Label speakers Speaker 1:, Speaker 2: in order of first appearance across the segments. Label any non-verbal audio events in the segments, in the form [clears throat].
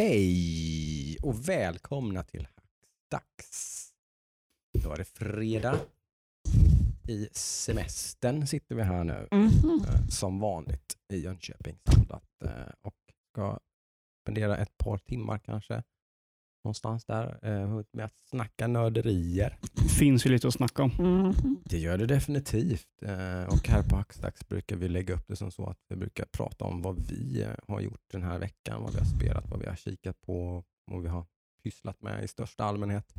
Speaker 1: Hej och välkomna till Hackdags. Då är det fredag. I semestern sitter vi här nu
Speaker 2: Mhm.
Speaker 1: eh, som vanligt i Jönköping samlat eh, och ska spendera ett par timmar kanske någonstans där eh, med att snacka nörderier.
Speaker 3: finns ju lite att snacka om.
Speaker 1: Det gör det definitivt. Eh, Och här på Hackstacks brukar vi lägga upp det som så att vi brukar prata om vad vi eh, har gjort den här veckan, vad vi har spelat, vad vi har kikat på, vad vi har pysslat med i största allmänhet.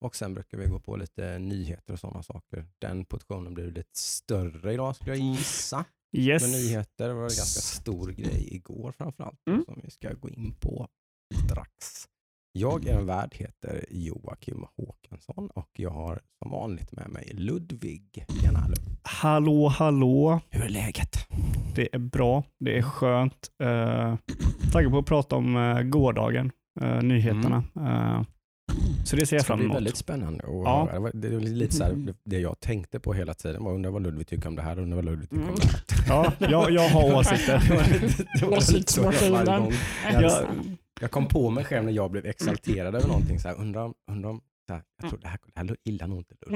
Speaker 1: Och sen brukar vi gå på lite nyheter och sådana saker. Den portionen blir lite större idag skulle jag gissa.
Speaker 3: Yes.
Speaker 1: Med nyheter var det en ganska stor grej igår framförallt
Speaker 2: Mm.
Speaker 1: som vi ska gå in på strax. Jag är en värd, heter Joakim Håkansson och jag har som vanligt med mig Ludvig. Ludvig.
Speaker 3: Hallå, hallå.
Speaker 1: Hur är läget?
Speaker 3: Det är bra. Det är skönt. Uh, taggad på att prata om uh, gårdagen, eh, nyheterna. Eh, så det ser jag
Speaker 1: Det ska
Speaker 3: fram
Speaker 1: bli
Speaker 3: emot.
Speaker 1: väldigt spännande. Och
Speaker 3: Ja.
Speaker 1: höra. Det är lite så här, det jag tänkte på hela tiden. Jag undrar vad Ludvig tycker om det här, undrar vad Ludvig tycker om
Speaker 2: Mm.
Speaker 1: det här.
Speaker 3: Ja, jag, jag har åsikter. [laughs]
Speaker 1: Det var det var
Speaker 2: Åsiktsmaskinen.
Speaker 1: Jag, kom på mig själv när jag blev exalterad över någonting. Så här, undrar, om- undrar om, så här, jag tror det här, det här gillar nog inte. [laughs]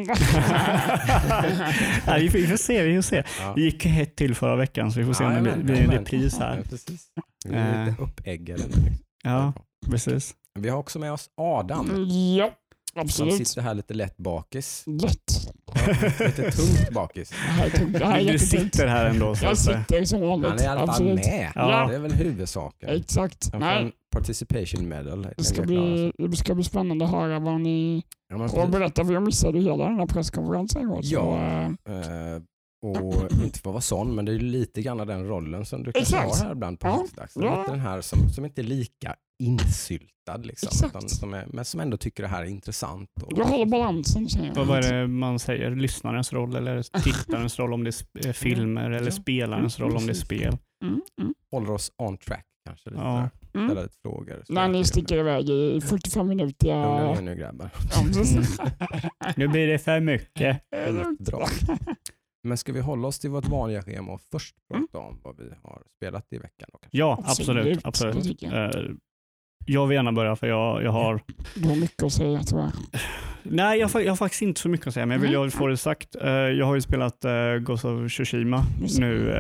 Speaker 3: Nej, vi, får, vi får se. Vi får se.
Speaker 1: Ja.
Speaker 3: Det gick hett till förra veckan så vi får se om det blir- en repris
Speaker 1: Ja,
Speaker 3: här.
Speaker 1: precis. Vi är lite
Speaker 3: Eh.
Speaker 1: uppeggade nu. liksom.
Speaker 3: Ja, precis.
Speaker 1: Vi har också med oss Adam
Speaker 2: Ja,
Speaker 1: som
Speaker 2: absolut.
Speaker 1: sitter här lite lätt bakis.
Speaker 2: Lätt.
Speaker 1: Ja, lite tungt bakis.
Speaker 2: Det här är tungt. Det här är
Speaker 3: Du sitter här ändå. Så
Speaker 2: Jag sitter som vanligt.
Speaker 1: Han är i alla fall med.
Speaker 3: Ja.
Speaker 1: Det är väl huvudsaken.
Speaker 2: Exakt. Nej,
Speaker 1: participation medal.
Speaker 2: det ska, bli, det ska bli spännande att höra vad ni...
Speaker 1: Ja, men
Speaker 2: Och berätta, för jag missade hela den här presskonferensen igår.
Speaker 1: Ja.
Speaker 2: Eh,
Speaker 1: och [clears throat] inte för att vara sån, men det är lite grann den rollen som du
Speaker 2: Exakt.
Speaker 1: har här ibland på
Speaker 2: Ja. Ja.
Speaker 1: Den här som, som inte är lika insyltad, liksom, utan som är, men som ändå tycker det här är intressant. Och,
Speaker 2: Du håller balansen känner jag.
Speaker 3: vad, är det man säger? Lyssnarens roll eller tittarens roll om det är eh, filmer eller
Speaker 1: Ja.
Speaker 3: spelarens roll om det är spel?
Speaker 2: Mm, mm,
Speaker 1: håller oss on track kanske. Lite
Speaker 3: Ja.
Speaker 2: Mm.
Speaker 1: Ställa lite frågor.
Speaker 2: När ni sticker iväg i 45 minuter.
Speaker 1: Lugna
Speaker 2: Ja,
Speaker 1: ner nu grabbar.
Speaker 2: precis. [laughs]
Speaker 3: Nu blir det för mycket. [laughs]
Speaker 1: Dra. [laughs] Men ska vi hålla oss till vårt vanliga schema och först prata om vad vi har spelat i veckan? Då?
Speaker 3: Ja, absolut. Absolut.
Speaker 2: jag.
Speaker 3: Eh, Jag vill gärna börja för jag, jag har
Speaker 2: Du har mycket att säga tror jag.
Speaker 3: Nej, jag, jag har faktiskt inte så mycket att säga, men jag vill jag få det sagt. Eh, Jag har ju spelat uh, Ghost of Tsushima nu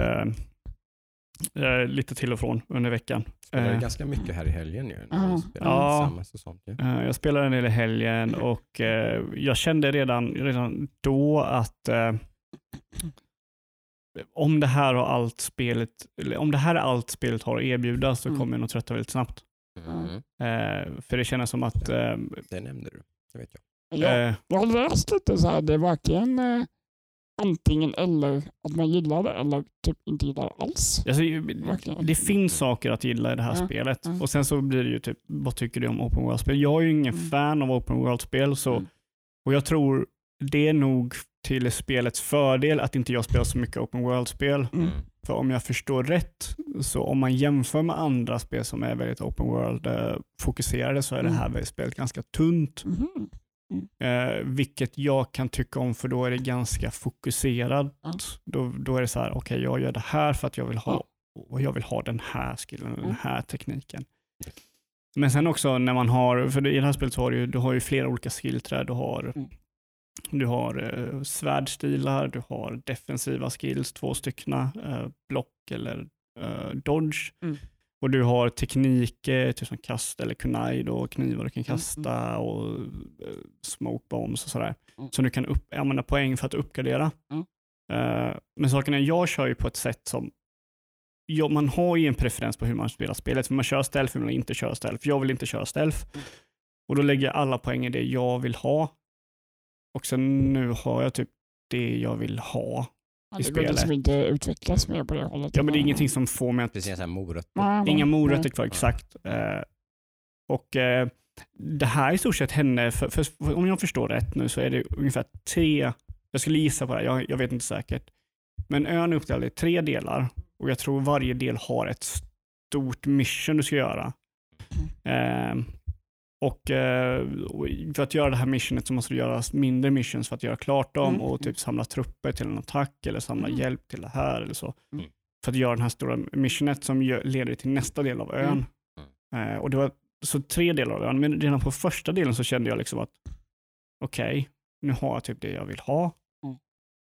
Speaker 3: eh, lite till och från under veckan.
Speaker 1: Spelade
Speaker 3: Eh,
Speaker 1: ganska mycket här i helgen ju. Spelade
Speaker 3: Ja.
Speaker 1: sånt, ju.
Speaker 3: Eh, Jag spelade en del i helgen och eh, jag kände redan, redan då att eh, om det här har allt spelet, eller om det här är allt spelet har att erbjuda så
Speaker 2: Mm.
Speaker 3: kommer jag nog trötta väldigt snabbt.
Speaker 1: Mm.
Speaker 3: Eh, för det känns som att eh,
Speaker 1: Det nämnde du. Det vet jag.
Speaker 2: Jag, jag har läst lite så här, det är varken eh, antingen eller att man gillar det eller typ inte gillar det alls.
Speaker 3: Alltså, det finns saker att gilla i det här
Speaker 2: Ja,
Speaker 3: spelet.
Speaker 2: ja.
Speaker 3: Och Sen så blir det ju typ, vad tycker du om open world-spel? Jag är ju ingen
Speaker 2: Mm.
Speaker 3: fan av open world-spel, så,
Speaker 2: Mm.
Speaker 3: och jag tror det är nog till spelets fördel att inte jag spelar så mycket open world-spel.
Speaker 2: Mm.
Speaker 3: För om jag förstår rätt, så om man jämför med andra spel som är väldigt open world-fokuserade så är det här
Speaker 2: Mm.
Speaker 3: spelet ganska tunt. Eh, vilket jag kan tycka om för då är det ganska fokuserat.
Speaker 2: Ja.
Speaker 3: Då, då är det så här, okej jag gör det här för att jag vill ha och jag vill ha den här skillen, den
Speaker 2: Mm.
Speaker 3: här tekniken. Men sen också när man har, för i det här spelet så har du, du har ju flera olika skillträd. Du har,
Speaker 2: Mm.
Speaker 3: du har eh, svärdstilar, du har defensiva skills, två styckna, eh, block eller eh, dodge.
Speaker 2: Mm.
Speaker 3: Och du har tekniker, typ som kast eller kunai då, knivar du kan
Speaker 2: Mm,
Speaker 3: kasta och eh, smoke bombs och sådär.
Speaker 2: Mm.
Speaker 3: Som du kan upp, använda poäng för att uppgradera.
Speaker 2: Mm.
Speaker 3: Eh, men saken är, jag kör ju på ett sätt som Ja, man har ju en preferens på hur man spelar spelet. För man kör stealth eller man inte kör stealth. Jag vill inte köra stealth.
Speaker 2: Mm.
Speaker 3: Och då lägger jag alla poäng i det jag vill ha. Och sen nu har jag typ det jag vill ha.
Speaker 2: Ja,
Speaker 3: i
Speaker 2: det går liksom
Speaker 3: spelet.
Speaker 2: inte utvecklas mer på det hållet.
Speaker 3: Ja, men det är ingenting som får mig att
Speaker 1: Precis, så här morötter.
Speaker 2: Nej, nej,
Speaker 3: Inga morötter
Speaker 2: nej.
Speaker 3: kvar, exakt. Eh, och eh, det här är i stort sett henne, för, för, för, om jag förstår rätt nu så är det ungefär tre, jag skulle gissa på det, här, jag, jag vet inte säkert. Men ön är uppdelad i tre delar och jag tror varje del har ett stort mission du ska göra. Eh, och eh, och för att göra det här missionet så måste du göra mindre missions för att göra klart dem
Speaker 2: Mm.
Speaker 3: och typ samla trupper till en attack eller samla
Speaker 2: Mm.
Speaker 3: hjälp till det här eller så.
Speaker 1: Mm.
Speaker 3: För att göra den här stora missionet som leder till nästa del av ön.
Speaker 2: Mm.
Speaker 3: Eh, och det var så tre delar av den, men redan på första delen så kände jag liksom att okej, nu har jag typ det jag vill ha.
Speaker 2: Mm.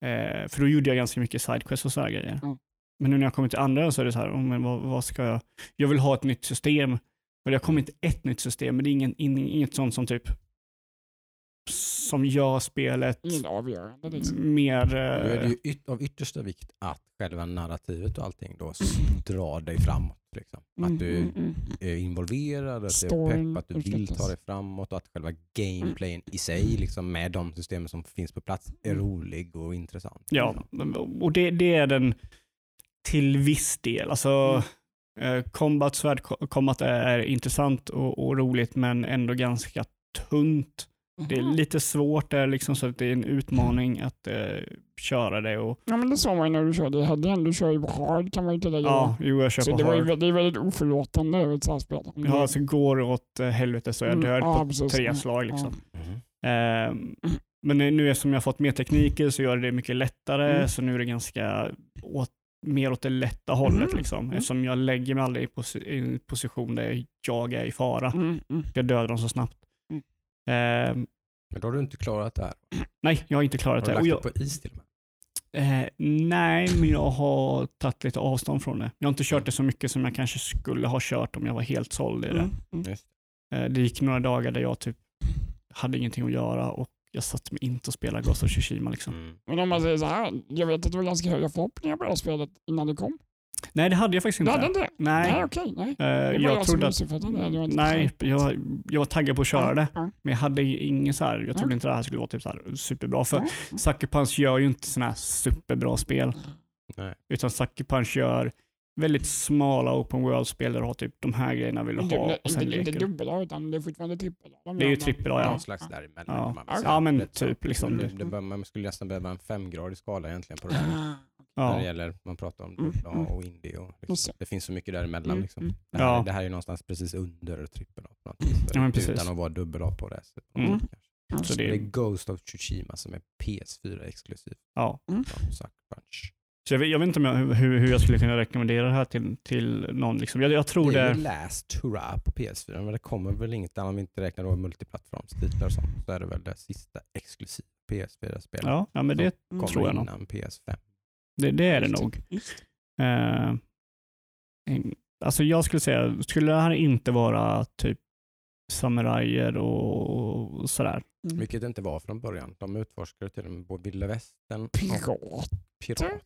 Speaker 3: Eh, för då gjorde jag ganska mycket sidequests och sådana grejer.
Speaker 2: Mm.
Speaker 3: Men nu när jag kommer till andra så är det så här, oh, men vad, vad ska jag? Jag vill ha ett nytt system. Och det har kommit ett nytt system, men det är ingen, ingen, inget sånt som typ som gör spelet
Speaker 2: liksom.
Speaker 3: mer...
Speaker 1: Då är det
Speaker 3: Eh,
Speaker 1: ju yt- av yttersta vikt att själva narrativet och allting då drar dig framåt. Liksom.
Speaker 2: Mm,
Speaker 1: Att du
Speaker 2: mm, mm.
Speaker 1: är involverad, att du är pepp, att du vill ta dig framåt och att själva gameplayen i sig liksom, med de systemen som finns på plats är
Speaker 2: Mm.
Speaker 1: rolig och intressant.
Speaker 3: ja,
Speaker 1: liksom.
Speaker 3: och det, det är den till viss del. Alltså, eh, combat, svärd, combat är intressant och, och roligt, men ändå ganska tunt. Det är lite svårt där, liksom, så att det är en utmaning att eh, köra det. Och,
Speaker 2: Ja men det sa man ju när du körde. Hedden, du kör ju på hard kan man ju tillägga.
Speaker 3: ja, jo, jag kör
Speaker 2: så
Speaker 3: på
Speaker 2: det, var ju,
Speaker 3: hard.
Speaker 2: det är väldigt oförlåtande över ett sånt spel. Om
Speaker 3: Ja,
Speaker 2: det-
Speaker 3: alltså går åt eh, helvete så är jag
Speaker 2: Mm,
Speaker 3: död
Speaker 2: ja,
Speaker 3: på
Speaker 2: precis.
Speaker 3: tre
Speaker 2: Mm,
Speaker 3: slag. Liksom.
Speaker 1: Mhm.
Speaker 3: Ehm, men nu eftersom jag har fått mer tekniker så gör det mycket lättare,
Speaker 2: Mm.
Speaker 3: så nu är det ganska åt, mer åt det lätta hållet.
Speaker 2: Mm,
Speaker 3: Liksom.
Speaker 2: mm.
Speaker 3: Eftersom jag lägger mig aldrig i, en position där jag är i fara.
Speaker 2: Mm, mm.
Speaker 3: Jag dödar dem så snabbt.
Speaker 2: Mm.
Speaker 3: Ehm,
Speaker 1: Men då har du inte klarat det här.
Speaker 3: nej, jag har inte
Speaker 1: Har
Speaker 3: klarat
Speaker 1: du
Speaker 3: det. Och
Speaker 1: lagt
Speaker 3: jag,
Speaker 1: det på is till och med?
Speaker 3: eh, nej, men jag har tagit lite avstånd från det. Jag har inte kört det så mycket som jag kanske skulle ha kört om jag var helt såld i det.
Speaker 2: Mm, mm.
Speaker 3: Eh, Det gick några dagar där jag typ hade ingenting att göra och jag satt mig inte och spelade Ghost of Tsushima. Liksom.
Speaker 1: Mm.
Speaker 2: Men om man säger så här, jag vet att det var ganska höga förhoppningar på det här spelet innan det kom.
Speaker 3: Nej, det hade jag faktiskt
Speaker 2: Du
Speaker 3: inte.
Speaker 2: hade inte det?
Speaker 3: Nej,
Speaker 2: Nej okej. nej. var
Speaker 3: jag
Speaker 2: jag
Speaker 3: trodde att...
Speaker 2: det.
Speaker 3: Nej, jag, jag var taggad på att köra det. Men jag hade ingen så här, jag trodde
Speaker 2: Ja.
Speaker 3: inte det här skulle vara typ så här superbra. För. Sucker Punch gör ju inte sådana här superbra spel.
Speaker 1: Nej.
Speaker 3: Utan Sucker Punch gör väldigt smala open world-spel där du har typ de här grejerna vill du
Speaker 2: Inte,
Speaker 3: ha och sen
Speaker 2: inte, inte dubbel utan det är fortfarande trippel A.
Speaker 3: Det är ju trippel A, ja.
Speaker 1: Någon slags däremellan.
Speaker 3: Ja.
Speaker 1: man
Speaker 2: Ja.
Speaker 3: Ja, men
Speaker 1: så.
Speaker 3: typ liksom.
Speaker 1: Det, det, man skulle nästan behöva en femgradig skala egentligen på det.
Speaker 2: Ah,
Speaker 1: När det
Speaker 3: Ja.
Speaker 1: gäller, man pratar om
Speaker 2: Mm,
Speaker 1: dubbel A
Speaker 2: mm.
Speaker 1: och indie. Och liksom.
Speaker 2: det.
Speaker 1: Finns så mycket däremellan.
Speaker 2: Mm,
Speaker 1: Liksom.
Speaker 2: mm.
Speaker 1: Det, här,
Speaker 3: Ja.
Speaker 1: det här är ju någonstans precis under trippel A på något vis.
Speaker 3: Ja.
Speaker 1: Utan att vara dubbel A på det. sättet.
Speaker 3: Mm. Så
Speaker 1: Det är
Speaker 3: det,
Speaker 1: Ghost of Tsushima som är PS4 exklusiv.
Speaker 3: ja.
Speaker 1: Punch.
Speaker 3: Så jag, vet, jag vet inte jag, hur, hur jag skulle kunna rekommendera det här till, till någon. Liksom. Jag, jag tror
Speaker 1: det är
Speaker 3: det...
Speaker 1: ju Last Hurrah på PS4, men det kommer väl inget annat om vi inte räknar då multiplattformstitlar och sånt. Så är det väl det sista exklusiva PS4-spelet.
Speaker 3: Ja, ja, men det,
Speaker 2: Mm.
Speaker 1: kommer
Speaker 3: tror jag nog.
Speaker 1: innan PS5.
Speaker 3: det, det är det
Speaker 2: Just
Speaker 3: nog. En- alltså jag skulle säga, skulle det här inte vara typ samurajer och, och sådär?
Speaker 2: Mm.
Speaker 1: Vilket det inte var från början. De utforskade till och med både vilda västern och
Speaker 2: Pirat.
Speaker 1: pirater.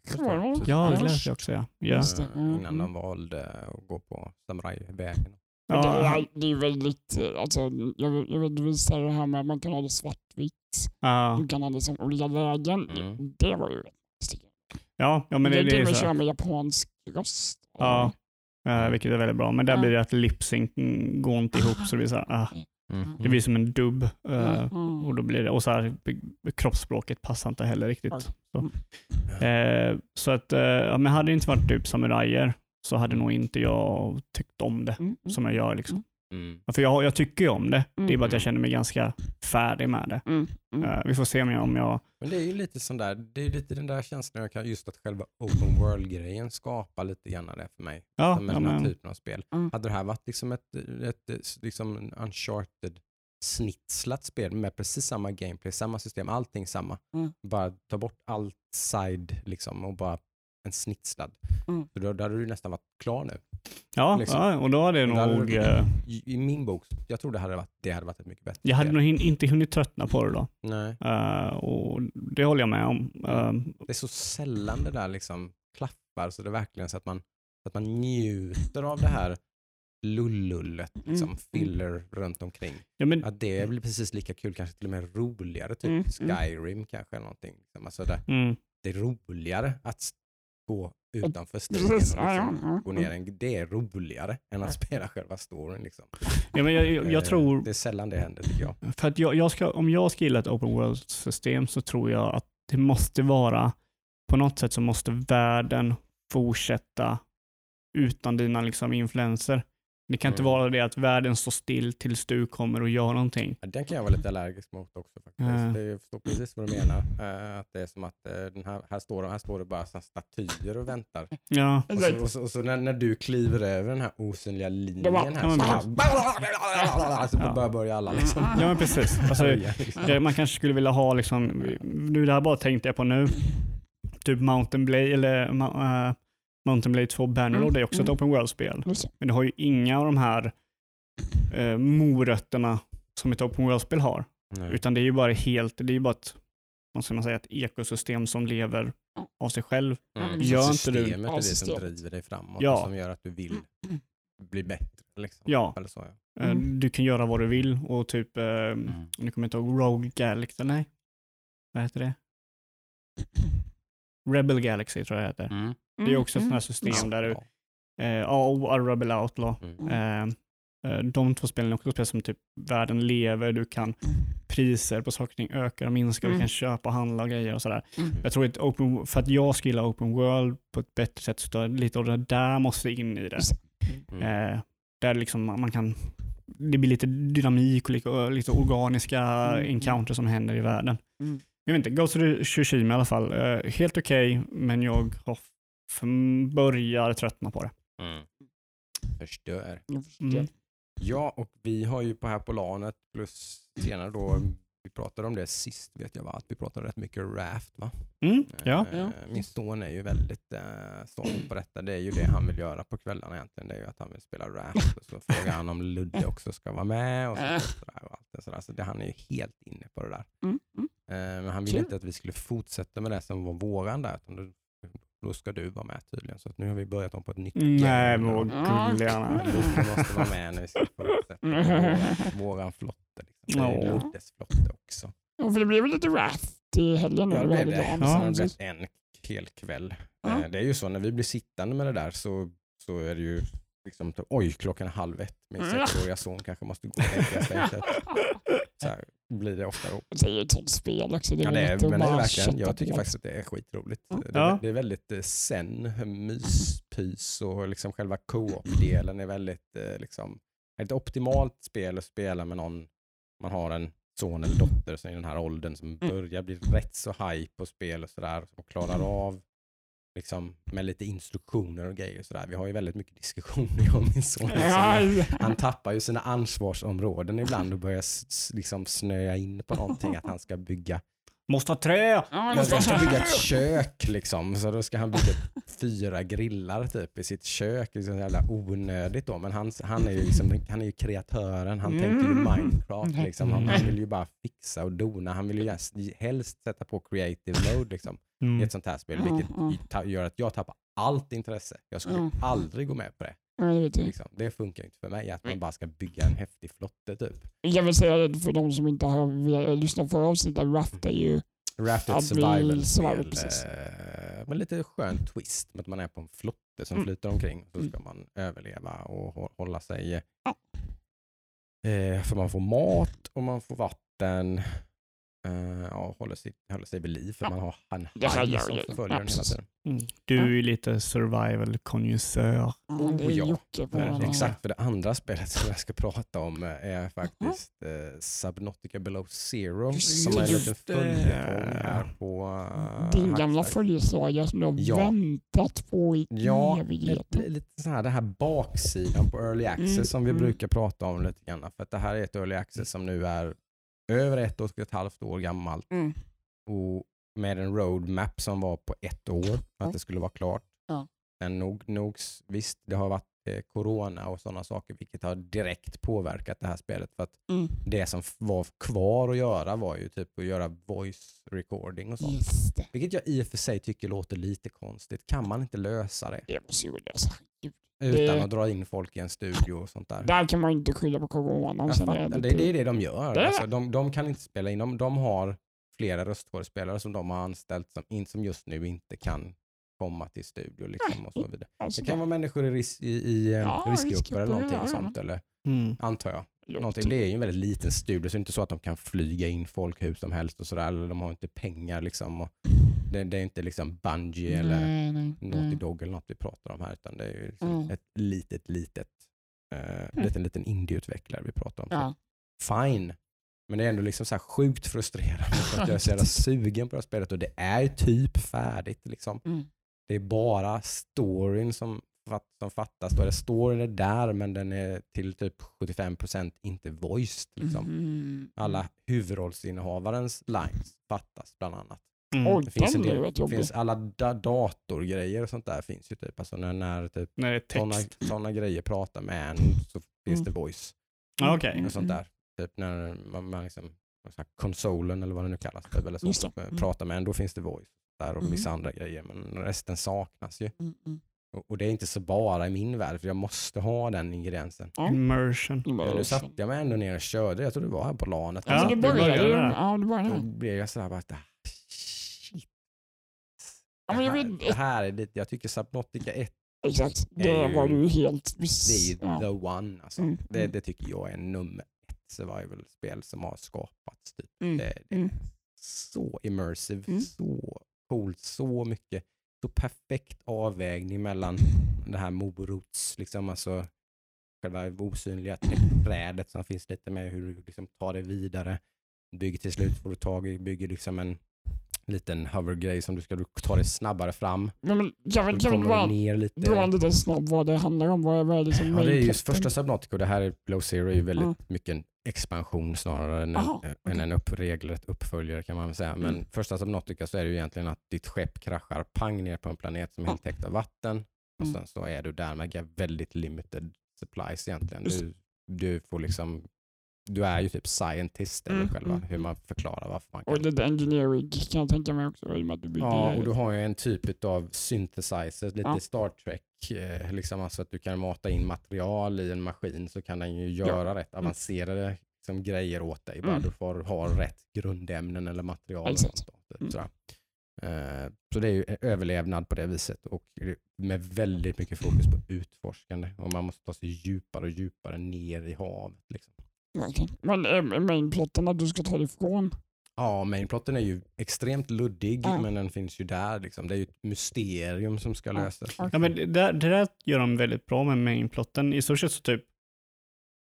Speaker 2: det.
Speaker 3: Ja, det läste jag också. Ja.
Speaker 2: Det.
Speaker 1: Eh,
Speaker 2: Mm,
Speaker 1: Innan
Speaker 2: mm.
Speaker 1: de valde att gå på samurajvägen.
Speaker 2: Det,
Speaker 3: Ja,
Speaker 2: är, det är väldigt, eh, alltså, jag, jag vill visa det här med att man kan ha det svartvitt.
Speaker 3: ja,
Speaker 2: Du kan ha det som olika lägen.
Speaker 1: Mm.
Speaker 2: Det var ju
Speaker 3: ja, ja, men det,
Speaker 2: det
Speaker 3: det är
Speaker 2: köra med japansk röst.
Speaker 3: Ja. Eh, vilket är väldigt bra. Men där blir det att lipsync mm, går inte ihop så det blir så här, ah,
Speaker 1: Mm.
Speaker 3: det blir som en dubb.
Speaker 2: Mm.
Speaker 3: och då blir det, och så här, kroppsspråket passar inte heller riktigt.
Speaker 2: Oj.
Speaker 3: Så,
Speaker 1: Mm.
Speaker 3: eh, så att, eh, ja, men hade det inte varit typ samurajer så hade nog inte jag tyckt om det
Speaker 2: Mm.
Speaker 3: som jag gör. Liksom.
Speaker 1: Mm.
Speaker 3: För jag, jag tycker ju om det, det är
Speaker 2: Mm.
Speaker 3: bara att jag känner mig ganska färdig med det.
Speaker 2: Mm. Mm.
Speaker 3: Eh, vi får se om jag, om jag
Speaker 1: Men det är ju lite sån där, det är lite den där känslan jag kan, just att själva open world-grejen skapar lite grann det för mig.
Speaker 3: ja,
Speaker 1: med
Speaker 3: ja,
Speaker 1: den här
Speaker 3: men,
Speaker 1: typen av spel.
Speaker 2: Mm.
Speaker 1: Hade det här varit liksom ett, ett, ett liksom uncharted snitslat spel med precis samma gameplay, samma system, allting samma.
Speaker 2: Mm.
Speaker 1: Bara ta bort allt side liksom och bara en snitslad.
Speaker 2: Mm.
Speaker 1: Så då, då hade du nästan varit klar nu.
Speaker 3: ja,
Speaker 1: liksom.
Speaker 3: ja, och då hade det
Speaker 1: hade
Speaker 3: nog...
Speaker 1: du-
Speaker 3: eh,
Speaker 1: I, I min bok, jag tror det hade varit, det hade varit ett mycket bättre
Speaker 3: jag hade nog hin- inte hunnit tröttna på det då.
Speaker 1: Nej.
Speaker 3: Eh, och det håller jag med om. Eh,
Speaker 1: Det är så sällan det där liksom klaffar så det är verkligen så att man, så att man njuter av det här lullullet, liksom,
Speaker 2: Mm.
Speaker 1: filler runt omkring.
Speaker 3: ja, men,
Speaker 1: Att det blir precis lika kul, kanske till och med roligare, typ
Speaker 2: Mm, mm.
Speaker 1: Skyrim kanske eller någonting. Liksom. Alltså det,
Speaker 3: mm,
Speaker 1: det är roligare att gå utanför [laughs]
Speaker 2: ja,
Speaker 1: liksom, gå ner en, Det är roligare än att spela själva storyn. Liksom.
Speaker 3: ja, men jag, jag, jag
Speaker 1: Eh,
Speaker 3: tror...
Speaker 1: Det är sällan det händer tycker jag.
Speaker 3: För att jag, jag ska, om jag ska gilla ett open world-system så tror jag att det måste vara, på något sätt så måste världen fortsätta utan dina liksom influenser. Det kan inte
Speaker 1: Mm.
Speaker 3: vara det att världen står still tills du kommer och gör någonting.
Speaker 1: Ja, Den kan jag vara lite allergisk mot också. faktiskt.
Speaker 3: Ja.
Speaker 1: Det är, jag förstår precis vad du menar. Eh, att det är som att eh, den här, här, står, här står det bara så här statyer och väntar.
Speaker 3: Ja,
Speaker 1: Och så, och så, och så när, när du kliver över den här osynliga linjen här
Speaker 3: Ja, men
Speaker 1: så, bara, så
Speaker 3: Ja.
Speaker 1: bör, börjar alla liksom.
Speaker 3: ja men precis. [laughs] Alltså,
Speaker 1: liksom.
Speaker 3: det, man kanske skulle vilja ha, liksom, nu det här bara tänkte jag på nu, typ Mountain Blade, eller eh, Mountain Blade 2 Bannerlord,
Speaker 2: Mm,
Speaker 3: är också ett
Speaker 2: mm.
Speaker 3: open world-spel. Men det har ju inga av de här eh, morötterna som ett open world-spel har.
Speaker 1: Nej.
Speaker 3: Utan det är ju bara helt, det är ju bara ett, vad ska man säga, ett ekosystem som lever av sig själv.
Speaker 1: Mm.
Speaker 3: Gör
Speaker 1: Så
Speaker 3: inte du-
Speaker 1: Systemet är det som driver dig framåt
Speaker 3: Ja.
Speaker 1: och som gör att du vill bli bättre. Liksom.
Speaker 3: Ja.
Speaker 1: Eller så, ja.
Speaker 3: Eh,
Speaker 2: Mm.
Speaker 3: Du kan göra vad du vill och typ, eh,
Speaker 1: Mm.
Speaker 3: nu kommer jag inte ihåg, Rogue Galaxy, nej. Vad heter det? [clears throat] Rebel Galaxy tror jag det heter.
Speaker 1: Mm.
Speaker 3: Det är också ett sånt här
Speaker 2: Mm.
Speaker 3: system där du, eh, och Rebel Outlaw.
Speaker 1: Mm.
Speaker 3: Eh, eh, de två spelen är också spel som typ världen lever, du kan priser på saker och ting ökar och minskar, du
Speaker 2: Mm.
Speaker 3: kan köpa och handla och grejer och sådär.
Speaker 2: Mm.
Speaker 3: Jag tror att open, för att jag ska gilla open world på ett bättre sätt så jag lite av det där måste in i det.
Speaker 1: Mm.
Speaker 3: Eh, där liksom man kan, det blir lite dynamik och lite, och lite organiska
Speaker 2: Mm.
Speaker 3: encounters som händer i världen. Jag vet inte, Ghost of Tsushima i alla fall. Eh, helt okej, men jag har börjar tröttna på det.
Speaker 1: Mm. Förstör.
Speaker 3: Mm.
Speaker 1: Ja, och vi har ju på här på LANet plus senare då, vi pratade om det sist vet jag va, att vi pratade rätt mycket Raft va?
Speaker 3: Mm, ja.
Speaker 1: Eh,
Speaker 2: Ja.
Speaker 1: Min son är ju väldigt eh, såld på detta. Det är ju det han vill göra på kvällarna egentligen. Det är ju att han vill spela Raft. Och så frågar han om Ludde också ska vara med. Och så, [laughs]
Speaker 2: Äh.
Speaker 1: sådär, och allt det sådär. Så det, han är ju helt inne på det där.
Speaker 2: Mm. Mm.
Speaker 1: Eh, men han ville
Speaker 2: Kul.
Speaker 1: inte att vi skulle fortsätta med det som var våran där. Då, då ska du vara med tydligen. Så att nu har vi börjat om på ett nytt
Speaker 3: Nej,
Speaker 1: gäng.
Speaker 3: vad gulliga.
Speaker 1: Ludde måste vara med när vi ska fortsätta [laughs] våran flotte. Liksom.
Speaker 3: Ja.
Speaker 1: Luddes flotte också.
Speaker 2: Ja, för det blev väl lite raft i helgen.
Speaker 1: Ja,
Speaker 2: det väl
Speaker 1: det.
Speaker 3: Ja,
Speaker 1: det en hel kväll.
Speaker 2: Ja.
Speaker 1: Eh, Det är ju så när vi blir sittande med det där så, så är det ju liksom, oj klockan är halv ett. Min
Speaker 2: Ja.
Speaker 1: sexåriga son kanske måste gå och lägga sig. [laughs] Så här blir det ofta.
Speaker 2: Det är ju ett sånt spel också. Det är
Speaker 1: Ja, det är, men det är verkligen, jag tycker faktiskt att det är skitroligt.
Speaker 2: Ja.
Speaker 1: Det,
Speaker 3: Ja.
Speaker 1: det är väldigt eh, zen, myspys och liksom själva co-op-delen är väldigt eh, liksom, ett optimalt spel att spela med någon man har en son eller dotter som är i den här åldern som
Speaker 2: Mm.
Speaker 1: börjar bli rätt så high på spel och sådär och klarar av liksom med lite instruktioner och grejer och sådär. Vi har ju väldigt mycket diskussioner [laughs] jag och min son. Liksom. Han tappar ju sina ansvarsområden ibland och börjar liksom snöa in på någonting att han ska bygga
Speaker 3: Måste ha trä!
Speaker 2: ja,
Speaker 1: jag ska, ska bygga ett kök liksom, så då ska han bygga fyra grillar typ i sitt kök. Det är så jävla onödigt då, men han, han, är, ju liksom, han är ju kreatören, han tänker ju
Speaker 2: Mm.
Speaker 1: Minecraft liksom. Han, han vill ju bara fixa och dona, han vill ju helst- helst sätta på creative mode liksom, i
Speaker 3: Mm.
Speaker 1: ett sånt här spel, vilket ta- gör att jag tappar allt intresse. Jag skulle
Speaker 2: Ja.
Speaker 1: aldrig gå med på det.
Speaker 2: Jag.
Speaker 1: Liksom. Det funkar inte för mig att man bara ska bygga en häftig flotte typ.
Speaker 2: Jag vill säga det för de som inte har velat lyssna på avsnittet. Raft är ju
Speaker 1: Raft
Speaker 2: Ja,
Speaker 1: ett
Speaker 2: survival.
Speaker 1: Eh, med lite skön twist med att man är på en flotte som
Speaker 2: Mm.
Speaker 1: flyter omkring. Så
Speaker 2: Mm.
Speaker 1: ska man överleva och hå- hålla sig...
Speaker 2: Ja.
Speaker 1: Eh, för man får mat och man får vatten. Eh, ja, håller sig, håller sig vid liv för
Speaker 2: Ja.
Speaker 1: man har
Speaker 2: här
Speaker 1: haj
Speaker 2: gör
Speaker 1: som förföljer
Speaker 2: ja,
Speaker 1: den hela tiden.
Speaker 3: Mm. Du är lite survival konjusör
Speaker 2: ja,
Speaker 1: Oh, ja.
Speaker 3: Ja.
Speaker 1: Exakt, för det andra spelet som jag ska prata om eh, är faktiskt eh, Subnautica Below Zero.
Speaker 2: Just
Speaker 1: som är en liten
Speaker 3: det.
Speaker 1: följetong här på uh,
Speaker 2: Din gamla följeslagare som du har
Speaker 1: Ja.
Speaker 2: väntat på i
Speaker 1: Ja,
Speaker 2: evigheter.
Speaker 1: blir lite så här, det här baksidan på early access
Speaker 2: Mm,
Speaker 1: som vi
Speaker 2: mm.
Speaker 1: brukar prata om lite grann. För att det här är ett early access som nu är över ett och ett halvt år gammalt
Speaker 2: Mm.
Speaker 1: och med en roadmap som var på ett år att det skulle vara klart.
Speaker 2: Ja.
Speaker 1: Men nog, nog, visst, det har varit eh, corona och sådana saker vilket har direkt påverkat det här spelet. För att
Speaker 2: Mm.
Speaker 1: det som var kvar att göra var ju typ att göra voice recording och sånt.
Speaker 2: Just det.
Speaker 1: Vilket jag i och för sig tycker låter lite konstigt. Kan man inte lösa det?
Speaker 2: Det måste ju lösa.
Speaker 1: Utan
Speaker 2: Det-
Speaker 1: att dra in folk i en studio och sånt där.
Speaker 2: Där kan man inte skylla på corona.
Speaker 1: Jag
Speaker 2: Sen
Speaker 1: fattar,
Speaker 2: är
Speaker 1: det, det är det de gör.
Speaker 2: Det
Speaker 1: Alltså, de, de kan inte spela in. De, de har flera röstskådespelare som de har anställt som, in, som just nu inte kan komma till studio. Liksom, och så vidare.
Speaker 2: Alltså,
Speaker 1: Det kan vara människor i, ris, i, i eh,
Speaker 2: Ja,
Speaker 1: riskgrupper
Speaker 2: riskgrupper,
Speaker 1: eller någonting
Speaker 2: ja, ja.
Speaker 1: sånt. Eller,
Speaker 3: Mm.
Speaker 1: antar jag. Någonting. Det är ju en väldigt liten studio så det är inte så att de kan flyga in folk hur som helst och sådär. Eller de har inte pengar liksom. Det, det är inte liksom Bungie eller
Speaker 2: Nej, nej,
Speaker 1: Naughty
Speaker 2: nej.
Speaker 1: Dog eller något vi pratar om här. Utan det är ju liksom
Speaker 2: Mm.
Speaker 1: ett litet, litet Eh, liten, liten indieutvecklare vi pratar om.
Speaker 2: Ja.
Speaker 1: Fine. Men det är ändå liksom så här sjukt frustrerande för att jag är så [laughs] jävla sugen på det här spelet och det är typ färdigt. Liksom.
Speaker 2: Mm.
Speaker 1: Det är bara storyn som, som fattas. Då är det storyn är där men den är till typ 75% inte voiced. Liksom.
Speaker 2: Mm.
Speaker 1: Alla huvudrollsinnehavarens lines fattas bland annat.
Speaker 3: Mm.
Speaker 2: Oj,
Speaker 1: Det finns, en del, det finns alla da datorgrejer och sånt där finns ju typ. Alltså när, när typ
Speaker 3: När det är
Speaker 1: sådana
Speaker 3: text.
Speaker 1: såna grejer pratar med en så finns
Speaker 2: Mm.
Speaker 1: det voice
Speaker 3: Ah, Okej.
Speaker 2: Mm.
Speaker 1: och sånt där. Typ när man, man liksom, konsolen eller vad det nu kallas, typ, eller så,
Speaker 2: det.
Speaker 1: eh,
Speaker 2: Mm.
Speaker 1: pratar med en, då finns det voice där och
Speaker 2: Mm.
Speaker 1: vissa andra grejer. Men resten saknas ju.
Speaker 2: Mm, mm.
Speaker 1: Och, och det är inte så bara i min värld, för jag måste ha den ingrediensen.
Speaker 2: Ja.
Speaker 3: Immersion.
Speaker 1: Men nu satte jag mig ändå ner och körde, jag tror det var här på LANet.
Speaker 3: Ja,
Speaker 2: Ja, det
Speaker 3: du
Speaker 2: började ju. Ja, det började
Speaker 1: Då blev jag sådär bara, att, ah, shit.
Speaker 2: Ja,
Speaker 1: Det
Speaker 2: men jag
Speaker 1: det här är lite, jag tycker Subnautica 1
Speaker 2: Exakt, det
Speaker 1: ju-
Speaker 2: var du helt
Speaker 1: det är ju
Speaker 2: Ja.
Speaker 1: the one. Alltså.
Speaker 2: Mm,
Speaker 1: Det,
Speaker 2: mm.
Speaker 1: det tycker jag är nummer ett survival-spel som har skapats. Typ.
Speaker 2: Mm,
Speaker 1: Det, det är
Speaker 2: mm.
Speaker 1: så immersive,
Speaker 2: Mm.
Speaker 1: så coolt, så mycket. Så perfekt avvägning mellan det här morots, liksom, alltså själva osynliga trädet som finns lite med hur du liksom tar det vidare. Bygger till slut får du tag i, bygger liksom en liten hovergrej som du ska du tar dig snabbare fram.
Speaker 2: Men, men, kan vi,
Speaker 1: Då
Speaker 2: kan vi
Speaker 1: kommer
Speaker 2: bara
Speaker 1: ner lite.
Speaker 2: dra lite snabbt vad det handlar om? Vad, vad är det som
Speaker 1: Ja, det är just första Subnautica och det här är Blow Zero är ju väldigt
Speaker 2: Ja.
Speaker 1: mycket en expansion snarare än,
Speaker 2: Aha,
Speaker 1: en, än
Speaker 2: okej.
Speaker 1: en upp, regelrätt uppföljare kan man säga. Men
Speaker 2: Mm.
Speaker 1: första Subnautica så är det ju egentligen att ditt skepp kraschar pang ner på en planet som är helt täckt av vatten och
Speaker 2: Mm.
Speaker 1: sen så är du där med väldigt limited supplies egentligen. Du, du får liksom du är ju typ scientist eller
Speaker 2: Mm,
Speaker 1: själva
Speaker 2: mm,
Speaker 1: hur man förklarar varför man kan
Speaker 2: Och lite engineering kan jag tänka mig också i och du
Speaker 1: Ja, och du har ju en typ av synthesizer, lite
Speaker 2: Ja.
Speaker 1: Star Trek, eh, liksom alltså att du kan mata in material i en maskin så kan den ju göra rätt avancerade liksom, grejer åt dig. Bara
Speaker 2: Mm.
Speaker 1: du får ha rätt grundämnen eller material. typ,
Speaker 2: Mm.
Speaker 1: Eh, Så det är ju överlevnad på det viset och med väldigt mycket fokus på utforskande. Och man måste ta sig djupare och djupare ner i havet. Liksom.
Speaker 2: Men är mainplotten att du ska ta dig ifrån?
Speaker 1: Ja, mainplotten är ju extremt luddig
Speaker 2: Ja.
Speaker 1: men den finns ju där. Liksom. Det är ju ett mysterium som ska
Speaker 2: Ja.
Speaker 1: lösas.
Speaker 3: Ja, men det, där- det där gör de väldigt bra med mainplotten. I stort sett så typ,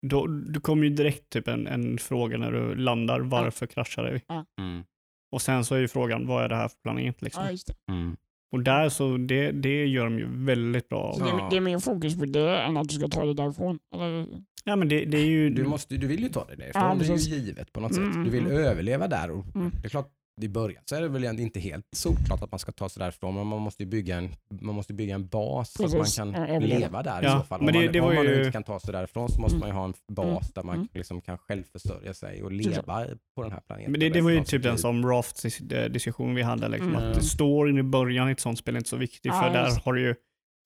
Speaker 3: då, du kommer ju direkt typ en, en fråga när du landar, varför kraschar det?
Speaker 1: Mm.
Speaker 3: Och sen så är ju frågan, vad är det här för planet liksom?
Speaker 2: Ja, just det.
Speaker 1: Mm.
Speaker 3: Och där så, det, det gör de ju väldigt bra av.
Speaker 2: Så det, det är mer fokus på det än att du ska ta dig därifrån? Eller?
Speaker 3: Ja men det, det är ju...
Speaker 1: Du, måste, du vill ju ta dig därifrån,
Speaker 2: Ja,
Speaker 1: det är ju givet på något
Speaker 2: Mm,
Speaker 1: sätt.
Speaker 2: mm,
Speaker 1: Du vill
Speaker 2: mm.
Speaker 1: överleva där. Och
Speaker 2: Mm.
Speaker 1: Det är klart, i början så är det väl inte helt solklart att man ska ta sig därifrån, men man måste ju bygga en, man måste bygga en bas så att
Speaker 2: Precis.
Speaker 1: man kan leva där i
Speaker 3: Ja,
Speaker 1: så fall.
Speaker 3: men
Speaker 1: om
Speaker 3: det-
Speaker 1: man,
Speaker 3: det
Speaker 1: om
Speaker 3: var
Speaker 1: man
Speaker 3: ju-
Speaker 1: inte kan ta sig därifrån så måste
Speaker 2: Mm.
Speaker 1: man ju ha en bas
Speaker 2: Mm.
Speaker 1: där man
Speaker 2: Mm.
Speaker 1: liksom kan självförsörja sig och
Speaker 2: Precis.
Speaker 1: leva på den här planeten.
Speaker 3: Men det, det var ju typ den som Rafts dis- diskussion vi hade. Liksom,
Speaker 2: Mm.
Speaker 3: Att storyn i början i ett sånt spel är inte så viktig.
Speaker 2: Ja,
Speaker 3: för där
Speaker 2: just.
Speaker 3: har du ju,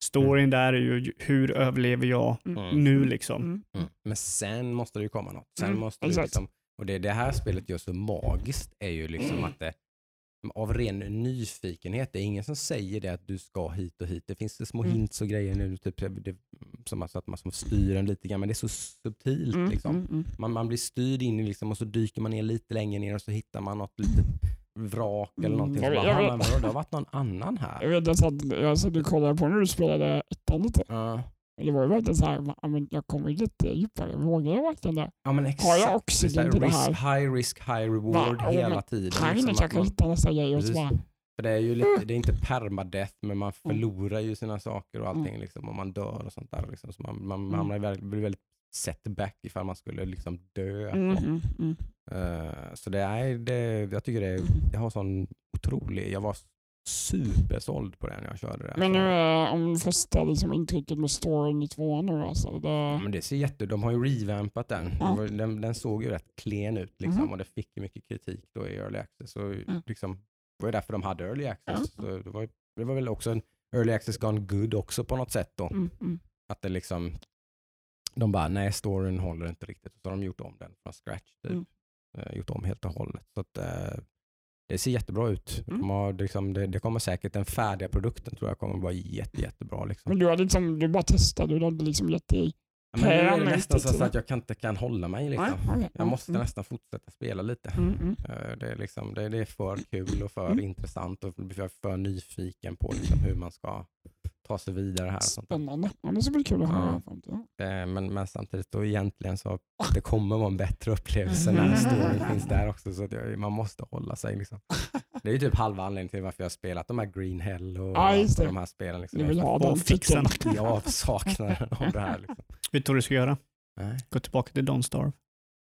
Speaker 3: storyn där är ju hur överlever jag
Speaker 1: Mm.
Speaker 3: nu liksom.
Speaker 2: Mm.
Speaker 1: Mm. Men sen måste det ju komma något. Sen
Speaker 2: Mm,
Speaker 1: måste du liksom, och det det här spelet gör så magiskt är ju liksom att det av ren nyfikenhet, det är ingen som säger det att du ska hit och hit. Det finns små
Speaker 2: Mm.
Speaker 1: hints och grejer nu, typ, det, som alltså att man som styr en lite grann, men det är så subtilt.
Speaker 2: Mm.
Speaker 1: Liksom.
Speaker 2: Mm. Mm.
Speaker 1: Man, man blir styrd in liksom, och så dyker man ner lite längre ner och så hittar man något litet vrak eller
Speaker 2: Mm,
Speaker 1: någonting.
Speaker 2: jag
Speaker 1: Så
Speaker 2: vet-
Speaker 1: bara,
Speaker 2: jag
Speaker 1: vadå, det har varit någon annan
Speaker 2: Jag
Speaker 1: här.
Speaker 2: vet jag satt, jag satt och kollade på när du spelade ettan lite. Och Det var ju verkligen så här, men jag kommer lite djupare. Vågar jag verkligen det?
Speaker 1: ja men
Speaker 2: Har
Speaker 1: exakt.
Speaker 2: jag
Speaker 1: Det är
Speaker 2: oxygen till det
Speaker 1: här high risk, high reward?
Speaker 2: Ja,
Speaker 1: hela tiden.
Speaker 2: Inne
Speaker 1: liksom,
Speaker 2: kanske jag
Speaker 1: man-
Speaker 2: hittar nästa grej och så
Speaker 1: För det är ju lite, det är inte permadeath, men man
Speaker 2: Mm.
Speaker 1: förlorar ju sina saker och allting liksom, och man dör och sånt där. Liksom. Så man, man
Speaker 2: Mm.
Speaker 1: hamnar i väldigt, blir väldigt setback ifall man skulle liksom dö.
Speaker 2: mm, mm, mm.
Speaker 1: Eh, så det är, det, jag tycker det, det har sån otrolig, jag var supersåld på det när jag körde det.
Speaker 2: Men nu är om första liksom, intrycket med storyn i tvåan nu alltså. Det,
Speaker 1: Ja, men det ser jätte, de har ju revampat den.
Speaker 2: Ja.
Speaker 1: Den Den, den såg ju rätt klen ut liksom,
Speaker 2: Mhm.
Speaker 1: och det fick ju mycket kritik då i early access. Så
Speaker 2: Mm.
Speaker 1: liksom, det var ju därför de hade early access. Så det, var, det var väl också en early access gone good också på något sätt då.
Speaker 2: mm, mm.
Speaker 1: Att det liksom, de bara, nej storyn håller inte riktigt. Så har de gjort om den från scratch. Typ.
Speaker 2: Mm.
Speaker 1: Eh, gjort om helt och hållet. Så att, eh, det ser jättebra ut.
Speaker 2: Mm.
Speaker 1: De har, liksom, det, det kommer säkert, den färdiga produkten tror jag kommer vara jätte, jättebra. Liksom.
Speaker 2: Men du har liksom, du bara testat, du har inte liksom gett dig
Speaker 1: Ja, men nu är det nästan så att jag kan, inte kan hålla mig. Liksom.
Speaker 2: Nej.
Speaker 1: Jag måste
Speaker 2: Mm.
Speaker 1: nästan fortsätta spela lite.
Speaker 2: Mm, mm.
Speaker 1: Eh, Det är, liksom, det, det är för kul och för
Speaker 2: Mm.
Speaker 1: intressant och jag är för nyfiken på liksom hur man ska ta sig vidare här. Och.
Speaker 2: Spännande. Ja, det ska bli kul att höra.
Speaker 1: Ja. Eh, Men, men samtidigt då egentligen så det kommer vara en bättre upplevelse när storyn finns där också. Så jag, man måste hålla sig. Liksom. [laughs] Det är ju typ halva anledningen till varför jag har spelat de här Green Hell och
Speaker 2: Ja, det.
Speaker 1: de här spelen. Liksom.
Speaker 2: Ni vill ha
Speaker 3: Och
Speaker 2: den
Speaker 3: fixen.
Speaker 1: Jag avsaknaden av det här. Liksom.
Speaker 3: Vet du vad du ska göra?
Speaker 1: Nej.
Speaker 3: Gå tillbaka till Don't Starve.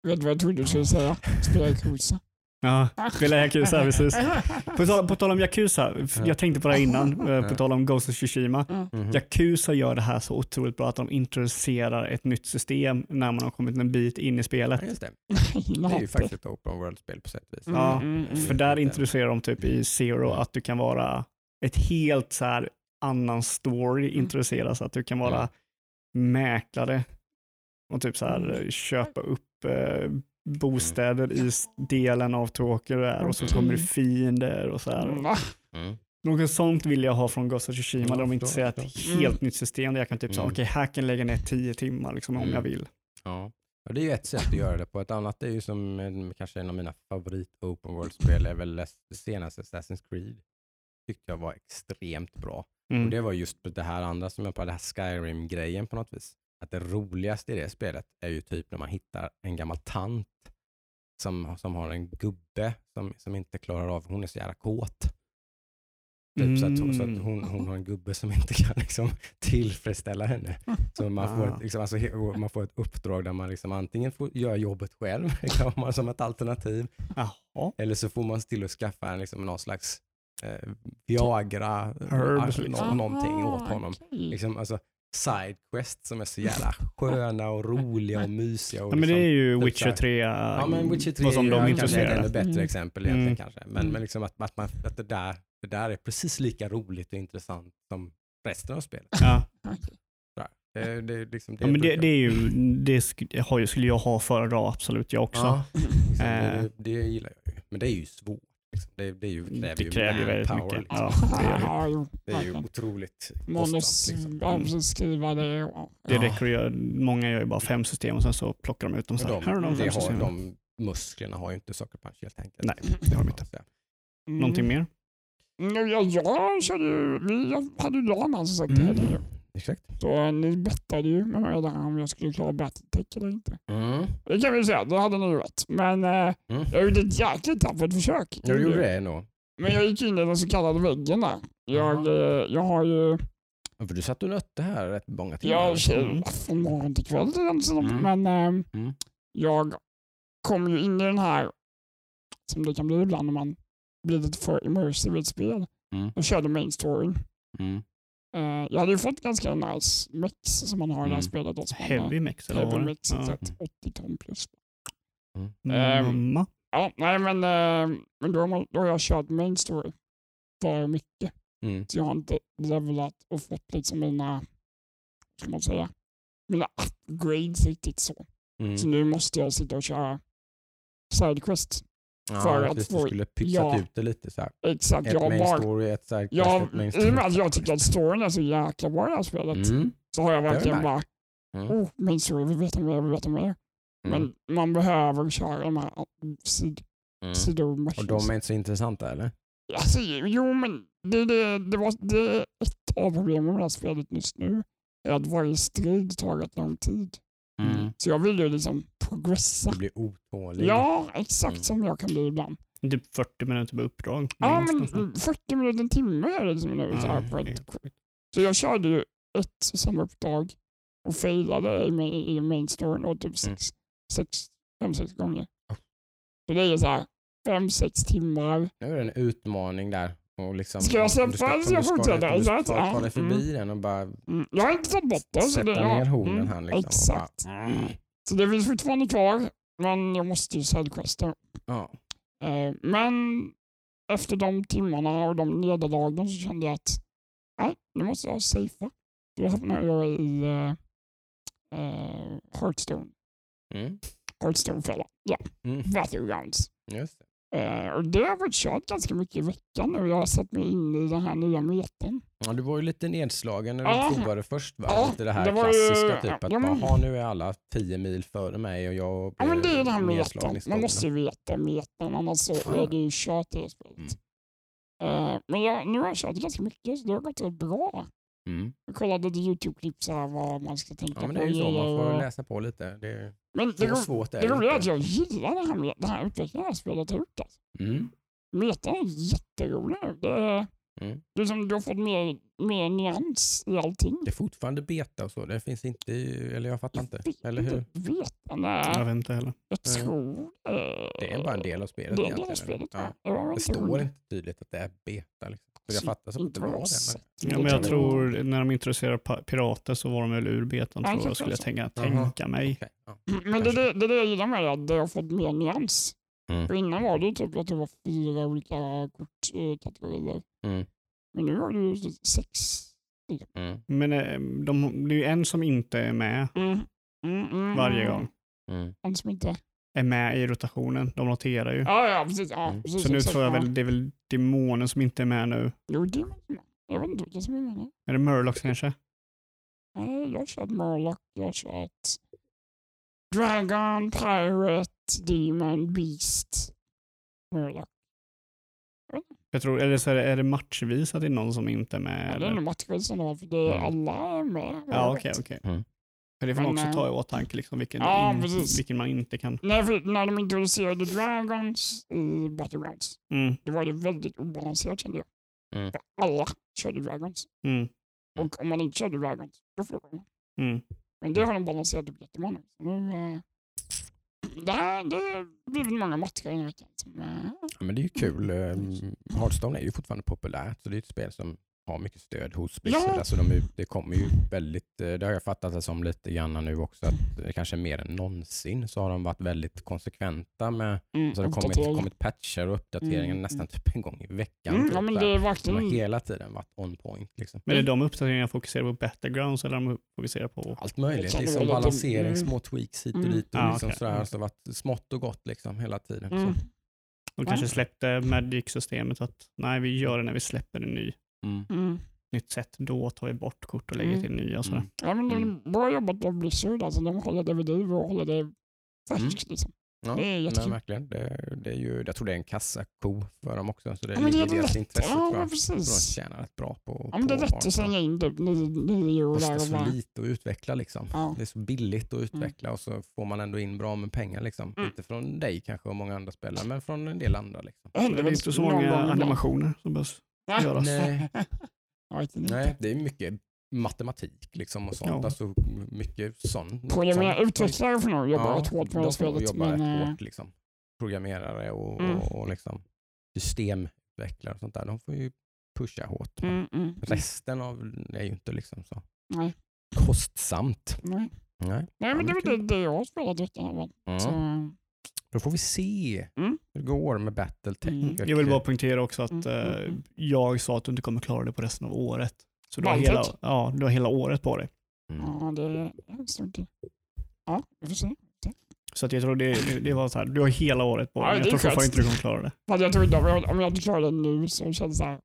Speaker 2: Vet du vad jag trodde du skulle säga? Spela Yakuza.
Speaker 3: Ja, spela Yakuza precis. [laughs] På tal, på tal om Yakuza, jag tänkte på det här innan, eh, på tal om Ghost of Tsushima.
Speaker 1: Mhm.
Speaker 3: Yakuza gör det här så otroligt bra att de introducerar ett nytt system när man har kommit en bit in i
Speaker 1: Ja,
Speaker 3: spelet.
Speaker 1: just det. [laughs] Det är ju faktiskt ett open world-spel på sätt och vis.
Speaker 3: Ja,
Speaker 2: Mm, mm,
Speaker 3: För
Speaker 2: mm.
Speaker 3: där introducerar de typ i Zero att du kan vara ett helt så här annan story introduceras, att du kan vara mäklare och typ så här köpa upp eh, bostäder i delen av Tokyo där och så kommer det fiender och så här.
Speaker 2: Va?
Speaker 1: Mm.
Speaker 3: Något sånt vill jag ha från Ghost of Tsushima där de
Speaker 1: förstår,
Speaker 3: introducerar ett helt nytt system där jag kan typ säga
Speaker 1: Mm.
Speaker 3: okej här kan jag lägga ner tio timmar liksom, om
Speaker 1: Mm.
Speaker 3: jag vill.
Speaker 1: Ja. Ja, det är ju ett sätt att göra det på. Ett annat är ju som kanske en av mina favorit open world-spel är väl det senaste Assassin's Creed. Tyckte jag var extremt bra.
Speaker 3: Mm.
Speaker 1: Och det var just det här andra som jag på det här Skyrim-grejen på något vis. Att det roligaste i det spelet är ju typ när man hittar en gammal tant som, som har en gubbe som, som inte klarar av, hon är så jävla kåt. Typ, så att, hon- så att
Speaker 3: Mm.
Speaker 1: hon, hon har en gubbe som inte kan liksom, [laughs] tillfredsställa henne. Så man får,
Speaker 3: Ah.
Speaker 1: ett, liksom, alltså, man får ett uppdrag där man liksom antingen får göra jobbet själv, [laughs] kan man som ett alternativ,
Speaker 3: Jaha.
Speaker 1: eller så får man till att skaffa en, liksom, någon slags eh, Viagra,
Speaker 3: Herbs,
Speaker 1: alltså,
Speaker 3: liksom.
Speaker 1: nå- någonting åt
Speaker 2: Ah,
Speaker 1: honom.
Speaker 2: okej.
Speaker 1: Liksom, alltså, sidequests som är så jävla sköna och roliga och mysiga. Och
Speaker 3: Ja, men det är
Speaker 1: liksom,
Speaker 3: ju Witcher
Speaker 1: här-
Speaker 3: 3,
Speaker 1: Ja men Witcher 3
Speaker 3: vad som
Speaker 1: är
Speaker 3: de
Speaker 1: kanske
Speaker 3: introducerar.
Speaker 1: ett ännu bättre
Speaker 2: Mm.
Speaker 1: exempel egentligen
Speaker 3: Mm.
Speaker 1: kanske. Men,
Speaker 2: Mm.
Speaker 1: men liksom att, att, man, att det, där, det där är precis lika roligt och intressant som resten av spelet.
Speaker 3: Ja.
Speaker 1: Det, det, är liksom, det,
Speaker 3: Ja, men det, det, är ju, det sk- har ju, skulle jag ha föredrag absolut jag också.
Speaker 1: Ja, liksom, det, det gillar jag ju. Men det är ju svårt. Liksom. Det, det, är ju, kräver
Speaker 3: Det
Speaker 1: ju
Speaker 3: kräver ju väldigt
Speaker 1: manpower,
Speaker 3: mycket.
Speaker 1: Liksom.
Speaker 3: Ja, det det.
Speaker 1: Är ju otroligt
Speaker 2: Manus,
Speaker 1: kostsamt. Liksom.
Speaker 2: ja, precis, skriva det.
Speaker 3: Det räcker att göra, många gör ju bara fem system och sen så plockar de ut dem. Så
Speaker 1: de,
Speaker 3: här har de
Speaker 1: har, de musklerna har ju inte Sucker Punch helt enkelt.
Speaker 3: Nej, det har de inte.
Speaker 2: Mm.
Speaker 3: Någonting mer?
Speaker 2: Mm, Ja, jag körde ju, vi hade ju LAN som sagt.
Speaker 1: Mm. Exakt.
Speaker 2: Så eh, ni bettade ju med mig där om jag skulle klara Battletech eller inte.
Speaker 1: Mm.
Speaker 2: Det kan vi säga, det hade ni rätt. Men eh,
Speaker 1: Mm.
Speaker 2: jag gjorde ett jäkligt tappert försök.
Speaker 1: Du gjorde det nog.
Speaker 2: Men jag gick in i den så kallade väggen där. Jag, eh, jag har ju
Speaker 1: För du satt och nötte här rätt många timmar.
Speaker 2: Jag kör från morgon till kväll.
Speaker 1: Mm.
Speaker 2: Men eh,
Speaker 1: Mm.
Speaker 2: jag kom ju in i den här, som det kan bli ibland när man blir lite för immersive i ett spel.
Speaker 1: Mm.
Speaker 2: Jag körde main storyn.
Speaker 1: Mm.
Speaker 2: Eh, jag hade ju fått ganska nice mix som man har i det här
Speaker 1: Mm.
Speaker 2: spelet. Har-
Speaker 3: Heavy vad
Speaker 2: Heavy mix,
Speaker 3: Ja.
Speaker 2: exakt. 80 ton plus.
Speaker 1: Mm.
Speaker 3: Mamma.
Speaker 2: Ja, nej men, eh, men då, har då har jag kört main story för mycket.
Speaker 1: Mm.
Speaker 2: Så jag har inte levlat och fått liksom mina, ska man säga, mina upgrades riktigt så.
Speaker 1: Mm.
Speaker 2: Så nu måste jag sitta och köra sidequest.
Speaker 1: Ja,
Speaker 2: för
Speaker 1: att
Speaker 2: få-
Speaker 1: skulle pytsat
Speaker 2: ja.
Speaker 1: ut det lite så här.
Speaker 2: Exakt,
Speaker 1: Ett
Speaker 2: jag
Speaker 1: main
Speaker 2: bara...
Speaker 1: story, ett sidequest,
Speaker 2: Ja,
Speaker 1: main
Speaker 2: I
Speaker 1: story.
Speaker 2: och med att jag tycker att storyn är så jäkla bra i det här spelet
Speaker 1: Mm.
Speaker 2: så har jag verkligen bara,
Speaker 1: Mm.
Speaker 2: oh, main story, vi vet mer, vi vet mer.
Speaker 1: Mm.
Speaker 2: Men man behöver köra de här sid
Speaker 1: Mm.
Speaker 2: sidor
Speaker 1: Och de är inte så intressanta eller?
Speaker 2: Alltså, jo, men det, det, det, var, det är ett av problemen med det här spelet just nu. Är att varje strid tar rätt lång tid.
Speaker 1: Mm.
Speaker 2: Så jag vill ju liksom progressa.
Speaker 1: Du blir otålig.
Speaker 2: Ja, exakt
Speaker 1: Mm.
Speaker 2: som jag kan bli ibland.
Speaker 3: Typ 40 minuter på uppdrag.
Speaker 2: Ja, men
Speaker 3: nästan.
Speaker 2: 40 minuter, en timme är det liksom nu. Så, här
Speaker 3: Ja,
Speaker 2: på ett, så jag körde ju ett samma uppdrag och failade i, i main storyn typ
Speaker 1: Mm.
Speaker 2: sex, sex, fem, sex gånger. Så det är så här fem, sex timmar.
Speaker 1: Nu är det en utmaning där. Och liksom,
Speaker 2: Ska jag
Speaker 1: om
Speaker 2: så jag
Speaker 1: du ska- ta, dig förbi den och bara
Speaker 2: Mm. Jag har inte tagit bort det. Så
Speaker 1: sätta
Speaker 2: det
Speaker 1: ner hornen
Speaker 2: mm,
Speaker 1: här. Liksom,
Speaker 2: Exakt.
Speaker 1: Bara, mm.
Speaker 2: Så det finns fortfarande kvar, men jag måste ju sidequesta.
Speaker 1: ja.
Speaker 2: Eh, men efter de timmarna och de nederlagen så kände jag att nej, nu måste jag safea. Då hamnade jag i uh, uh, Hearthstone.
Speaker 1: Mm.
Speaker 2: Hearthstone-fällan. Ja,
Speaker 1: Mm.
Speaker 2: Battlegrounds.
Speaker 1: Just det.
Speaker 2: Eh, och det har jag varit kört ganska mycket i veckan nu. Jag har satt mig in i den här nya metan.
Speaker 1: Ja, du var ju lite nedslagen när du
Speaker 2: Ja.
Speaker 1: provade först va?
Speaker 2: Ja,
Speaker 1: lite det här
Speaker 2: det var ju-
Speaker 1: klassiska typ att
Speaker 2: ja, men-
Speaker 1: bara, "Ha, nu är alla tio mil före mig och jag
Speaker 2: Ja, men det är den här
Speaker 1: i
Speaker 2: Man
Speaker 1: skogen."
Speaker 2: måste ju veta metan, annars så är det ju kört i det spelet.
Speaker 1: Mm.
Speaker 2: Eh, men jag, nu har jag kört ganska mycket så det har gått rätt bra.
Speaker 1: Mm.
Speaker 2: Jag kollade lite YouTube-klipp så här vad man ska tänka
Speaker 1: Ja, men det är ju så, man får läsa på lite. Det är,
Speaker 2: Men det, ro-
Speaker 1: svårt är
Speaker 2: det roliga är att jag gillar det här, med, det här utvecklingen det här spelet har gjort. Alltså.
Speaker 1: Mm.
Speaker 2: Metan är jätterolig. Det är,
Speaker 1: Mm.
Speaker 2: det är som du har fått mer, mer nyans i allting.
Speaker 1: Det är fortfarande beta och så. Det finns inte, eller jag fattar inte. Eller hur?
Speaker 2: vet jag, nej,
Speaker 3: Jag vet inte heller.
Speaker 2: jag tror...
Speaker 1: Det är bara en del av spelet
Speaker 2: Det är en del av spelet.
Speaker 1: Ja.
Speaker 2: Ja.
Speaker 1: Det står inte tydligt att det är beta. Liksom. Så jag fattar som att
Speaker 2: inte
Speaker 1: det
Speaker 2: vad
Speaker 1: var
Speaker 2: jag
Speaker 1: det. Men...
Speaker 3: Ja, men jag tror när de introducerade pirater så var de väl ur betan tror jag skulle jag tänka, tänka mig.
Speaker 1: Okej, ja.
Speaker 2: Men det är det, det, är det jag gillar med det, att det har fått mer nyans.
Speaker 1: Mm.
Speaker 2: För innan var det typ att det var fyra olika kortkategorier.
Speaker 1: Mm.
Speaker 2: Men nu har du sex.
Speaker 1: Mm.
Speaker 3: Men eh, de, det är ju en som inte är med
Speaker 2: Mm. Mm, mm,
Speaker 3: varje gång.
Speaker 1: Mm.
Speaker 2: En som inte...
Speaker 3: Är med i rotationen. De roterar ju.
Speaker 2: Ja, ja precis. Ja,
Speaker 1: Mm.
Speaker 2: precis
Speaker 3: så nu tror jag
Speaker 2: ja.
Speaker 3: väl det är väl demonen som inte är med nu.
Speaker 2: Jo, det är man. Jag vet inte vilka som är med nu.
Speaker 3: Är det Murlocs kanske?
Speaker 2: Nej, jag har kört Murloc, jag har kört Dragon, Pirate, Demon, Beast, Murloc.
Speaker 3: Jag tror, eller så är det, är det matchvis att det är någon som inte är med?
Speaker 2: Ja, det är nog matchgrisen då, för det är
Speaker 1: Mm.
Speaker 2: alla är med.
Speaker 3: Ja, okej, okej.
Speaker 1: Mm.
Speaker 3: För det får man också ta i
Speaker 2: eh,
Speaker 3: åtanke, liksom, vilken,
Speaker 2: ja,
Speaker 3: in, vilken man inte kan.
Speaker 2: Nej, för när de introducerade Dragons i Battlegrounds,
Speaker 3: Mm,
Speaker 2: då var det väldigt obalanserat kände jag.
Speaker 1: Mm.
Speaker 2: För alla körde Dragons.
Speaker 3: mm,
Speaker 2: Och om man inte körde Dragons, då förlorade man.
Speaker 3: mm.
Speaker 2: Men det har de balanserat upp jättemånga. Nu, eh, det, här, det har blivit många matcher här veckan. Som, eh,
Speaker 1: Ja, Men det är ju kul. Ehm, Hearthstone är ju fortfarande populärt så det är ett spel som har mycket stöd hos Blizzard.
Speaker 2: Ja.
Speaker 1: Alltså de, är- det kommer ju väldigt, eh, det har jag fattat det som lite grann nu också, att det kanske mer än någonsin så har de varit väldigt konsekventa med,
Speaker 2: mm,
Speaker 1: så det har kommit, kommit patcher och uppdateringar
Speaker 2: Mm,
Speaker 1: nästan typ en gång i veckan.
Speaker 2: Mm,
Speaker 1: typ,
Speaker 2: ja, men det är
Speaker 1: de har hela tiden varit on point. Liksom.
Speaker 3: Men är de uppdateringarna fokuserar på Battlegrounds eller de fokuserar på...
Speaker 1: Allt möjligt, liksom balansering,
Speaker 2: mm.
Speaker 1: små tweaks hit och
Speaker 2: Mm.
Speaker 1: dit. Och
Speaker 3: Ja,
Speaker 1: liksom
Speaker 3: okej.
Speaker 1: sådär,
Speaker 3: Mm.
Speaker 1: så varit smått och gott liksom, hela tiden.
Speaker 2: Mm.
Speaker 1: Så.
Speaker 3: De kanske släppte Magic-systemet att nej, vi gör det när vi släpper en ny,
Speaker 1: Mm.
Speaker 2: Mm.
Speaker 3: nytt sätt. Då tar vi bort kort och lägger
Speaker 2: Mm.
Speaker 3: till nya. Och sådär.
Speaker 1: Mm.
Speaker 2: Ja, men det är
Speaker 1: Mm.
Speaker 2: bra jobbat av Blizzard. Alltså, de håller det vid liv och håller det färskt. Liksom.
Speaker 1: Ja,
Speaker 2: Det är jättekul.
Speaker 1: verkligen. Det, det är ju, jag tror det är en kassako för dem också. Så det
Speaker 2: Ja, men det
Speaker 1: ligger
Speaker 2: är
Speaker 1: i deras intresse
Speaker 2: Ja, men.
Speaker 1: Så de
Speaker 2: precis.
Speaker 1: tjänar rätt bra på,
Speaker 2: Ja, men det är lätt att slänga in typ nio nio och
Speaker 1: Det kostar
Speaker 2: och
Speaker 1: så
Speaker 2: bara...
Speaker 1: lite att utveckla liksom.
Speaker 2: Ja.
Speaker 1: Det är så billigt att utveckla och så får man ändå in bra med pengar. Liksom.
Speaker 2: Mm.
Speaker 1: Inte från dig kanske och många andra spelare, men från en del andra. Liksom.
Speaker 2: Det
Speaker 3: är inte så många animationer som behövs. Göras.
Speaker 1: Nej, nej, [laughs] det är mycket matematik liksom och sånt.
Speaker 3: Ja.
Speaker 1: Alltså mycket sånt.
Speaker 2: Programmera,
Speaker 1: sånt.
Speaker 2: utvecklare får nog jobba rätt hårt på det här
Speaker 1: de får
Speaker 2: spelet.
Speaker 1: jobba
Speaker 2: Men,
Speaker 1: rätt
Speaker 2: eh,
Speaker 1: hårt. Liksom. Programmerare och,
Speaker 2: Mm.
Speaker 1: och, och liksom systemutvecklare och sånt där. De får ju pusha hårt. Men
Speaker 2: mm, mm,
Speaker 1: Resten av det är ju inte liksom så
Speaker 2: nej,
Speaker 1: kostsamt.
Speaker 2: nej.
Speaker 1: Nej.
Speaker 2: nej, men det är det, det jag har spelat veckan. här, va.
Speaker 1: Mm.
Speaker 2: Så,
Speaker 1: Då får vi se
Speaker 2: Mm.
Speaker 1: hur det går med Battletech.
Speaker 2: Mm.
Speaker 3: Jag vill bara poängtera också att
Speaker 2: Mm, mm,
Speaker 3: eh,
Speaker 2: mm.
Speaker 3: jag sa att du inte kommer klara det på resten av året. Så du har, hela, ja, du har hela året på dig.
Speaker 1: Mm.
Speaker 2: ja, det stor del. Ja, vi får se.
Speaker 3: Så att jag tror det, det, var så här, du har hela året på
Speaker 2: Ja,
Speaker 3: dig.
Speaker 2: det
Speaker 3: Jag tror fortfarande inte du kommer klara det.
Speaker 2: Fast jag tror inte, om jag, om jag inte klarar det nu så känns det så här,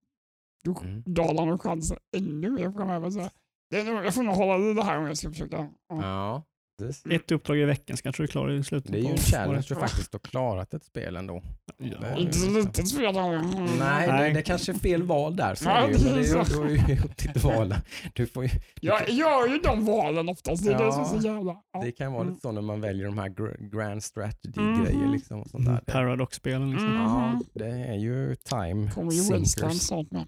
Speaker 2: då
Speaker 1: Mm.
Speaker 2: dalar nog chansen ännu mer framöver. Så det är nog, jag får nog hålla i det här om jag ska försöka. Ja.
Speaker 1: Ja, det,
Speaker 3: Ett uppdrag i veckan så kanske du klarar det i slutet
Speaker 1: det är ju en challenge att faktiskt ha klarat ett spel ändå.
Speaker 3: Ja,
Speaker 1: Det är
Speaker 2: Inte så
Speaker 1: ju-
Speaker 2: litet spel. Mm.
Speaker 1: Nej,
Speaker 3: Nej.
Speaker 1: Det, det kanske är fel val där. Så
Speaker 2: Ja,
Speaker 1: är det ju,
Speaker 2: det
Speaker 1: det
Speaker 2: är så.
Speaker 1: då är ju upp till ditt val. Du får ju,
Speaker 2: Jag gör ju de valen oftast. Det är det så jävla... Ja.
Speaker 1: det kan vara
Speaker 2: Mm.
Speaker 1: lite så när man väljer de här gr- grand strategy-grejer.
Speaker 2: Mhm.
Speaker 1: Liksom och sånt där. Det,
Speaker 3: Paradox-spelen liksom.
Speaker 2: Mm.
Speaker 1: ja, det är ju time
Speaker 2: kommer ju
Speaker 1: sinkers.
Speaker 2: snart med.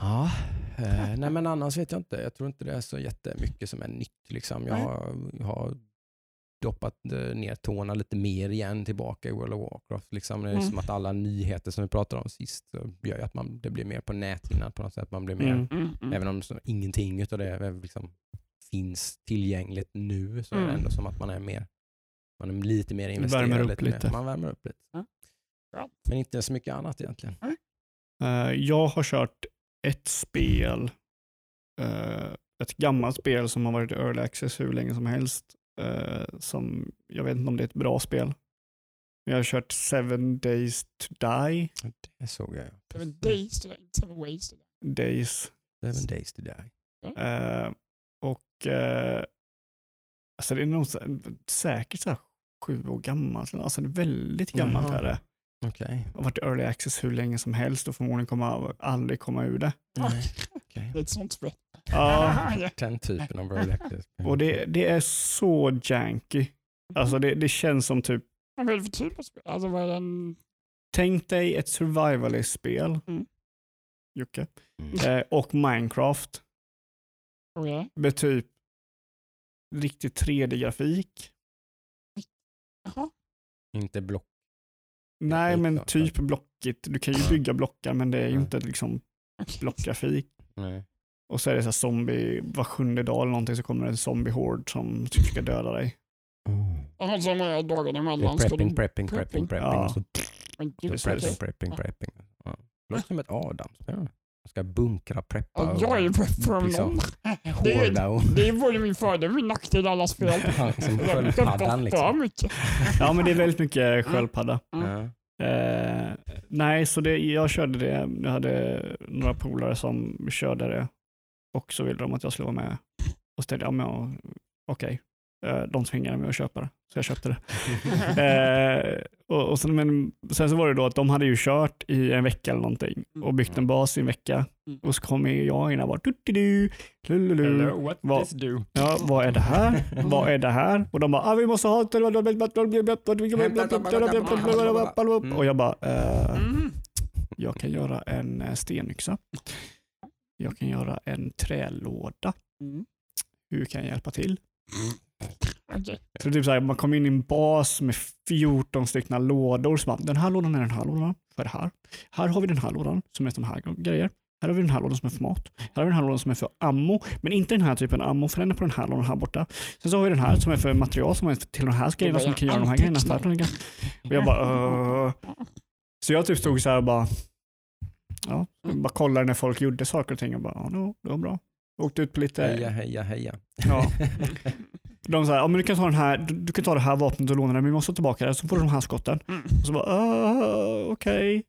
Speaker 1: Ja, eh, nej men annars vet jag inte. Jag tror inte det är så jättemycket som är nytt. Liksom. Jag har, har doppat eh, ner tårna lite mer igen tillbaka i World of Warcraft. Liksom. Det är
Speaker 2: Mm.
Speaker 1: som att alla nyheter som vi pratade om sist gör att man, det blir mer på näthinnan på något sätt. Man blir mer,
Speaker 3: Mm.
Speaker 2: Mm, mm.
Speaker 1: Även om så, ingenting av det är liksom, finns tillgängligt nu så är det
Speaker 2: Mm.
Speaker 1: ändå som att man är mer man är lite mer investerad.
Speaker 3: Värmer
Speaker 1: mer.
Speaker 3: lite.
Speaker 1: Man värmer upp lite.
Speaker 2: Ja.
Speaker 1: Men inte så mycket annat egentligen.
Speaker 3: Eh, jag har kört ett spel, eh, ett gammalt spel som har varit i early access hur länge som helst. eh, som, jag vet inte om det är ett bra spel. Jag har kört Seven Days to Die.
Speaker 1: Det såg jag.
Speaker 2: Seven days to die, seven ways to die.
Speaker 3: Days.
Speaker 1: Seven days to die.
Speaker 3: Eh, och eh, alltså det är nog säkert så här sju år gammalt. Alltså det är väldigt gammalt
Speaker 1: Jaha.
Speaker 3: är det.
Speaker 1: Okej.
Speaker 3: har varit early access hur länge som helst och förmodligen kommer aldrig komma ur det.
Speaker 1: Nej.
Speaker 2: Det är ett sånt spel. [laughs]
Speaker 3: Ja,
Speaker 1: Den typen av early access.
Speaker 3: och det, det är så janky. Alltså det, det känns som typ,
Speaker 2: Vad är det för typ av spel? Alltså vad är den?
Speaker 3: tänk dig ett survivalist-spel,
Speaker 2: Mm.
Speaker 3: Jocke,
Speaker 1: Mm.
Speaker 3: eh, och Minecraft
Speaker 2: Okej.
Speaker 3: med typ riktigt 3D-grafik.
Speaker 2: Jaha.
Speaker 1: Inte block.
Speaker 3: Nej, men
Speaker 1: klart.
Speaker 3: typ blockigt. Du kan ju bygga blockar, men det är ju
Speaker 1: Mm.
Speaker 3: inte liksom [laughs] blockgrafik.
Speaker 1: Nej.
Speaker 3: Och så är det så här zombie, var sjunde dag eller någonting så kommer det en zombie-hord som typ ska döda dig.
Speaker 2: Så några dagar
Speaker 1: Det
Speaker 2: emellan
Speaker 1: är prepping, prepping, prepping, prepping.
Speaker 3: Ja.
Speaker 1: och så
Speaker 2: Men
Speaker 1: det
Speaker 2: gud,
Speaker 1: är
Speaker 2: så
Speaker 1: prepping, prepping, prepping. Ja. Låter som ett Adamsspel. Man ska bunkra, preppa
Speaker 2: Ja, Jag är om
Speaker 1: liksom
Speaker 2: någon. Det är,
Speaker 1: och
Speaker 2: det är både min fördel och min nackdel i alla spel. [laughs]
Speaker 1: Ja, som
Speaker 2: Jag
Speaker 1: sköldpaddan liksom. [laughs]
Speaker 3: Ja, men det är väldigt mycket sköldpadda.
Speaker 1: Ja.
Speaker 3: Eh, nej, så det, jag körde det. Jag hade några polare som körde det och så ville de att jag skulle vara med. Och men ja, okej. Eh, de tvingade mig att köpa det, så jag köpte det. Eh, och, och sen, men, sen så var det då att de hade ju kört i en vecka eller någonting och byggt en bas i en vecka.
Speaker 2: Mm.
Speaker 3: Och så kom jag in och bara du lululu.
Speaker 1: what
Speaker 3: Vad-
Speaker 1: does do?
Speaker 3: Ja, vad är det här? Vad är det här? Och de bara, ah, vi måste ha... Och jag bara, eh,
Speaker 2: Mm.
Speaker 3: jag kan göra en eh, stenyxa. Jag kan göra en trälåda.
Speaker 2: Mm.
Speaker 3: Hur kan jag hjälpa till? Så typ så här, man kommer in i en bas med 14 stycken lådor. Så bara, den här lådan är den här lådan. För det här. Här har vi den här lådan som är de här grejer. Här har vi den här lådan som är för mat. Här har vi den här lådan som är för ammo. Men inte den här typen av ammo, för den är på den här lådan här borta. Sen så har vi den här som är för material som är till de här grejerna som kan göra de här grejerna. Och jag bara, uh. Så jag typ stod så här och bara, ja, bara kollade när folk gjorde saker och ting och bara, ja, no, det var bra. Åkte ut på lite,
Speaker 1: Heja, heja, heja.
Speaker 3: ja. [laughs] De sa, ja men du kan ta den här, du, du kan ta det här vapnet och låna det, men vi måste tillbaka det, så får du de här skotten.
Speaker 2: Mm.
Speaker 3: Och så bara, uh, okej.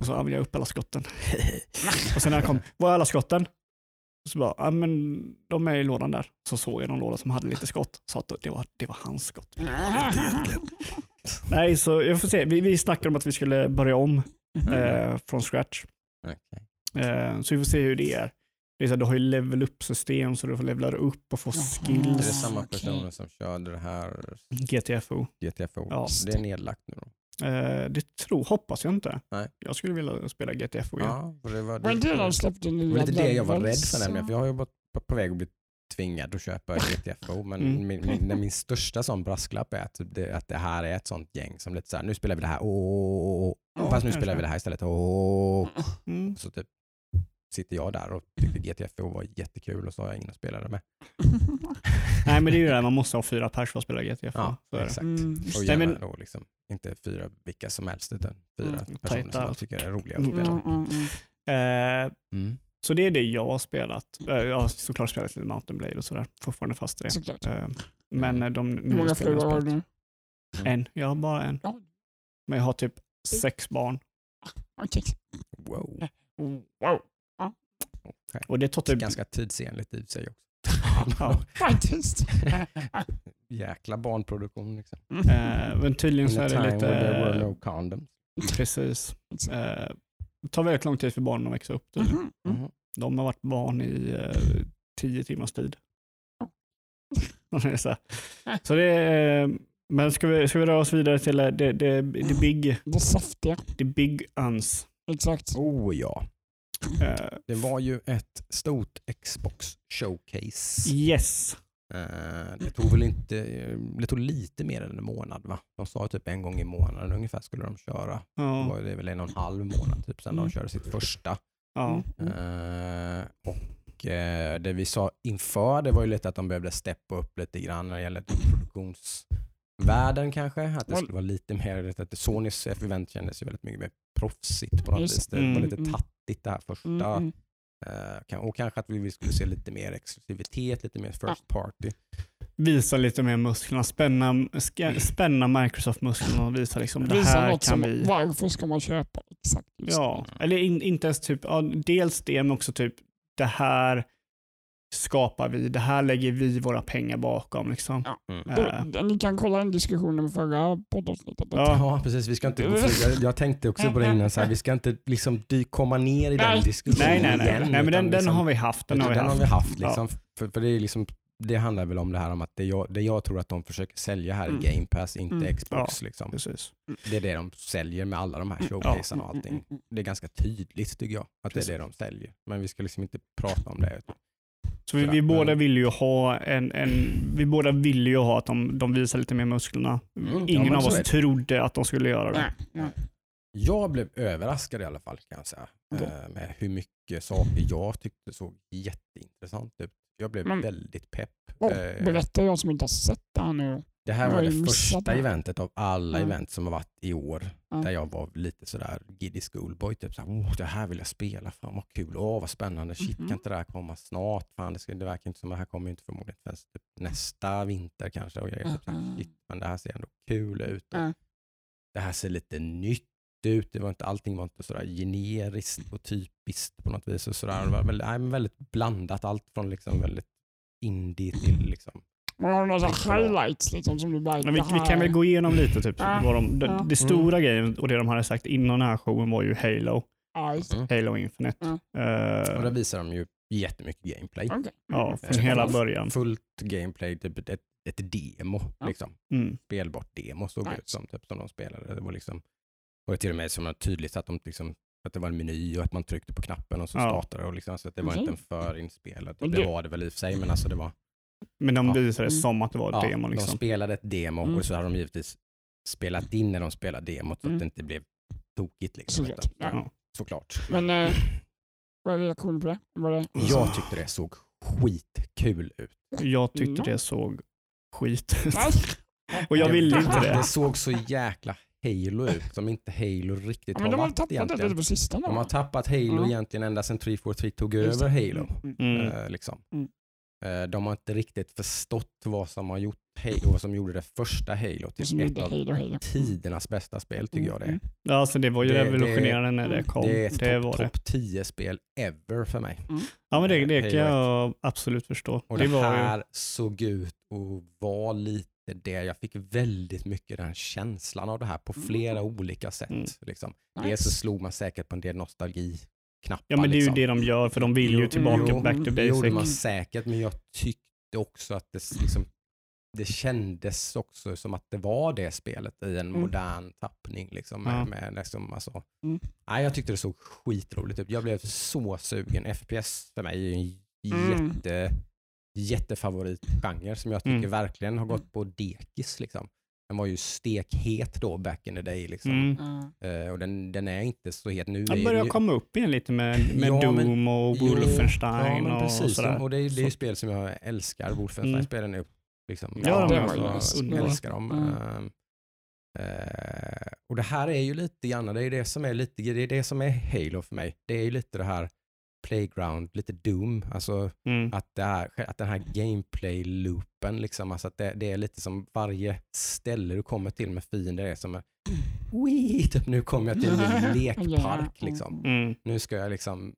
Speaker 3: Och så använde jag upp alla skotten. [laughs] och sen när jag kom, var är alla skotten? Och så bara, ja men de är i lådan där. Så såg jag någon låda som hade lite skott. Så att det var, det var hans skott. Nej, så jag får se. Vi, vi snackade om att vi skulle börja om eh, från scratch.
Speaker 1: Okej.
Speaker 3: Eh, så vi får se hur det är. Det är så här, du har ju level up-system så du får levla upp och få
Speaker 2: Jaha.
Speaker 1: Är det samma personer som körde det här
Speaker 3: GTFO.
Speaker 1: GTFO?
Speaker 3: Ja.
Speaker 1: det är nedlagt nu då?
Speaker 3: Eh, det tror, hoppas jag inte.
Speaker 1: Nej.
Speaker 3: Jag skulle vilja spela GTFO igen.
Speaker 1: Ja, det var,
Speaker 2: inte det de släppte
Speaker 1: det
Speaker 2: nya
Speaker 1: var lite det jag var rädd för nämligen. För jag har ju varit på, på väg att bli tvingad att köpa [laughs] GTFO. Men
Speaker 3: Mm.
Speaker 1: min, min, min största sån brasklapp är att det, att det här är ett sånt gäng som lite så här, nu spelar vi det här, åh, åh, åh.
Speaker 3: Ja,
Speaker 1: fast nu
Speaker 3: kanske.
Speaker 1: spelar vi det här istället, åh.
Speaker 3: Mm.
Speaker 1: Så typ sitter jag där och [laughs] tyckte GTFO var jättekul och så har jag ingen att spela det med. [laughs]
Speaker 3: Nej men det är ju det, man måste ha fyra pers för att spela GTFO.
Speaker 1: Ja, exakt.
Speaker 2: Mm.
Speaker 1: Och gärna
Speaker 3: men-
Speaker 1: då liksom, inte fyra vilka som helst utan fyra
Speaker 3: Mm,
Speaker 1: personer
Speaker 3: tajta.
Speaker 1: som jag tycker är roliga att
Speaker 3: Mm.
Speaker 1: spela.
Speaker 2: Mm, mm, mm.
Speaker 3: Eh,
Speaker 1: Mm.
Speaker 3: så det är det jag har spelat. Eh, jag har såklart spelat lite Mountain Blade och sådär. Fortfarande fast i det.
Speaker 2: Såklart.
Speaker 3: Eh, men de nya
Speaker 2: många
Speaker 3: spelen
Speaker 2: har
Speaker 3: spelat. En. Jag har bara en. Men jag har typ sex barn.
Speaker 2: Okej.
Speaker 1: Wow. [laughs]
Speaker 2: Wow.
Speaker 3: Och det tar typ...
Speaker 1: Ganska tidsenligt i sig också. [laughs] [laughs]
Speaker 3: Ja.
Speaker 2: Faktiskt. [laughs]
Speaker 1: Jäkla barnproduktion. Liksom.
Speaker 3: Eh, men tydligen så är det
Speaker 1: where there were
Speaker 3: lite...
Speaker 1: no condoms.
Speaker 3: Precis. Eh, det tar väldigt lång tid för barnen att växa upp. tydligen.
Speaker 2: Mhm. Mm.
Speaker 1: Mhm.
Speaker 3: De har varit barn i eh, tio timmars tid. Är så, det är, men ska vi, ska vi röra oss vidare till eh, det, det, det big,
Speaker 2: Det saftiga.
Speaker 3: the big uns?
Speaker 2: Exakt.
Speaker 1: Oh ja.
Speaker 3: Eh,
Speaker 1: Det var ju ett stort Xbox showcase.
Speaker 3: yes.
Speaker 1: Eh, Det tog väl inte, det tog lite mer än en månad va? De sa typ en gång i månaden ungefär skulle de köra. Det
Speaker 3: Ja.
Speaker 1: var det väl en och en halv månad typ sedan
Speaker 3: Mm.
Speaker 1: de körde sitt första.
Speaker 3: ja.
Speaker 2: Mm.
Speaker 1: Eh, och eh, det vi sa inför det var ju lite att de behövde steppa upp lite grann när det gäller produktionsvärlden kanske. Att det skulle vara lite mer, att Sonys event kändes ju väldigt mycket mer proffsigt på något
Speaker 2: Just-
Speaker 1: vis. Det var
Speaker 3: mm,
Speaker 1: lite
Speaker 2: mm.
Speaker 1: tattigt det här första. Kan- och kanske att vi vi skulle se lite mer exklusivitet, lite mer first party.
Speaker 3: Visa lite mer musklerna, spänna, spänna Microsoft-musklerna och visa liksom det
Speaker 2: Visa
Speaker 3: här
Speaker 2: något
Speaker 3: kan
Speaker 2: som,
Speaker 3: vi.
Speaker 2: varför ska man köpa? Exakt. just
Speaker 3: Ja, eller in, inte ens typ, ja, dels det men också typ det här skapar vi, det här lägger vi våra pengar bakom. Liksom.
Speaker 2: Ja.
Speaker 1: Mm.
Speaker 2: Det- Ni kan kolla den diskussionen med förra poddavsnittet.
Speaker 3: Ja.
Speaker 1: Ja, precis. Vi ska inte gå [laughs] jag, jag tänkte också på det innan, så här, vi ska inte liksom komma ner i den
Speaker 2: Nej.
Speaker 1: diskussionen
Speaker 3: nej, nej, nej.
Speaker 1: igen.
Speaker 3: nej men
Speaker 1: utan
Speaker 3: den, den
Speaker 1: liksom,
Speaker 3: har vi haft. Den
Speaker 1: utan
Speaker 3: har vi
Speaker 1: den
Speaker 3: haft.
Speaker 1: har vi haft.
Speaker 3: Ja.
Speaker 1: Liksom, för, för det, är liksom, det handlar väl om det här om att det jag, det jag tror att de försöker sälja här
Speaker 2: Mm.
Speaker 1: Game Pass, inte
Speaker 2: Mm.
Speaker 1: Xbox. Liksom.
Speaker 3: Precis.
Speaker 1: Det är det de säljer med alla de här
Speaker 3: Ja.
Speaker 1: showcaserna och allting.
Speaker 2: Mm,
Speaker 1: Det är ganska tydligt tycker jag, att
Speaker 3: Precis.
Speaker 1: det är det de säljer. Men vi ska liksom inte prata om det.
Speaker 3: Så vi, vi båda vill ju ha en, en, vi båda vill ju ha att de, de visar lite mer musklerna.
Speaker 1: Mm, ja,
Speaker 3: Ingen
Speaker 1: men
Speaker 3: av oss trodde att de skulle göra det.
Speaker 1: Jag blev överraskad i alla fall kan jag säga. Eh, Med hur mycket saker jag tyckte såg jätteintressant ut. Jag blev
Speaker 2: Men-
Speaker 1: väldigt pepp.
Speaker 2: Oh,
Speaker 1: Eh,
Speaker 2: berätta jag som inte har sett det här nu.
Speaker 1: Det här var det första
Speaker 2: det.
Speaker 1: eventet av alla
Speaker 2: Ja.
Speaker 1: event som har varit i år.
Speaker 2: Ja.
Speaker 1: Där jag var lite sådär giddy schoolboy. Typ såhär, oh, det här vill jag spela. Fan vad kul. Åh vad spännande. Shit
Speaker 2: Mhm.
Speaker 1: kan inte det här komma snart? Fan det, ska, det verkar inte som det här kommer inte förmodligen förrän typ nästa vinter kanske. Och jag är typ såhär,
Speaker 2: Mhm.
Speaker 1: shit, men det här ser ändå kul ut. Och. Det här ser lite nytt ut. Det var inte, allting var inte sådär generiskt och typiskt på något vis. Och sådär. Det var väldigt, nej, väldigt blandat. Allt från liksom väldigt indie till liksom
Speaker 2: Man har några highlights liksom som du bara...
Speaker 3: Men vi, vi kan väl gå igenom lite. Typ,
Speaker 2: Ja.
Speaker 3: vad de, det,
Speaker 2: Ja.
Speaker 3: det stora grejen och det de hade sagt innan den här showen var ju Halo.
Speaker 2: Ja, just det.
Speaker 1: Mm.
Speaker 3: Halo Infinite.
Speaker 2: Ja.
Speaker 3: Eh,
Speaker 1: Och där visar de ju jättemycket gameplay.
Speaker 2: Okej.
Speaker 3: ja,
Speaker 2: Mm.
Speaker 3: från
Speaker 1: Eh,
Speaker 3: hela
Speaker 1: fullt-
Speaker 3: början.
Speaker 1: Fullt gameplay, typ ett, ett demo.
Speaker 2: Ja.
Speaker 1: Liksom.
Speaker 3: Mm.
Speaker 1: Spelbart demo såg
Speaker 2: Nice.
Speaker 1: ut som, typ, som de spelade. Det var liksom, och det till och med som var tydligt att, de liksom, att det var en meny och att man tryckte på knappen och så
Speaker 3: Ja.
Speaker 1: startade det. Och liksom, så att det var inte en förinspelad. Det- var det väl i och för sig, men alltså det var
Speaker 3: Men de
Speaker 1: Ja.
Speaker 3: visade det
Speaker 2: Mm.
Speaker 3: som att det var ett
Speaker 1: Ja,
Speaker 3: demo.
Speaker 1: De
Speaker 3: Liksom.
Speaker 1: spelade ett demo
Speaker 2: Mm.
Speaker 1: och så hade de givetvis spelat in när de spelade demot så
Speaker 2: Mm.
Speaker 1: att det inte blev tokigt. Liksom,
Speaker 2: Såklart. Ja.
Speaker 1: Såklart.
Speaker 2: Men eh, [clears throat] vad är reaktionen på det? Var det
Speaker 1: Jag tyckte det såg skitkul ut.
Speaker 3: Jag tyckte
Speaker 2: Ja.
Speaker 3: det såg skit ut. [laughs] Och jag ville inte
Speaker 1: Det
Speaker 3: det.
Speaker 1: såg så jäkla Halo ut som inte Halo riktigt
Speaker 2: Ja, men
Speaker 1: har
Speaker 2: de har
Speaker 1: varit
Speaker 2: tappat det
Speaker 1: egentligen.
Speaker 2: lite på sistone.
Speaker 1: De har tappat Halo
Speaker 2: Ja.
Speaker 1: egentligen ända sedan 343 tog
Speaker 2: Just
Speaker 1: över
Speaker 2: det.
Speaker 1: Halo.
Speaker 2: Mm.
Speaker 3: Mm.
Speaker 1: Eh, liksom.
Speaker 2: Mm.
Speaker 1: Eh, de har inte riktigt förstått vad som har gjort Halo, vad som gjorde det första Halo till ett av
Speaker 2: Halo Halo.
Speaker 1: tidernas bästa spel tycker jag det är.
Speaker 2: Mm.
Speaker 3: Ja, alltså det var ju
Speaker 1: Det-
Speaker 3: revolutionerande när det
Speaker 2: mm.
Speaker 3: kom.
Speaker 1: Det är ett
Speaker 3: Det
Speaker 1: topp
Speaker 3: var
Speaker 1: top 10 spel ever för mig.
Speaker 3: Ja, men det, det kan
Speaker 1: Halo
Speaker 3: jag absolut förstå.
Speaker 1: Och
Speaker 3: det
Speaker 1: det,
Speaker 3: var ju,
Speaker 1: här såg ut att vara lite det. Jag fick väldigt mycket den känslan av det här på
Speaker 2: Mm.
Speaker 1: flera olika sätt.
Speaker 3: Mm.
Speaker 1: Liksom.
Speaker 2: Nice.
Speaker 1: Dels så slog man säkert på en del nostalgiknappar.
Speaker 3: ja, men det är ju
Speaker 1: liksom.
Speaker 3: det de gör, för de vill ju tillbaka
Speaker 2: jo,
Speaker 3: back to
Speaker 1: Det gjorde man
Speaker 3: basic.
Speaker 1: säkert, men jag tyckte också att det, liksom, det kändes också som att det var det spelet i en
Speaker 2: Mm.
Speaker 1: modern tappning. Liksom, med,
Speaker 3: Ja.
Speaker 1: med, liksom, alltså.
Speaker 2: Mm.
Speaker 1: Nej, jag tyckte det såg skitroligt ut. Jag blev så sugen. FPS för mig är ju en
Speaker 2: Mm.
Speaker 1: jätte, jättefavoritgenre som jag tycker
Speaker 3: Mm.
Speaker 1: verkligen har gått på dekis. Liksom. Den var ju stekhet då back in the day. Liksom.
Speaker 3: Mm.
Speaker 2: Ja.
Speaker 1: Eh, och den, den är inte så het nu.
Speaker 3: Jag
Speaker 1: är
Speaker 3: börjar
Speaker 1: ju-
Speaker 3: komma upp igen lite med, med
Speaker 1: Ja, men-
Speaker 3: Doom och
Speaker 1: Jo,
Speaker 3: Wolfenstein
Speaker 1: ja, men
Speaker 3: och,
Speaker 1: precis.
Speaker 3: sådär.
Speaker 1: Och det, är- det är ju
Speaker 3: Så-
Speaker 1: spel som jag älskar. Wolfenstein-spelen är liksom,
Speaker 3: Ja,
Speaker 1: jag
Speaker 2: det
Speaker 1: alltså,
Speaker 2: var ju nice.
Speaker 1: jag älskar dem.
Speaker 2: Mm.
Speaker 1: Eh, och det här är ju lite grann, det är det som är lite, det är det som är Halo för mig. Det är ju lite det här playground, lite Doom, alltså
Speaker 3: Mm.
Speaker 1: att, det är, att den här gameplay-loopen, liksom, alltså att det, det är lite som varje ställe du kommer till med fiender är som en Wii, typ nu kommer jag till en [laughs] lekpark. Liksom.
Speaker 3: Mm.
Speaker 1: Nu ska jag liksom,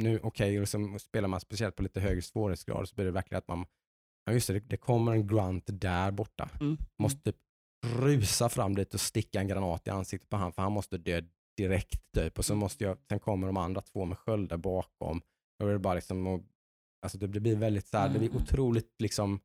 Speaker 1: nu okej, och så spelar man speciellt på lite högre svårighetsgrad så blir det verkligen att man, ja just det, det kommer en grunt där borta.
Speaker 2: Mm.
Speaker 1: Måste typ rusa fram dit och sticka en granat i ansiktet på han för han måste dö direkt typ. Och så måste jag, sen kommer de andra två med sköldar bakom. Då är det bara liksom, och, alltså det blir väldigt så här, det blir
Speaker 2: Mm.
Speaker 1: otroligt liksom,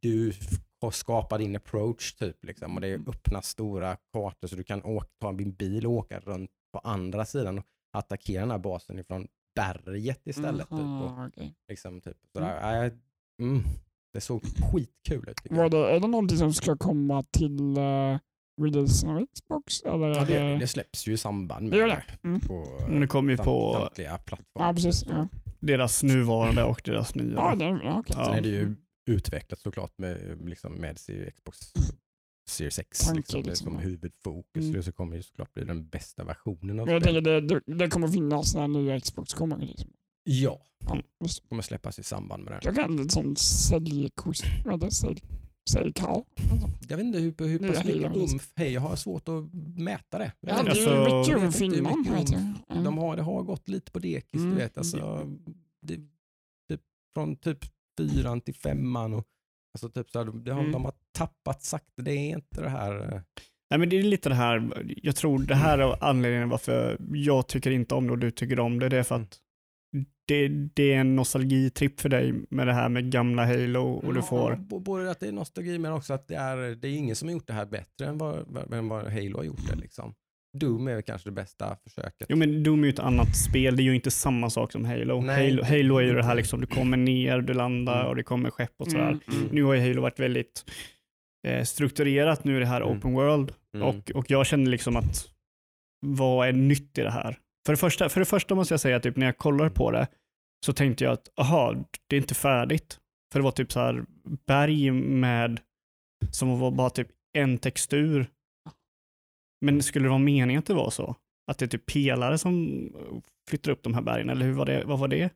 Speaker 1: du f- skapar din approach typ liksom och det är
Speaker 2: Mm.
Speaker 1: öppna stora kartor så du kan åka, ta din bil och åka runt på andra sidan och attackera den här basen ifrån berget istället. Typ, och
Speaker 2: okej.
Speaker 1: liksom, typ, sådär. Ja, jag- mm, det såg skitkul ut.
Speaker 2: Var det, är det någonting som ska komma till uh, releasen av Xbox? Eller
Speaker 1: Ja, det,
Speaker 2: det...
Speaker 1: det släpps ju i samband
Speaker 2: Det
Speaker 1: med
Speaker 2: det. Mm.
Speaker 1: på
Speaker 3: Men det kommer ju på
Speaker 1: samtliga plattformar.
Speaker 2: Ja, precis. Ja.
Speaker 3: deras nuvarande och deras nya.
Speaker 2: Ja, det, ja.
Speaker 3: Ja.
Speaker 1: Sen är det ju utvecklat såklart med, liksom, med Xbox Series X
Speaker 2: Tanke,
Speaker 1: liksom, det
Speaker 2: liksom,
Speaker 1: som huvudfokus.
Speaker 2: Mm.
Speaker 1: Så kommer ju såklart bli den bästa versionen av
Speaker 2: jag
Speaker 1: spelet.
Speaker 2: tänker det, det, det kommer finnas när nya Xbox kommer. Liksom.
Speaker 1: Ja,
Speaker 2: Ja, just.
Speaker 1: kommer släppas i samband med den.
Speaker 2: Jag kan lite sån säljkost... Vad är det? Sälj, säljkarl. Alltså.
Speaker 1: Jag vet inte hur, hur pass mycket umf, hej jag har svårt att mäta det. Jag
Speaker 2: Ja,
Speaker 1: vet
Speaker 2: det är
Speaker 3: Alltså,
Speaker 2: mycket
Speaker 1: umf
Speaker 2: Ja.
Speaker 1: de har, det har gått lite på dekis,
Speaker 2: Mm.
Speaker 1: du vet. Alltså, det, från typ fyran till femman. Och, alltså typ så här, det har,
Speaker 3: Mm.
Speaker 1: De har tappat sakta. Det är inte det här... eh,
Speaker 3: Nej, men det är lite det här, jag tror det här är anledningen varför jag tycker inte om det och du tycker om det. Det är för att det, det är en nostalgitripp för dig med det här med gamla Halo och du får...
Speaker 1: Både att det är nostalgi men också att det är, det är ingen som har gjort det här bättre än vad, än vad Halo har gjort det. Liksom. Doom är väl kanske det bästa försöket.
Speaker 3: Jo men Doom är ju ett annat spel, det är ju inte samma sak som Halo.
Speaker 1: Nej,
Speaker 3: Halo, Halo är ju det här liksom, du kommer ner, du landar
Speaker 1: Mm.
Speaker 3: och det kommer skepp och sådär.
Speaker 2: Mm, mm.
Speaker 3: Nu har ju Halo varit väldigt eh, strukturerat, nu det här
Speaker 1: Mm.
Speaker 3: open world
Speaker 1: Mm.
Speaker 3: och, och jag känner liksom att vad är nytt i det här? För det första, för det första måste jag säga att typ, när jag kollar på det så tänkte jag att aha, det är inte färdigt. För det var typ så här berg med som var bara typ en textur. Men skulle det vara meningen att det var så? Att det är typ pelare som flyttar upp de här bergen, eller hur var det? Vad var det?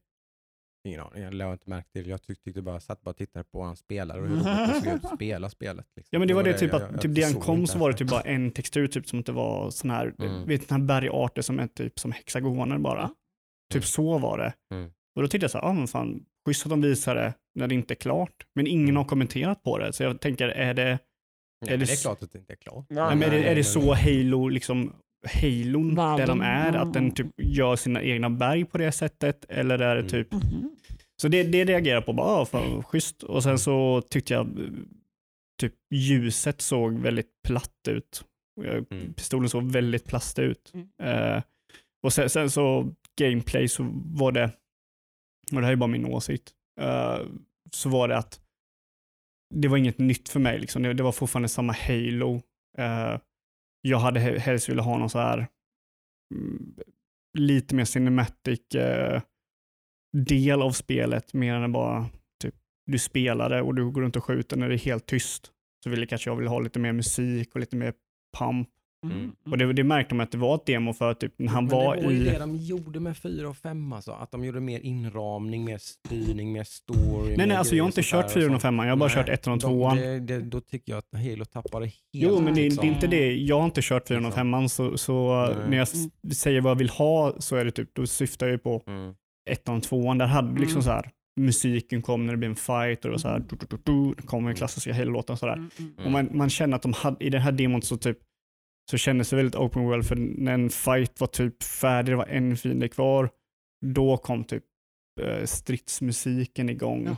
Speaker 1: Ingen aning, jag lade inte märke till. Jag tyck, tyckte bara, satt bara och tittade på hans spelare och hur roligt det såg ut att [laughs] spela spelet. Liksom.
Speaker 3: Ja men det var det, typ
Speaker 1: jag-
Speaker 3: att
Speaker 1: jag-
Speaker 3: typ det han kom så var det typ bara en textur, typ som att det var sån här,
Speaker 1: Mm.
Speaker 3: vet här bergarter som är typ som hexagoner bara. Typ
Speaker 1: Mm.
Speaker 3: så var det.
Speaker 1: Mm.
Speaker 3: Och då tyckte jag så här, ah, men fan, schysst att de visar det när det inte är klart. Men ingen
Speaker 1: Mm.
Speaker 3: har kommenterat på det. Så jag tänker, är det,
Speaker 1: Nej,
Speaker 3: Är det
Speaker 1: det är klart att det inte är klart.
Speaker 2: Ja,
Speaker 3: nej, men är det, är det så Halo, liksom, Halon där de är? Att den typ gör sina egna berg på det sättet? Eller är det
Speaker 1: Mm.
Speaker 3: typ
Speaker 2: Mhm.
Speaker 3: Så det, det reagerar på, bara, ah, fan, schysst. Och sen så tyckte jag eh, typ ljuset såg väldigt platt ut. Jag-
Speaker 1: Mm.
Speaker 3: Pistolen såg väldigt plast ut.
Speaker 2: Mm.
Speaker 3: Eh, och sen, sen så gameplay så var det, och det här är bara min åsikt, uh, så var det att det var inget nytt för mig. Liksom. Det, det var fortfarande samma Halo. Uh, jag hade helst velat ha någon så här mm, lite mer cinematic uh, del av spelet mer än bara typ du spelar det och du går runt och skjuter när det är helt tyst. Så ville kanske jag vill ha lite mer musik och lite mer pump.
Speaker 1: Mm.
Speaker 3: Och det, det märkte man att det var ett demo för typ när han
Speaker 1: men
Speaker 3: var,
Speaker 1: det var ju
Speaker 3: i...
Speaker 1: det de gjorde med 4 och 5 alltså. Att de gjorde mer inramning, mer styrning, mer story.
Speaker 3: Nej
Speaker 1: mer
Speaker 3: nej, alltså jag har inte
Speaker 1: och
Speaker 3: kört
Speaker 1: där
Speaker 3: 4
Speaker 1: och
Speaker 3: och
Speaker 1: sånt.
Speaker 3: 5 jag har bara
Speaker 1: Nej,
Speaker 3: kört 1 och
Speaker 1: de-
Speaker 3: 2
Speaker 1: det, det, Då tycker jag att Halo tappade helt.
Speaker 3: Jo, men det, det
Speaker 1: liksom.
Speaker 3: är inte det. Jag har inte kört 4 och
Speaker 1: Liksom.
Speaker 3: 5 så, så
Speaker 1: Nej.
Speaker 3: när jag s- säger vad jag vill ha så är det typ, då syftar jag ju på
Speaker 1: Mm.
Speaker 3: 1 och 2 Där hade liksom
Speaker 2: Mm.
Speaker 3: så här musiken kom när det blev en fight och det var så här, du, du, du, du, det kom den klassiska Halo-låten sådär.
Speaker 2: Mm, mm.
Speaker 1: Mm.
Speaker 3: Och man, man känner att de hade, i den här demon så typ så kändes det väldigt open world för när en fight var typ färdig, det var en fiende kvar, då kom typ eh, stridsmusiken igång
Speaker 2: Ja.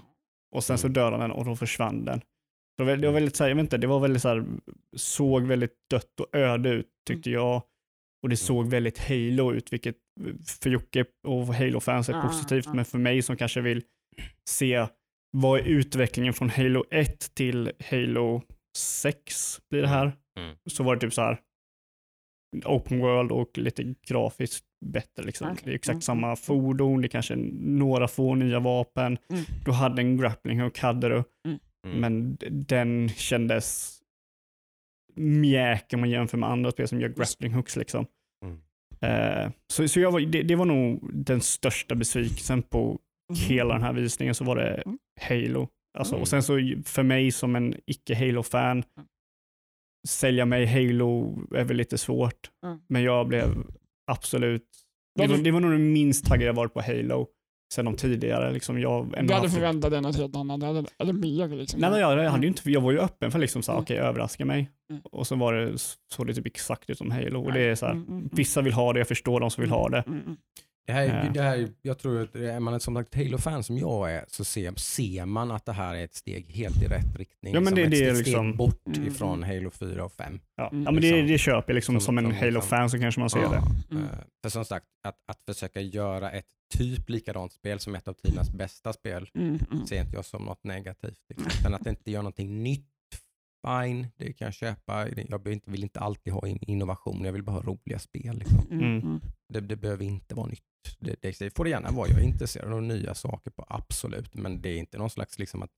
Speaker 3: och sen så
Speaker 1: Mm.
Speaker 3: dödade den och då försvann den. Det var, det var väldigt så här, jag vet inte, det var väldigt så här, såg väldigt dött och öde ut tyckte jag. Och det såg väldigt Halo ut, vilket för Jocke och Halo-fans är
Speaker 2: Ja,
Speaker 3: positivt,
Speaker 2: ja.
Speaker 3: men för mig som kanske vill se vad är utvecklingen från Halo 1 till Halo 6 blir det här.
Speaker 1: Mm.
Speaker 3: Så var det typ så här open world och lite grafiskt bättre. Liksom.
Speaker 2: Okej.
Speaker 3: Det är exakt
Speaker 2: Mm,
Speaker 3: samma fordon, det är kanske några få nya vapen.
Speaker 2: Mm.
Speaker 3: Du hade en grappling hook, hade du,
Speaker 1: Mm.
Speaker 3: men d- den kändes mjäk om man jämför med andra spel som gör grappling hooks. Liksom.
Speaker 1: Mm.
Speaker 3: Eh, så så jag var, det, det var nog den största besvikelsen på hela den här visningen, så var det
Speaker 2: Mm.
Speaker 3: Halo. Alltså,
Speaker 1: Mm.
Speaker 3: Och sen så för mig som en icke-Halo-fan, sälja mig Halo är väl lite svårt,
Speaker 2: Mm.
Speaker 3: men jag blev absolut, det var, det var nog den minst taggade jag varit på Halo sen de tidigare. Liksom jag
Speaker 2: Du hade förväntat dig något helt annat, eller, eller mer liksom.
Speaker 3: Nej, men jag, jag, hade ju inte, jag var ju öppen för liksom
Speaker 2: Mm.
Speaker 3: okej, överraska mig.
Speaker 2: Mm.
Speaker 3: Och så var det, såg det typ exakt ut som Halo. Och det är så här,
Speaker 2: Mm, mm, mm.
Speaker 3: vissa vill ha det, jag förstår de som vill ha det.
Speaker 1: Det här, är- det här, är- jag tror att är man ett som sagt Halo-fan som jag är så ser, ser man att det här är ett steg helt i rätt riktning.
Speaker 3: Ja, men det-
Speaker 1: ett
Speaker 3: det är
Speaker 1: steg
Speaker 3: liksom-
Speaker 1: bort
Speaker 2: Mm,
Speaker 1: ifrån Halo 4 och 5.
Speaker 3: Ja,
Speaker 2: Mm.
Speaker 3: ja men det,
Speaker 1: Liksom.
Speaker 3: det köper jag liksom som,
Speaker 1: Som-
Speaker 3: en
Speaker 1: som liksom-
Speaker 3: Halo-fan så kanske man ser
Speaker 1: Ja.
Speaker 3: det.
Speaker 2: Mm.
Speaker 1: För som sagt, att, att försöka göra ett typ likadant spel som ett av tidernas bästa spel
Speaker 2: Mm, mm.
Speaker 1: ser inte jag som något negativt. Liksom. Sen att det inte gör någonting nytt, fine, det kan jag köpa. Jag vill inte, vill inte alltid ha in- innovation, jag vill bara ha roliga spel. Liksom.
Speaker 2: Mm.
Speaker 3: mm.
Speaker 1: Det, det behöver inte vara nytt. Det, det, det får det gärna vara. Jag är intresserad av nya saker på absolut, men det är inte någon slags liksom att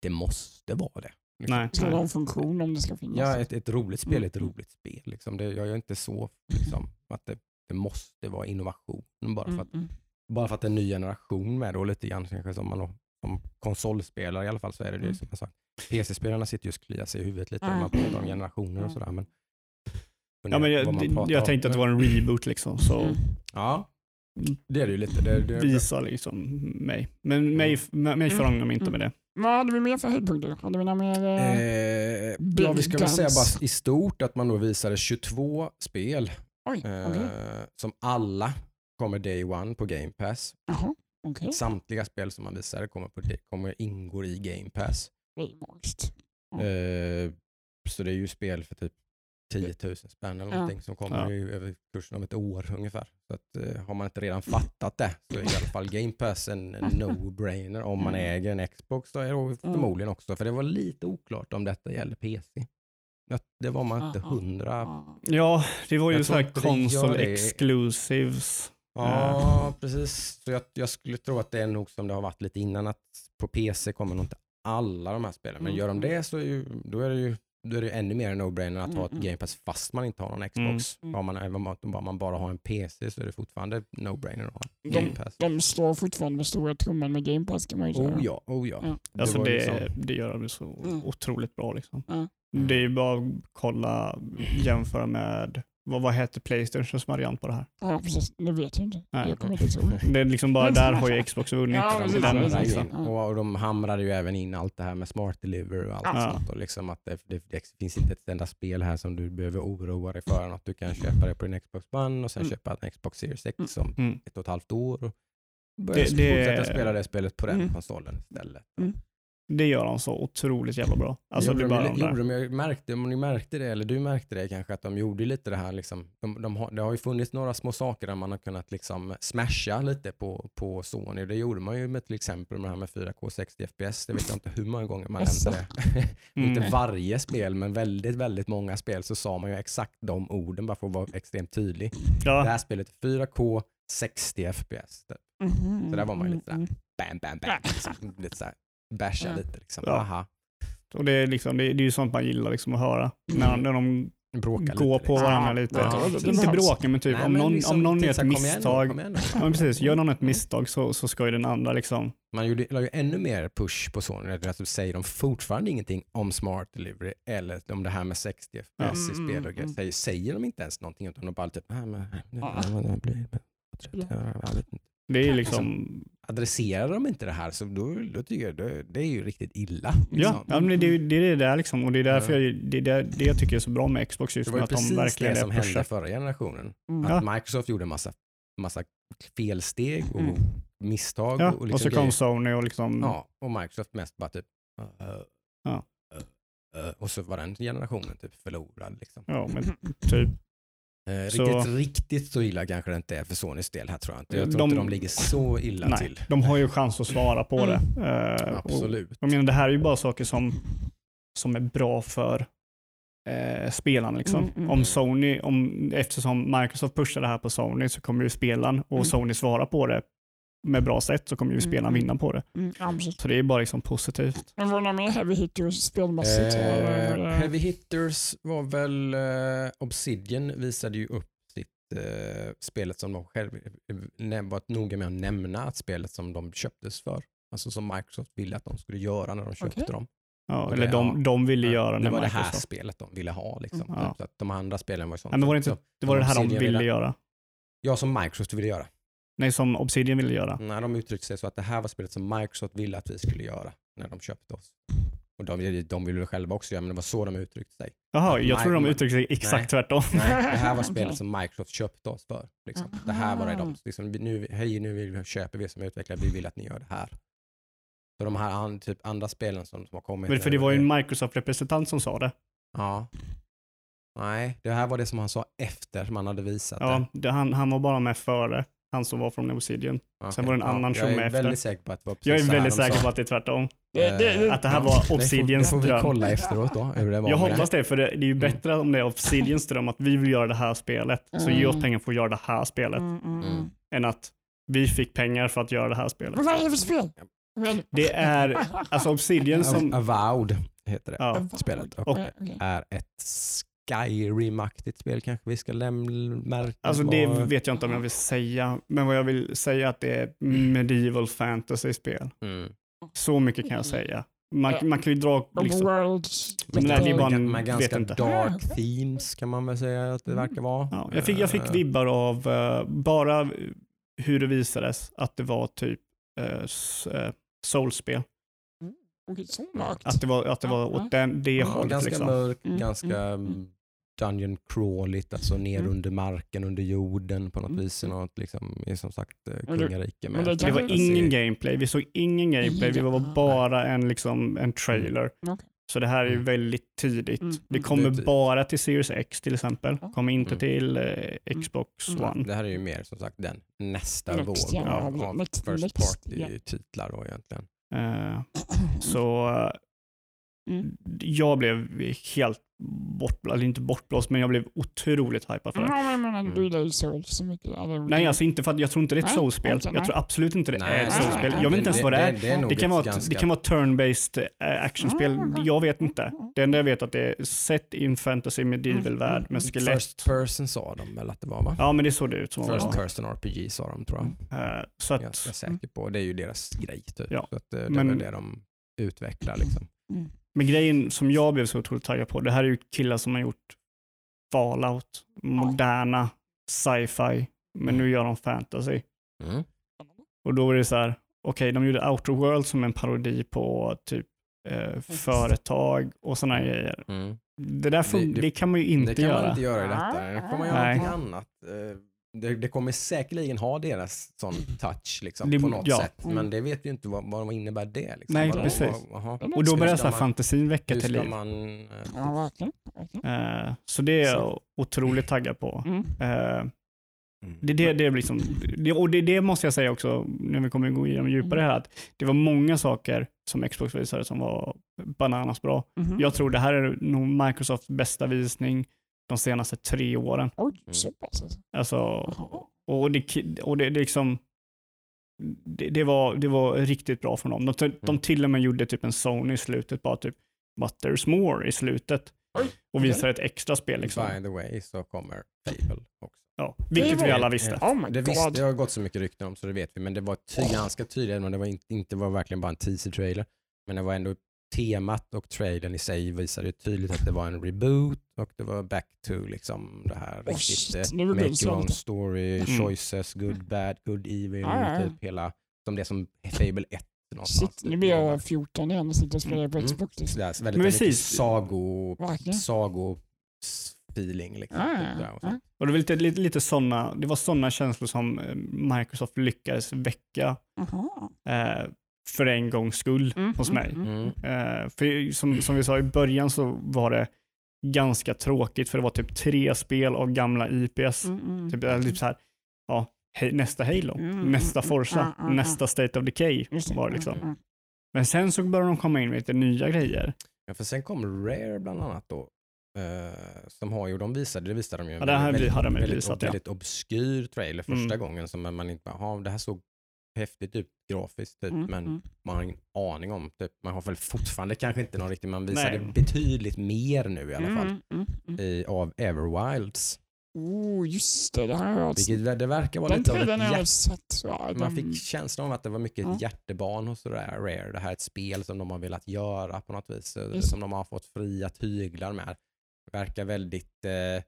Speaker 1: det måste vara det. Liksom.
Speaker 3: Nej.
Speaker 2: Det ska
Speaker 3: nej.
Speaker 2: ha en funktion om det ska finnas.
Speaker 1: Ja, ett, ett roligt spel är ett
Speaker 2: Mm.
Speaker 1: roligt spel. Liksom. Det, jag är inte så liksom, att det, det måste vara innovation bara för,
Speaker 2: Mm,
Speaker 1: att,
Speaker 2: mm.
Speaker 1: bara för att det är en ny generation med det och lite grann kanske som man då, som konsolspelare i alla fall så är det det
Speaker 2: Mm.
Speaker 1: som jag sagt. PC-spelarna sitter just och kliar sig i huvudet lite när
Speaker 2: Mm.
Speaker 1: man pratar om generationer och
Speaker 2: Mm.
Speaker 1: sådär. Men,
Speaker 3: Ja, men jag, det- jag
Speaker 1: om.
Speaker 3: tänkte att det var en reboot liksom. Så.
Speaker 2: Mm.
Speaker 1: Ja, Det är det ju lite. Det, det,
Speaker 3: visa liksom mig. Men mig, mig
Speaker 2: Mm.
Speaker 3: de inte
Speaker 2: Mm.
Speaker 3: med det.
Speaker 2: Vad hade vi mer för höjdpunkter? Hade vi några mer? eh,
Speaker 1: Eh, ja, vi ska väl säga bara i stort att man då visade 22 spel
Speaker 2: Oj,
Speaker 1: eh, som alla kommer day one på Game Pass.
Speaker 2: Jaha, okej.
Speaker 1: Samtliga spel som man visade kommer, på, kommer ingår i Game Pass.
Speaker 2: Det är magiskt. Ja.
Speaker 1: Eh, så det är ju spel för typ 10 000 spänn eller
Speaker 2: Ja.
Speaker 1: någonting som kommer
Speaker 3: Ja.
Speaker 1: ju över kursen om ett år ungefär. Så att, eh, har man inte redan fattat det så är i alla fall Game Pass en, [laughs] no-brainer. Om man
Speaker 2: Mm.
Speaker 1: äger en Xbox så är det förmodligen också, för det var lite oklart om detta gäller PC. Att Det var man inte hundra
Speaker 2: Ja.
Speaker 3: Ja, det var ju så här
Speaker 1: det.
Speaker 3: exclusives.
Speaker 1: Ja, precis. Så jag, jag skulle tro att det är nog som det har varit lite innan, att på PC kommer nog inte alla de här spelen. Men
Speaker 2: Mm.
Speaker 1: gör de det så är ju, då är det ju då är det ju ännu mer en no-brainer att ha ett
Speaker 2: Mm, mm.
Speaker 1: Game Pass fast man inte har någon Xbox.
Speaker 2: Mm.
Speaker 1: Man, även om man- om man bara har en PC så är det fortfarande no-brainer att ha
Speaker 2: De-
Speaker 1: Game Pass.
Speaker 2: De står fortfarande med stora trumman med Game Pass kan man ju säga.
Speaker 1: Oh ja, oh ja.
Speaker 2: Ja.
Speaker 3: Alltså
Speaker 1: var ju
Speaker 3: det,
Speaker 1: som-
Speaker 3: det gör de så
Speaker 2: Mm.
Speaker 3: otroligt bra. Liksom.
Speaker 2: Ja.
Speaker 3: Det är ju bara att kolla, jämföra med, vad, vad heter Playstations variant på det här?
Speaker 2: Ja, precis. Det vet jag inte.
Speaker 3: Nej.
Speaker 2: Jag kommer inte ihåg.
Speaker 3: Det är liksom bara, där har ju [laughs] Xbox vunnit.
Speaker 2: Ja, precis.
Speaker 3: Den- liksom.
Speaker 1: och de hamrade ju även in allt det här med smart delivery och allt
Speaker 3: Ja.
Speaker 1: sånt. Och liksom att det, det, det finns inte ett enda spel här som du behöver oroa dig för. Att du kan köpa det på din Xbox One och sen
Speaker 2: Mm.
Speaker 1: köpa en Xbox Series X
Speaker 2: Mm.
Speaker 1: om
Speaker 3: Mm.
Speaker 1: ett och ett halvt år. Och börja
Speaker 3: Det- det-
Speaker 1: fortsätta spela det spelet på den
Speaker 2: Mm.
Speaker 1: konsolen istället.
Speaker 3: Det gör de så otroligt jävla bra. Alltså
Speaker 1: gjorde
Speaker 3: det bara de
Speaker 1: gjorde de, jag märkte, om ni märkte det, eller du märkte det kanske, att de gjorde lite det här, liksom, de, de har, det har ju funnits några små saker där man har kunnat liksom smasha lite på, på Sony. Det gjorde man ju med till exempel med det här med 4K 60 FPS. Det vet jag inte hur många gånger man
Speaker 2: Jaså?
Speaker 1: nämnde det. [laughs] inte
Speaker 3: Mm.
Speaker 1: varje spel, men väldigt, väldigt många spel så sa man ju exakt de orden bara för att vara extremt tydlig. Det
Speaker 3: Ja,
Speaker 1: här spelet är 4K 60 FPS. typ.
Speaker 2: Mhm.
Speaker 1: Så där var man ju lite
Speaker 2: Mm,
Speaker 1: såhär, bam, bam, bam. Liksom, lite såhär, basha
Speaker 2: Ja.
Speaker 1: lite liksom.
Speaker 3: Ja.
Speaker 1: Aha.
Speaker 3: och det är, liksom, det, är, det är ju sånt man gillar liksom att höra.
Speaker 1: Mm.
Speaker 3: När, när de
Speaker 1: Bråka
Speaker 3: går
Speaker 1: lite,
Speaker 3: på
Speaker 1: liksom.
Speaker 3: varandra
Speaker 2: Ja,
Speaker 3: lite.
Speaker 2: ja,
Speaker 1: Ja,
Speaker 3: inte bråka men typ
Speaker 1: Nej,
Speaker 3: om
Speaker 1: men
Speaker 3: någon,
Speaker 1: liksom
Speaker 3: om någon gör ett
Speaker 1: igen
Speaker 3: misstag.
Speaker 1: igen.
Speaker 3: Ja, precis. Gör någon ett
Speaker 2: Mm.
Speaker 3: misstag så, så ska ju den andra liksom...
Speaker 1: Man gjorde, la ju ännu mer push på Sony. Alltså säger de fortfarande ingenting om smart delivery eller om det här med 60 FPS i
Speaker 2: Mm,
Speaker 1: spel och
Speaker 2: mm,
Speaker 1: grejer.
Speaker 2: mm.
Speaker 1: Säger, säger de inte ens någonting utan de bara typ, men
Speaker 2: Ja.
Speaker 1: det blir jag vet inte.
Speaker 3: Det är liksom...
Speaker 1: Adresserar de inte det här så då, då tycker jag det, det är ju riktigt illa.
Speaker 3: Ja,
Speaker 1: liksom.
Speaker 3: ja men det, det är det där liksom. Och det är därför
Speaker 1: Ja.
Speaker 3: jag, det, är där, det jag tycker är så bra med Xbox just
Speaker 1: Det var ju
Speaker 3: att de
Speaker 1: precis
Speaker 3: verkligen
Speaker 1: det som hände
Speaker 3: pushar.
Speaker 1: förra generationen.
Speaker 2: Mm.
Speaker 3: Ja.
Speaker 1: Att Microsoft gjorde massa, massa felsteg och
Speaker 2: Mm.
Speaker 1: misstag.
Speaker 3: Ja,
Speaker 1: och,
Speaker 3: och,
Speaker 1: liksom
Speaker 3: så
Speaker 1: grejer.
Speaker 3: kom Sony och liksom...
Speaker 1: Ja, och Microsoft mest bara typ... Uh,
Speaker 3: Ja.
Speaker 1: uh, uh, och så var den generationen typ förlorad. Liksom.
Speaker 3: Ja, men typ.
Speaker 1: Eh,
Speaker 3: Så-
Speaker 1: Riktigt, riktigt så illa kanske det inte är för Sonys del här tror jag inte. Jag tror
Speaker 3: De-
Speaker 1: inte de ligger så illa
Speaker 3: Nej,
Speaker 1: till.
Speaker 3: de har ju chans att svara på
Speaker 2: Mm.
Speaker 3: det. Eh, och,
Speaker 1: Absolut.
Speaker 3: jag menar, det här är ju bara saker som, som är bra för eh, spelarna. Liksom.
Speaker 2: Mm, mm.
Speaker 3: Om Sony, om, eftersom Microsoft pushar det här på Sony så kommer ju spelaren och
Speaker 2: Mm.
Speaker 3: Sony svara på det med bra sätt så kommer ju spelaren
Speaker 2: Mm.
Speaker 3: vinna på det.
Speaker 2: Mm, ja.
Speaker 3: Så det är bara liksom positivt.
Speaker 2: Men var det några mer heavy hitters spelmässigt?
Speaker 1: Eh,
Speaker 2: eh,
Speaker 1: Heavy Hitters var väl eh, Obsidian visade ju upp sitt eh, spelet som de själv näm- var noga med att nämna att spelet som de köptes för. Alltså som Microsoft ville att de skulle göra när de köpte
Speaker 2: Okej.
Speaker 1: dem.
Speaker 3: Ja,
Speaker 1: Okej,
Speaker 3: eller de,
Speaker 1: ja.
Speaker 3: de ville göra
Speaker 1: det
Speaker 3: när
Speaker 1: var det här
Speaker 3: Microsoft.
Speaker 1: spelet de ville ha. Liksom.
Speaker 3: Mm, ja.
Speaker 1: Så att de andra spelen var ju sånt.
Speaker 3: Nej, men var det, inte, det var det här de ville- göra.
Speaker 1: Ja, som Microsoft ville göra.
Speaker 3: Nej, som Obsidian ville göra.
Speaker 1: Nej, de uttryckte sig så att det här var spelet som Microsoft ville att vi skulle göra när de köpte oss. Och de, de ville väl själva också göra, men det var så de uttryckte sig.
Speaker 3: Jaha, jag tror de uttryckte sig exakt
Speaker 1: nej.
Speaker 3: tvärtom.
Speaker 1: Nej, det här var [laughs] spelet som Microsoft köpte oss för. Liksom. Det här var det de, liksom, nu, hej nu vill vi, köper vi som utvecklare, vi vill att ni gör det här. Så de här an, typ andra spelen som, som har kommit.
Speaker 3: Men för det var ju en Microsoft-representant som sa det.
Speaker 1: Ja. Nej, det här var det som han sa efter man hade visat
Speaker 3: Ja,
Speaker 1: det.
Speaker 3: det han, han var bara med före. Han som var från Obsidian.
Speaker 1: Okej.
Speaker 3: sen var det en annan som
Speaker 1: Jag
Speaker 3: med
Speaker 1: är
Speaker 3: efter.
Speaker 1: väldigt säker på att det var precis
Speaker 3: Jag är väldigt säker på att det är tvärtom.
Speaker 2: det, det,
Speaker 1: Eh,
Speaker 3: Att det här
Speaker 2: ja.
Speaker 3: var Obsidians
Speaker 1: det får vi
Speaker 3: dröm.
Speaker 1: kolla efteråt då, hur det var
Speaker 3: Jag hoppas det, för det, det är ju
Speaker 1: Mm.
Speaker 3: bättre om det är Obsidians dröm att vi vill göra det här spelet. Så
Speaker 2: Mm.
Speaker 3: ge oss pengar för att göra det här spelet.
Speaker 2: Mm, mm, mm.
Speaker 1: Mm.
Speaker 3: Än att vi fick pengar för att göra det här spelet.
Speaker 2: Vad är det för spel?
Speaker 3: Det är, alltså Obsidian som...
Speaker 1: Avowed heter det.
Speaker 3: Ja,
Speaker 1: spelet. Och- är ett Skyrim-aktigt spel kanske vi ska lämna
Speaker 3: Alltså det vet jag inte om jag vill säga, men vad jag vill säga är att det är medieval fantasy-spel.
Speaker 1: Mm.
Speaker 3: Så mycket kan jag säga. Man, man kan ju dra liksom. Men nej, det är bara en-
Speaker 1: med
Speaker 3: vet
Speaker 1: ganska
Speaker 3: inte.
Speaker 1: dark themes kan man väl säga att det
Speaker 2: Mm.
Speaker 1: verkar vara.
Speaker 3: Ja, jag, fick, jag fick
Speaker 1: Eh,
Speaker 3: vibbar av, eh, bara hur det visades att det var typ s- eh, soulspel.
Speaker 2: Mörkt.
Speaker 3: Att det var, att det var åt den, det
Speaker 1: Ja,
Speaker 3: hållet.
Speaker 1: ganska
Speaker 3: Liksom.
Speaker 1: mörkt,
Speaker 2: Mm,
Speaker 1: ganska
Speaker 2: mm, mm.
Speaker 1: Dungeon crawligt, alltså ner
Speaker 2: Mm.
Speaker 1: under marken, under jorden på något
Speaker 2: Mm,
Speaker 1: vis. i
Speaker 2: mm.
Speaker 1: Något, liksom, i som sagt eh, kungarike
Speaker 2: men
Speaker 1: med.
Speaker 2: det
Speaker 3: Det var
Speaker 2: vi-
Speaker 3: ingen gameplay, vi såg ingen gameplay, det var
Speaker 2: Ja.
Speaker 3: bara en, liksom, en trailer.
Speaker 2: Okej.
Speaker 3: Så det här är ju
Speaker 1: Mm.
Speaker 3: väldigt tidigt.
Speaker 2: Mm,
Speaker 3: Det
Speaker 2: mm.
Speaker 3: kommer
Speaker 1: Det-
Speaker 3: bara till Series X till exempel,
Speaker 2: Ja.
Speaker 3: kommer inte
Speaker 1: Mm.
Speaker 3: till eh, Xbox
Speaker 2: Mm.
Speaker 3: One.
Speaker 1: Det här är ju mer som sagt den nästa
Speaker 2: Next,
Speaker 1: våg
Speaker 2: ja,
Speaker 1: av,
Speaker 2: ja, next-
Speaker 1: first
Speaker 2: ja.
Speaker 1: party-titlar då egentligen.
Speaker 3: Eh, så eh,
Speaker 2: Mm.
Speaker 3: jag blev helt bortblåst, eller inte bortblåst, men jag blev otroligt hypad för det.
Speaker 2: Ja, men jag
Speaker 1: Mm.
Speaker 2: Souls så mycket.
Speaker 3: Nej, alltså inte för att jag tror inte det är ett
Speaker 2: Nej,
Speaker 3: soulspel.
Speaker 2: okej,
Speaker 3: Jag
Speaker 2: nej.
Speaker 3: tror absolut inte det är ett
Speaker 2: nej,
Speaker 3: soulspel.
Speaker 2: nej,
Speaker 3: Jag vet inte ens vad det är.
Speaker 1: Det, är nog
Speaker 3: Det kan, vara ett,
Speaker 1: ganska,
Speaker 3: det kan vara turn-based eh, actionspel.
Speaker 2: Ah.
Speaker 3: Jag vet inte. Det enda jag vet är att det är set in fantasy medieval värld med
Speaker 1: First
Speaker 3: skelett.
Speaker 1: person sa de väl att det var va?
Speaker 3: Ja, men det såg det ut som.
Speaker 1: First person RPG sa de tror jag.
Speaker 3: Eh, Så
Speaker 1: Jag är
Speaker 3: att,
Speaker 1: säker på. Det är ju deras grej typ.
Speaker 3: Ja,
Speaker 1: Så att, eh, det
Speaker 3: men-
Speaker 1: är det de utvecklar liksom.
Speaker 2: Mm.
Speaker 3: Men grejen som jag blev så otroligt taggad på, det här är ju killar som har gjort Fallout, moderna sci-fi, men nu gör de fantasy.
Speaker 1: Mm.
Speaker 3: Och då är det så här, okej, de gjorde Outer World som en parodi på typ eh, företag och sådana grejer.
Speaker 1: Mm.
Speaker 3: Det där
Speaker 1: Det-
Speaker 3: det,
Speaker 1: det-
Speaker 3: kan man ju inte
Speaker 1: det kan
Speaker 3: göra.
Speaker 1: man inte göra i detta. Det kommer man göra
Speaker 3: Nej.
Speaker 1: någonting annat. Det, det kommer säkerligen ha deras sån touch liksom,
Speaker 3: Det-
Speaker 1: på något
Speaker 3: ja.
Speaker 1: sätt. Men det vet vi inte vad, vad innebär det. Liksom.
Speaker 3: Nej,
Speaker 1: Vadå?
Speaker 3: precis.
Speaker 1: Vad- jaha.
Speaker 3: Och då börjar så här
Speaker 1: man-
Speaker 3: fantasin väcka till liv.
Speaker 1: man... eh,
Speaker 2: Ja, verkligen. verkligen.
Speaker 3: Eh, så det är jag otroligt taggad på.
Speaker 2: Mm.
Speaker 3: Eh,
Speaker 1: Mm.
Speaker 3: det, det, det, är liksom, det, och det, det måste jag säga också, när vi kommer gå igenom djupare här, att det var många saker som Xbox visade som var bananas bra.
Speaker 2: Mhm.
Speaker 3: Jag tror det här är nog Microsofts bästa visning de senaste tre åren.
Speaker 2: Oj,
Speaker 1: Mm.
Speaker 2: så pass alltså.
Speaker 3: Alltså, och det, och det, det liksom, det, det, var, det var riktigt bra från dem. De, de
Speaker 1: Mm.
Speaker 3: till och med gjorde typ en Sony i slutet, bara typ But there's more i slutet. Och visade ett extra spel liksom.
Speaker 1: By the way så kommer Fable också.
Speaker 3: Ja, vilket vi alla visste.
Speaker 2: Oh my
Speaker 1: Det, visste, det har gått så mycket rykten om så det vet vi, men det var ty, ganska tydligt, om det var inte, inte var verkligen bara en teaser-trailer. Men det var ändå temat och trailern i sig visade ju tydligt att det var en reboot och det var back to liksom det här
Speaker 2: Oh,
Speaker 1: riktigt
Speaker 2: shit,
Speaker 1: eh, make your own story,
Speaker 3: Mm.
Speaker 1: choices, good, bad, good, evil,
Speaker 2: Ah,
Speaker 1: typ hela, som det som Fable 1 någonstans.
Speaker 2: Shit, nu blir jag 14 igen och sitter och spelar på
Speaker 1: Mm.
Speaker 2: Xbox. liksom.
Speaker 1: Sådär, så väldigt,
Speaker 3: Men
Speaker 1: väldigt sago,
Speaker 2: Verkligen.
Speaker 1: sago-feeling. Liksom,
Speaker 2: Ja,
Speaker 1: typ och så.
Speaker 2: ja.
Speaker 3: Och det var lite, lite, lite såna, det var sådana känslor som eh, Microsoft lyckades väcka eh, för en gångs skull
Speaker 2: Mm,
Speaker 3: hos
Speaker 2: mm,
Speaker 3: mig.
Speaker 2: mm.
Speaker 3: Eh, för som, som vi sa i början så var det ganska tråkigt för det var typ tre spel av gamla IPS.
Speaker 2: Mm, mm.
Speaker 3: Typ, eller typ så här, ja, hej, nästa Halo,
Speaker 2: Mm,
Speaker 3: nästa Forza,
Speaker 2: mm, mm,
Speaker 3: nästa State of Decay var det liksom. Men sen så började de komma in med lite nya grejer.
Speaker 1: Ja, för sen kom Rare bland annat då. eh, som har ju, de visade, det visade de ju,
Speaker 3: Ja, det här
Speaker 1: väldigt,
Speaker 3: hade de ju
Speaker 1: väldigt,
Speaker 3: visat, ja.
Speaker 1: väldigt obskyr trailer första
Speaker 3: Mm.
Speaker 1: gången som man inte bara, "Jaha, det här såg häftigt ut grafiskt typ,
Speaker 2: Mm,
Speaker 1: men
Speaker 2: mm.
Speaker 1: man har ingen aning om, typ, man har väl fortfarande kanske inte någon riktig, man visade
Speaker 3: Nej.
Speaker 1: betydligt mer nu i alla fall
Speaker 2: Mm, mm, mm.
Speaker 1: i, av Everwilds.
Speaker 2: Oh, just det. Det här har jag
Speaker 1: Vilket det verkar vara
Speaker 2: Den
Speaker 1: lite av ett hjärt,
Speaker 2: sett. Ja,
Speaker 1: man
Speaker 2: den-
Speaker 1: fick känslan av att det var mycket
Speaker 2: Ja.
Speaker 1: ett hjärtebarn hos Rare. Det här är ett spel som de har velat göra på något vis, eh,
Speaker 2: Just.
Speaker 1: som de har fått fria tyglar med. Verkar väldigt eh,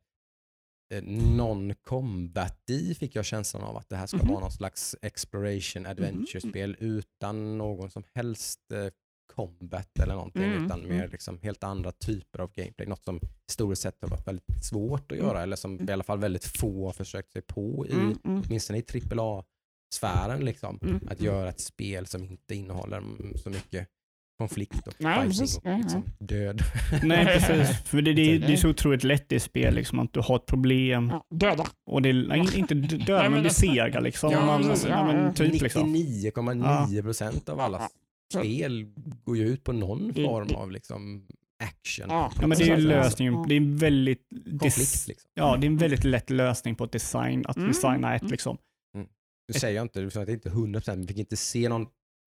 Speaker 1: non-combat i fick jag känslan av att det här ska
Speaker 2: Mhm.
Speaker 1: vara någon slags exploration adventure-spel utan någon som helst eh, combat eller någonting
Speaker 2: Mm,
Speaker 1: utan
Speaker 2: mm.
Speaker 1: mer liksom helt andra typer av gameplay. Något som historiskt sett har varit väldigt svårt att
Speaker 2: Mm.
Speaker 1: göra eller som i alla fall väldigt få har försökt sig på i
Speaker 2: Mm, mm.
Speaker 1: åtminstone i AAA-sfären, liksom,
Speaker 2: Mm,
Speaker 1: att
Speaker 2: mm.
Speaker 1: göra ett spel som inte innehåller mm, så mycket konflikt och
Speaker 2: Nej, precis.
Speaker 1: och
Speaker 2: Nej,
Speaker 1: liksom död. [laughs]
Speaker 3: Nej, precis. För det, det, det är så [laughs] otroligt lätt i spel, liksom, att du har ett problem
Speaker 2: Ja, döda.
Speaker 3: och det är nej, inte [laughs] döda,
Speaker 2: Nej,
Speaker 3: men
Speaker 2: men
Speaker 3: det sega liksom.
Speaker 2: Ja,
Speaker 3: man,
Speaker 2: precis,
Speaker 3: ja, men typ liksom.
Speaker 1: 99,9 procent av alla spel går ju ut på någon form av liksom action.
Speaker 2: Ja,
Speaker 3: men det är ju lösningen. Det är en väldigt,
Speaker 1: Konflikt liksom.
Speaker 3: ja, det är en väldigt lätt lösning på design, att
Speaker 2: Mm,
Speaker 3: designa ett
Speaker 2: mm.
Speaker 3: liksom.
Speaker 1: Du säger jag inte, du sa att det inte är 100%, vi fick inte se någon,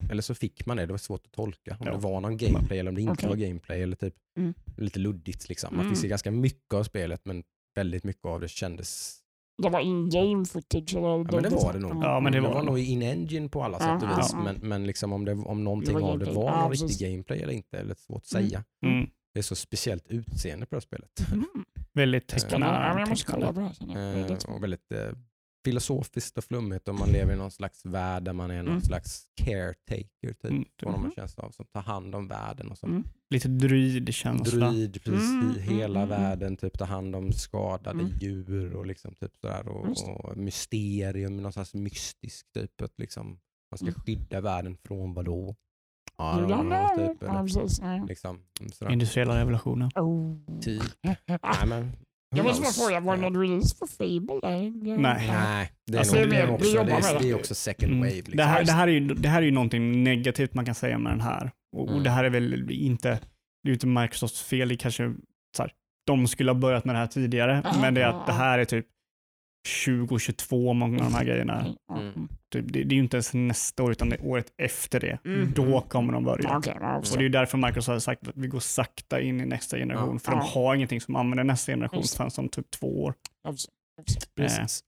Speaker 1: eller så fick man det, det var svårt att tolka. Om
Speaker 3: Ja.
Speaker 1: det var någon gameplay eller om det inte
Speaker 2: Okej.
Speaker 1: var gameplay eller typ
Speaker 2: Mm.
Speaker 1: lite luddigt liksom. Man fick se ganska mycket av spelet men väldigt mycket av det kändes
Speaker 2: Det var in-game footage. Eller
Speaker 1: Ja, men det var det nog.
Speaker 3: Ja, men det
Speaker 1: det
Speaker 3: var
Speaker 1: var
Speaker 3: det.
Speaker 1: nog in-engine på alla sätt och vis.
Speaker 2: ja, ja.
Speaker 1: Men, men liksom om, det, om någonting
Speaker 2: Det var
Speaker 1: av det
Speaker 2: gameplay.
Speaker 1: var någon
Speaker 2: precis.
Speaker 1: riktig gameplay eller inte, eller svårt att
Speaker 2: Mm.
Speaker 1: säga.
Speaker 3: Mm.
Speaker 1: Det är så speciellt utseende på det här spelet.
Speaker 2: Mm.
Speaker 3: Väldigt
Speaker 1: Spännande.
Speaker 2: Ja,
Speaker 1: och väldigt eh, filosofiskt och flummigt och man lever i någon slags värld där man är någon
Speaker 2: Mm.
Speaker 1: slags caretaker typ.
Speaker 3: Mm.
Speaker 1: Får man
Speaker 2: Mhm.
Speaker 1: känsla av, som tar hand om världen och som
Speaker 2: Mm.
Speaker 3: Lite druidkänsla.
Speaker 1: druid, precis,
Speaker 2: Mm,
Speaker 1: i
Speaker 2: mm,
Speaker 1: hela
Speaker 2: mm, mm.
Speaker 1: världen, typ tar hand om skadade
Speaker 2: Mm.
Speaker 1: djur och liksom typ sådär och, och mysterium, någon slags mystisk typ att liksom man ska
Speaker 2: Mm.
Speaker 1: skydda världen från vadå? Ja, typ, eller, liksom, mm, sådär.
Speaker 3: Industriella revolutionen.
Speaker 2: Oh.
Speaker 1: Typ. Nej, men,
Speaker 2: Jag måste bara fråga, var det någon release för Fable?
Speaker 3: Nej.
Speaker 1: Nej, det är,
Speaker 3: Alltså,
Speaker 1: nog,
Speaker 3: det
Speaker 1: det,
Speaker 3: är
Speaker 1: också, det, är,
Speaker 2: det.
Speaker 1: det är också second
Speaker 3: Mm.
Speaker 1: wave. Liksom.
Speaker 3: Det, här, det, här är ju, det här är ju någonting negativt man kan säga med den här. Och, och
Speaker 1: Mm.
Speaker 3: det här är väl inte, det är inte Microsofts fel, det kanske så här, de skulle ha börjat med det här tidigare,
Speaker 2: Ja,
Speaker 3: men det är att det här är typ 2022, många av de här grejerna.
Speaker 1: Mm.
Speaker 3: Typ, det, det är ju inte ens nästa år, utan det är året efter det.
Speaker 2: Mm.
Speaker 3: Då kommer de börja.
Speaker 2: Ja,
Speaker 3: Och det är därför Microsoft har sagt att vi går sakta in i nästa generation,
Speaker 1: Ja.
Speaker 3: för de har ingenting som använder nästa generation förrän som typ två år.
Speaker 1: Precis.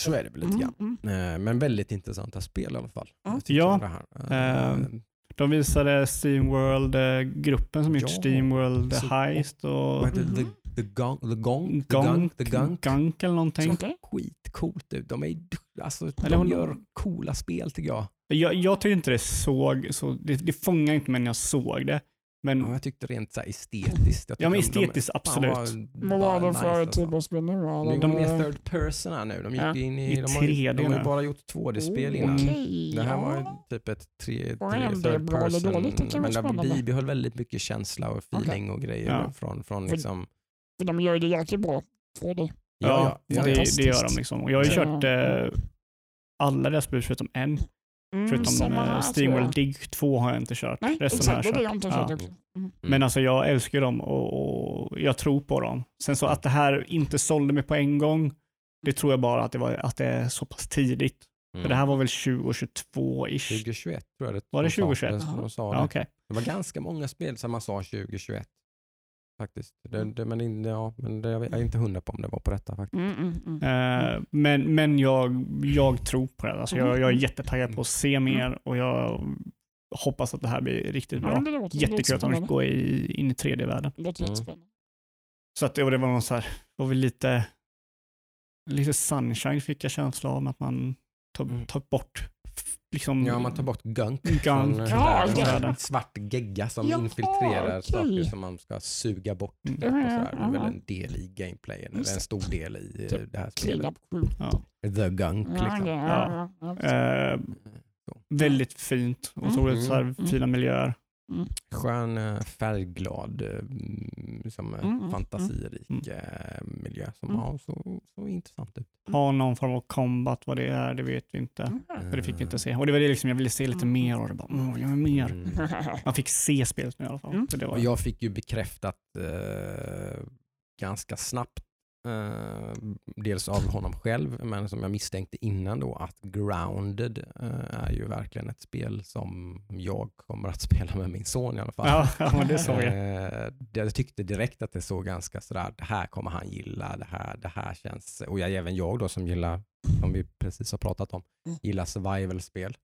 Speaker 1: Så är det väl lite grann.
Speaker 2: Mm, mm.
Speaker 1: Eh, Men väldigt intressanta spel i alla fall.
Speaker 2: Ja.
Speaker 1: Om Det. Eh,
Speaker 3: Ehm, De visade Steamworld-gruppen som gjort
Speaker 1: Ja.
Speaker 3: Steamworld
Speaker 1: Så-
Speaker 3: Heist och
Speaker 1: det? The, gong, the Gong? The
Speaker 3: Gunk,
Speaker 1: Gunk? The Gunk?
Speaker 3: Gunk eller någonting.
Speaker 2: Okej.
Speaker 1: Skitcoolt ut. De, är, alltså,
Speaker 3: Eller
Speaker 1: de
Speaker 3: hon-
Speaker 1: gör coola spel tycker jag.
Speaker 3: Jag, jag tycker inte det såg så, det, det fångar inte mig när jag såg det. Men
Speaker 1: Ja, jag tyckte rent så här estetiskt. Jag
Speaker 3: ja, men
Speaker 1: de- de-
Speaker 3: estetiskt
Speaker 1: fan,
Speaker 3: absolut.
Speaker 1: vad-
Speaker 2: var det för
Speaker 1: nice,
Speaker 2: typ
Speaker 1: alltså.
Speaker 2: av spel nu? då?
Speaker 1: De är third person här nu. De gick
Speaker 2: Ja.
Speaker 1: in i,
Speaker 3: I
Speaker 1: de, har ju,
Speaker 3: 3D
Speaker 1: de har bara gjort 2D-spel innan.
Speaker 2: Okej,
Speaker 1: Det här var ju
Speaker 2: ja.
Speaker 1: typ ett tre, third person.
Speaker 2: dåligt,
Speaker 1: men
Speaker 2: spännande.
Speaker 1: bibehöll väldigt mycket känsla och feeling och grejer
Speaker 3: Ja.
Speaker 1: från, från
Speaker 2: För-
Speaker 1: liksom,
Speaker 2: För de gör det jäkligt bra. 2D.
Speaker 3: ja,
Speaker 1: ja,
Speaker 3: det, det gör de liksom. Och jag har ju
Speaker 2: Ja.
Speaker 3: kört eh, alla deras spel förutom en.
Speaker 2: Mm,
Speaker 3: Förutom eh, Steamworld
Speaker 2: jag.
Speaker 3: Dig 2 har jag inte kört.
Speaker 2: Nej,
Speaker 3: Resten har
Speaker 2: exakt.
Speaker 3: jag
Speaker 2: Det är det
Speaker 3: kört.
Speaker 2: jag inte har
Speaker 3: Ja.
Speaker 2: kört också. Mm.
Speaker 3: Men alltså jag älskar dem och, och jag tror på dem. Sen så att det här inte sålde mig på en gång, det tror jag bara att det, var, att det är så pass tidigt.
Speaker 1: Mm.
Speaker 3: För det här var väl 2022-ish?
Speaker 1: 2021 tror jag det
Speaker 3: Var det
Speaker 1: de sa.
Speaker 3: 2021?
Speaker 1: De, de sa
Speaker 3: Ja,
Speaker 1: det.
Speaker 3: okej.
Speaker 1: det var ganska många spel som man sa 2021. Faktiskt. Det, det, men in, ja, men det, jag är inte hundra på om det var på detta faktiskt.
Speaker 2: Mm, mm, mm.
Speaker 3: Eh, men men jag, jag tror på det. Alltså jag, jag är
Speaker 2: Mm.
Speaker 3: jättetaggad på att se mer och jag hoppas att det här blir riktigt
Speaker 2: Ja,
Speaker 3: bra.
Speaker 2: låter
Speaker 3: Jättekul att de
Speaker 2: spännande.
Speaker 3: fick gå i, in i 3D-världen.
Speaker 2: Det låter
Speaker 1: Mm.
Speaker 2: jättespännande.
Speaker 3: Så att det, och det var någon så här, var väl lite, lite sunshine fick jag känsla av att man tar,
Speaker 1: Mm.
Speaker 3: tar bort liksom
Speaker 1: Ja, man tar bort gunk.
Speaker 3: Gunk.
Speaker 1: Från, eh,
Speaker 2: Ja,
Speaker 3: ja.
Speaker 1: Svart gegga som
Speaker 2: Jaha,
Speaker 1: infiltrerar
Speaker 2: okej.
Speaker 1: saker som man ska suga bort.
Speaker 3: Mm.
Speaker 1: Typ, och sådär. Det är väl
Speaker 2: Ja,
Speaker 1: en del i gameplayen, eller en stor del i eh,
Speaker 2: Typ
Speaker 1: det här spelet.
Speaker 3: ja.
Speaker 1: The gunk
Speaker 2: Ja,
Speaker 1: liksom.
Speaker 2: ja, ja, ja.
Speaker 3: Eh, väldigt fint, otroligt
Speaker 1: Mm.
Speaker 3: så här,
Speaker 2: Mm.
Speaker 3: fina miljöer.
Speaker 1: Skön, eh, färgglad, eh, mm, liksom, eh,
Speaker 2: Mm, mm,
Speaker 1: fantasirik
Speaker 3: mm.
Speaker 1: miljö som
Speaker 2: Mm.
Speaker 1: ja, så, så intressant ut.
Speaker 3: Ha någon form av combat, vad det är, det vet vi inte.
Speaker 2: Mm.
Speaker 3: För det fick vi inte se. Och det var det liksom, jag ville se lite
Speaker 2: Mm.
Speaker 3: mer och det bara, mm, jag vill mer.
Speaker 1: Mm. [laughs]
Speaker 3: Man fick se spelet nu i alla fall.
Speaker 2: Mm.
Speaker 3: Så det var,
Speaker 1: Och jag fick ju bekräftat eh, ganska snabbt, eh, dels av honom själv, men som jag misstänkte innan då, att Grounded eh, är ju verkligen ett spel som jag kommer att [laughs] spela med min son i alla fall.
Speaker 3: ja, det såg jag.
Speaker 1: Eh, jag tyckte direkt att det såg ganska sådär, det här kommer han gilla, det här, det här känns, och jag, även jag då som gillar, som vi precis har pratat om,
Speaker 2: Mm.
Speaker 1: gillar survival-spel.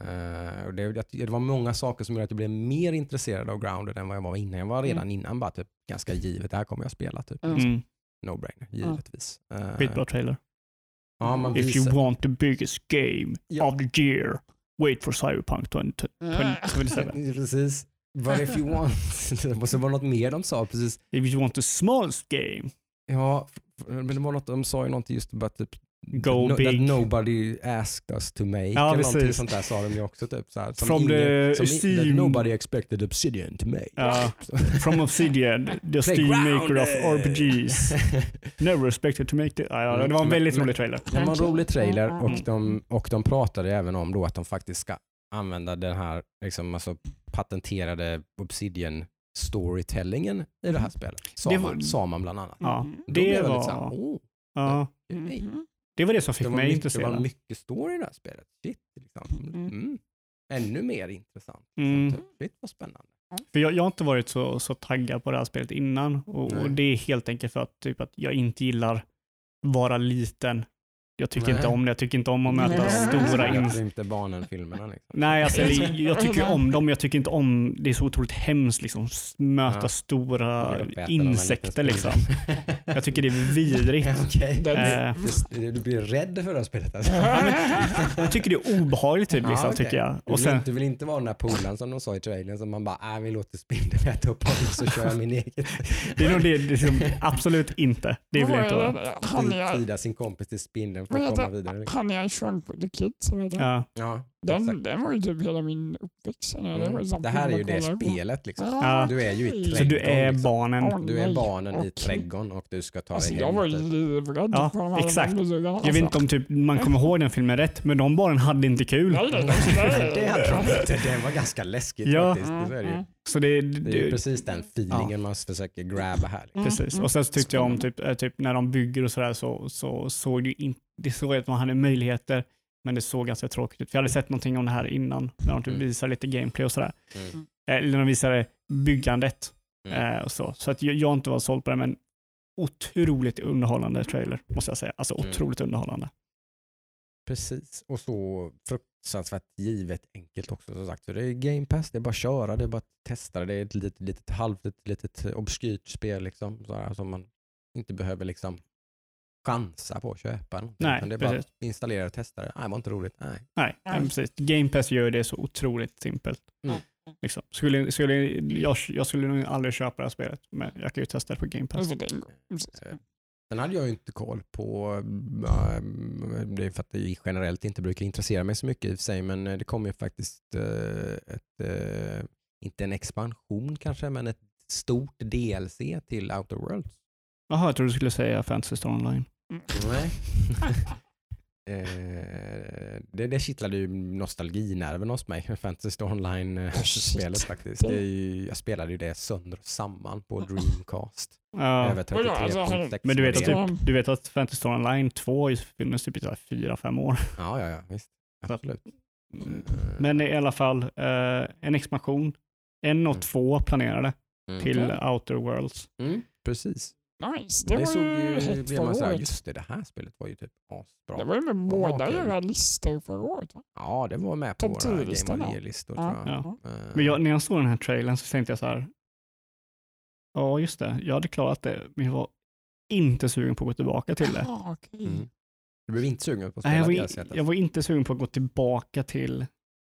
Speaker 1: Eh, och det, det var många saker som gjorde att jag blev mer intresserad av Grounded än vad jag var innan. Jag var redan innan bara typ ganska givet, det här kommer jag spela. Typ.
Speaker 2: Mm.
Speaker 3: Mm.
Speaker 1: No-brainer, givetvis. Eh,
Speaker 3: Skitbra trailer.
Speaker 1: Ja, man
Speaker 3: If
Speaker 1: visar,
Speaker 3: you want the biggest game
Speaker 1: Ja.
Speaker 3: of the year, wait for Cyberpunk 20,
Speaker 2: Mm.
Speaker 3: 2077. [laughs]
Speaker 1: precis. But if you want, och så var det något mer de sa precis.
Speaker 3: If you want the smallest game,
Speaker 1: Ja, men det var något, de sa ju någonting just bara typ
Speaker 3: Go
Speaker 1: no, That
Speaker 3: big.
Speaker 1: nobody asked us to make.
Speaker 3: Ja,
Speaker 1: eller någonting sånt där sa de ju också. Typ, så här, som
Speaker 3: From the
Speaker 1: som i-
Speaker 3: Steam-
Speaker 1: that nobody expected Obsidian to make.
Speaker 3: Ja. [laughs] from Obsidian, the Steam maker of RPGs, [laughs] never expected to make it. Ja, ja, det var en
Speaker 1: Men-
Speaker 3: väldigt
Speaker 1: men-
Speaker 3: rolig trailer.
Speaker 1: Det var en rolig trailer
Speaker 2: Mm.
Speaker 1: och de, och de pratade även om då att de faktiskt ska använda den här liksom, alltså, patenterade Obsidian storytellingen i det här spelet. Sa,
Speaker 3: Det var-
Speaker 1: man, sa man bland annat.
Speaker 3: Ja,
Speaker 2: Mm.
Speaker 1: Då
Speaker 3: det
Speaker 1: blev jag
Speaker 3: var,
Speaker 1: lite såhär, åh,
Speaker 3: ja,
Speaker 1: okej.
Speaker 2: Mhm.
Speaker 3: Det var det som fick
Speaker 1: det,
Speaker 3: mig
Speaker 1: mycket, det
Speaker 3: intresserad.
Speaker 1: var mycket story i det här spelet. Shit, liksom.
Speaker 2: Mm.
Speaker 1: mm. Ännu mer intressant.
Speaker 3: Mm.
Speaker 1: Typ, Shit vad spännande.
Speaker 3: För jag, jag har inte varit så, så taggad på det här spelet innan och, och det är helt enkelt för att, typ, att jag inte gillar vara liten jag tycker
Speaker 1: Nej.
Speaker 3: inte om det. Jag tycker inte om att möta
Speaker 2: Nej.
Speaker 3: stora
Speaker 1: Jag
Speaker 3: ins...
Speaker 1: inte barnen-filmerna liksom.
Speaker 3: Nej, alltså, eller, jag tycker om dem. Jag tycker inte om, det är så otroligt hemskt liksom, möta
Speaker 1: Ja.
Speaker 3: stora
Speaker 1: Vill
Speaker 3: insekter liksom. Jag tycker det är vidrigt. [laughs]
Speaker 2: Den-
Speaker 3: Eh,
Speaker 1: Du, du blir rädd för det här spelet alltså?
Speaker 3: jag tycker det är obehagligt typ,
Speaker 1: Ja,
Speaker 3: liksom,
Speaker 1: okej.
Speaker 3: tycker jag.
Speaker 1: Du
Speaker 3: Och
Speaker 1: vill,
Speaker 3: sen,
Speaker 1: inte, du vill inte vara den där polaren som de sa i trailern som man bara, äh, vi låter spindeln äta upp honom så kör jag min egen.
Speaker 3: det är nog det, det är som, absolut inte. Det vill jag inte vara.
Speaker 2: är,
Speaker 1: Tyda sin kompis till spindeln
Speaker 2: vad
Speaker 1: att komma vidare.
Speaker 2: han är Shrunk with the Kids.
Speaker 3: Ja.
Speaker 1: Ja,
Speaker 2: Den, den var ju typ hela min uppväxt. Det, ju
Speaker 1: Mm.
Speaker 2: sån
Speaker 1: Det här är ju det
Speaker 2: jag på.
Speaker 1: spelet liksom.
Speaker 3: Ja.
Speaker 1: Du är ju i
Speaker 2: Så
Speaker 3: Så
Speaker 1: trädgården.
Speaker 3: du är
Speaker 1: liksom.
Speaker 3: barnen.
Speaker 2: Åh,
Speaker 1: Du är barnen i
Speaker 2: Okej.
Speaker 1: trädgården och du ska ta
Speaker 2: Alltså,
Speaker 1: dig
Speaker 2: jag
Speaker 1: hem.
Speaker 2: var
Speaker 1: typ.
Speaker 2: livrädd
Speaker 3: Ja,
Speaker 2: för de här
Speaker 3: exakt.
Speaker 2: museerna,
Speaker 3: Jag vet inte om typ, man kommer ihåg den filmen rätt, men de barnen hade inte kul.
Speaker 2: Nej, nej, nej, nej. [laughs]
Speaker 1: Det hade de inte. Det var ganska läskigt
Speaker 3: Ja.
Speaker 1: faktiskt. Det är, det ju.
Speaker 3: Så det,
Speaker 1: det är ju
Speaker 3: det,
Speaker 1: precis den feelingen man försöker grabba här. liksom.
Speaker 3: Precis. Och sen så tyckte jag om typ, eh, typ när de bygger och sådär så, så såg det ju inte, det såg att man hade möjligheter, men det såg ganska tråkigt ut. Jag hade sett någonting om det här innan, när de typ
Speaker 1: Mm.
Speaker 3: visar lite gameplay och sådär.
Speaker 1: Mm.
Speaker 3: Eh, Eller när de visade byggandet
Speaker 1: Mm.
Speaker 3: eh, och så. Så att jag, jag inte var såld på det, men otroligt underhållande trailer, måste jag säga. Alltså
Speaker 1: Mm.
Speaker 3: otroligt underhållande.
Speaker 1: Precis, och så fruktansvärt givet enkelt också som sagt. För det är Game Pass, det är bara att köra, det är bara att testa det. Det är ett litet, litet halvt, ett litet obskyrt spel liksom, sådär, som man inte behöver liksom chansa på att köpa. någonting,
Speaker 3: Nej,
Speaker 1: det är bara
Speaker 3: precis.
Speaker 1: att installera och testa det. Nej, det var inte roligt. Nej.
Speaker 3: Nej,
Speaker 2: Nej.
Speaker 3: precis. Game Pass gör det så otroligt simpelt.
Speaker 1: Mm.
Speaker 3: Liksom. Skulle, skulle, jag, jag skulle nog aldrig köpa det här spelet, men jag kan ju testa det på Game Pass.
Speaker 1: Eh, Sen hade jag ju inte koll på, äh, det är för att det generellt inte brukar intressera mig så mycket i och för sig, men eh, det kom ju faktiskt eh, ett, eh, inte en expansion kanske, men ett stort DLC till Outer Worlds.
Speaker 3: Jaha, jag trodde du skulle säga Fantasy Star Online.
Speaker 1: Nej. [laughs] Eh, det, det kittlade ju nostalginerven hos mig, Fantasy Online-spelet [laughs]
Speaker 2: Shit.
Speaker 1: faktiskt. Det är ju, jag spelade ju det sönder och samman på Dreamcast. [laughs]
Speaker 3: Ja.
Speaker 1: Över
Speaker 2: Vadå, alltså,
Speaker 1: 33.6
Speaker 3: Men du vet, att typ, du vet att Fantasy Star Online 2 har ju funnits typ fyra, fem år.
Speaker 1: Ja, ja, ja, visst. Absolut.
Speaker 3: Mm.
Speaker 1: Eh,
Speaker 3: Men i alla fall, eh, en expansion. En och
Speaker 1: Mm.
Speaker 3: två planerade
Speaker 1: mm.
Speaker 3: till. Outer Worlds.
Speaker 1: Mm, precis.
Speaker 2: Nice. Det,
Speaker 1: Det,
Speaker 2: var
Speaker 1: såg
Speaker 2: ju hett
Speaker 1: blev man
Speaker 2: förra
Speaker 1: såhär,
Speaker 2: året.
Speaker 1: just det, det här spelet var ju typ asbra.
Speaker 2: Det var ju med båda era listor förra året va?
Speaker 1: Ja, det var med på våra Game
Speaker 2: 10-listan
Speaker 1: of. Year-listor
Speaker 2: Ja.
Speaker 1: tror jag.
Speaker 3: Ja.
Speaker 1: Eh,
Speaker 3: Men jag, när jag såg den här trailern så tänkte jag så här. Ja, just det. Jag hade klarat det, men jag var inte sugen på att gå tillbaka till det.
Speaker 2: Ah, okej.
Speaker 1: mm. Du blev inte sugen på att
Speaker 3: Nej,
Speaker 1: spela
Speaker 3: jag, var, in- jag var inte sugen på att gå tillbaka till eh,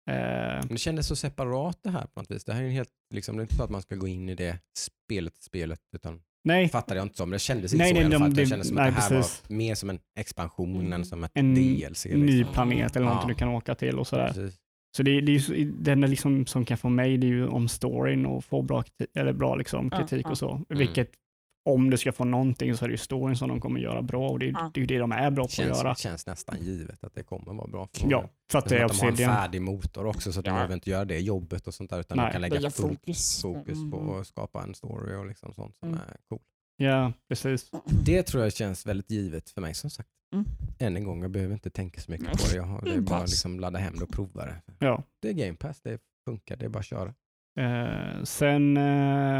Speaker 1: Men det kändes så separat det här på något vis. Det här är ju helt, liksom, det är inte så att man ska gå in i det spelet, spelet, utan
Speaker 3: Nej,
Speaker 1: fattade jag inte som. Det kändes inte
Speaker 3: Nej,
Speaker 1: så
Speaker 3: nej,
Speaker 1: i alla
Speaker 3: de-
Speaker 1: fall. Det
Speaker 3: det-
Speaker 1: kändes som
Speaker 3: nej,
Speaker 1: att det här
Speaker 3: precis.
Speaker 1: var mer som en expansion än som ett
Speaker 3: En
Speaker 1: DLC.
Speaker 3: ny
Speaker 1: Liksom.
Speaker 3: planet eller
Speaker 1: Ja.
Speaker 3: du kan åka till och sådär.
Speaker 1: Precis.
Speaker 3: Så det, det är ju den är liksom, som kan få mig, det är ju om storyn och få bra, eller bra liksom,
Speaker 2: Ja,
Speaker 3: kritik
Speaker 2: ja.
Speaker 3: och så. Vilket, om du ska få någonting så är det ju storyn som de kommer göra bra och det, är-
Speaker 2: Ja.
Speaker 3: det är ju det de är bra på att
Speaker 1: Känns,
Speaker 3: göra.
Speaker 1: känns nästan givet att det kommer vara bra. För
Speaker 3: Ja, för att det är
Speaker 1: att de har en färdig motor också så att de
Speaker 2: Ja.
Speaker 1: behöver inte göra det jobbet och sånt där utan
Speaker 3: Nej.
Speaker 1: de kan lägga
Speaker 2: fokus.
Speaker 1: fokus på
Speaker 2: Mm.
Speaker 1: att skapa en story och liksom sånt som
Speaker 2: Mm.
Speaker 1: är cool.
Speaker 3: Ja, precis.
Speaker 1: Det tror jag känns väldigt givet för mig som sagt.
Speaker 2: Mm.
Speaker 1: Än en gång, jag behöver inte tänka så mycket på det. Jag har, det är bara liksom ladda hem det och prova det.
Speaker 3: Ja.
Speaker 1: Det är Game Pass, det funkar, det är bara att köra.
Speaker 3: Eh, sen eh,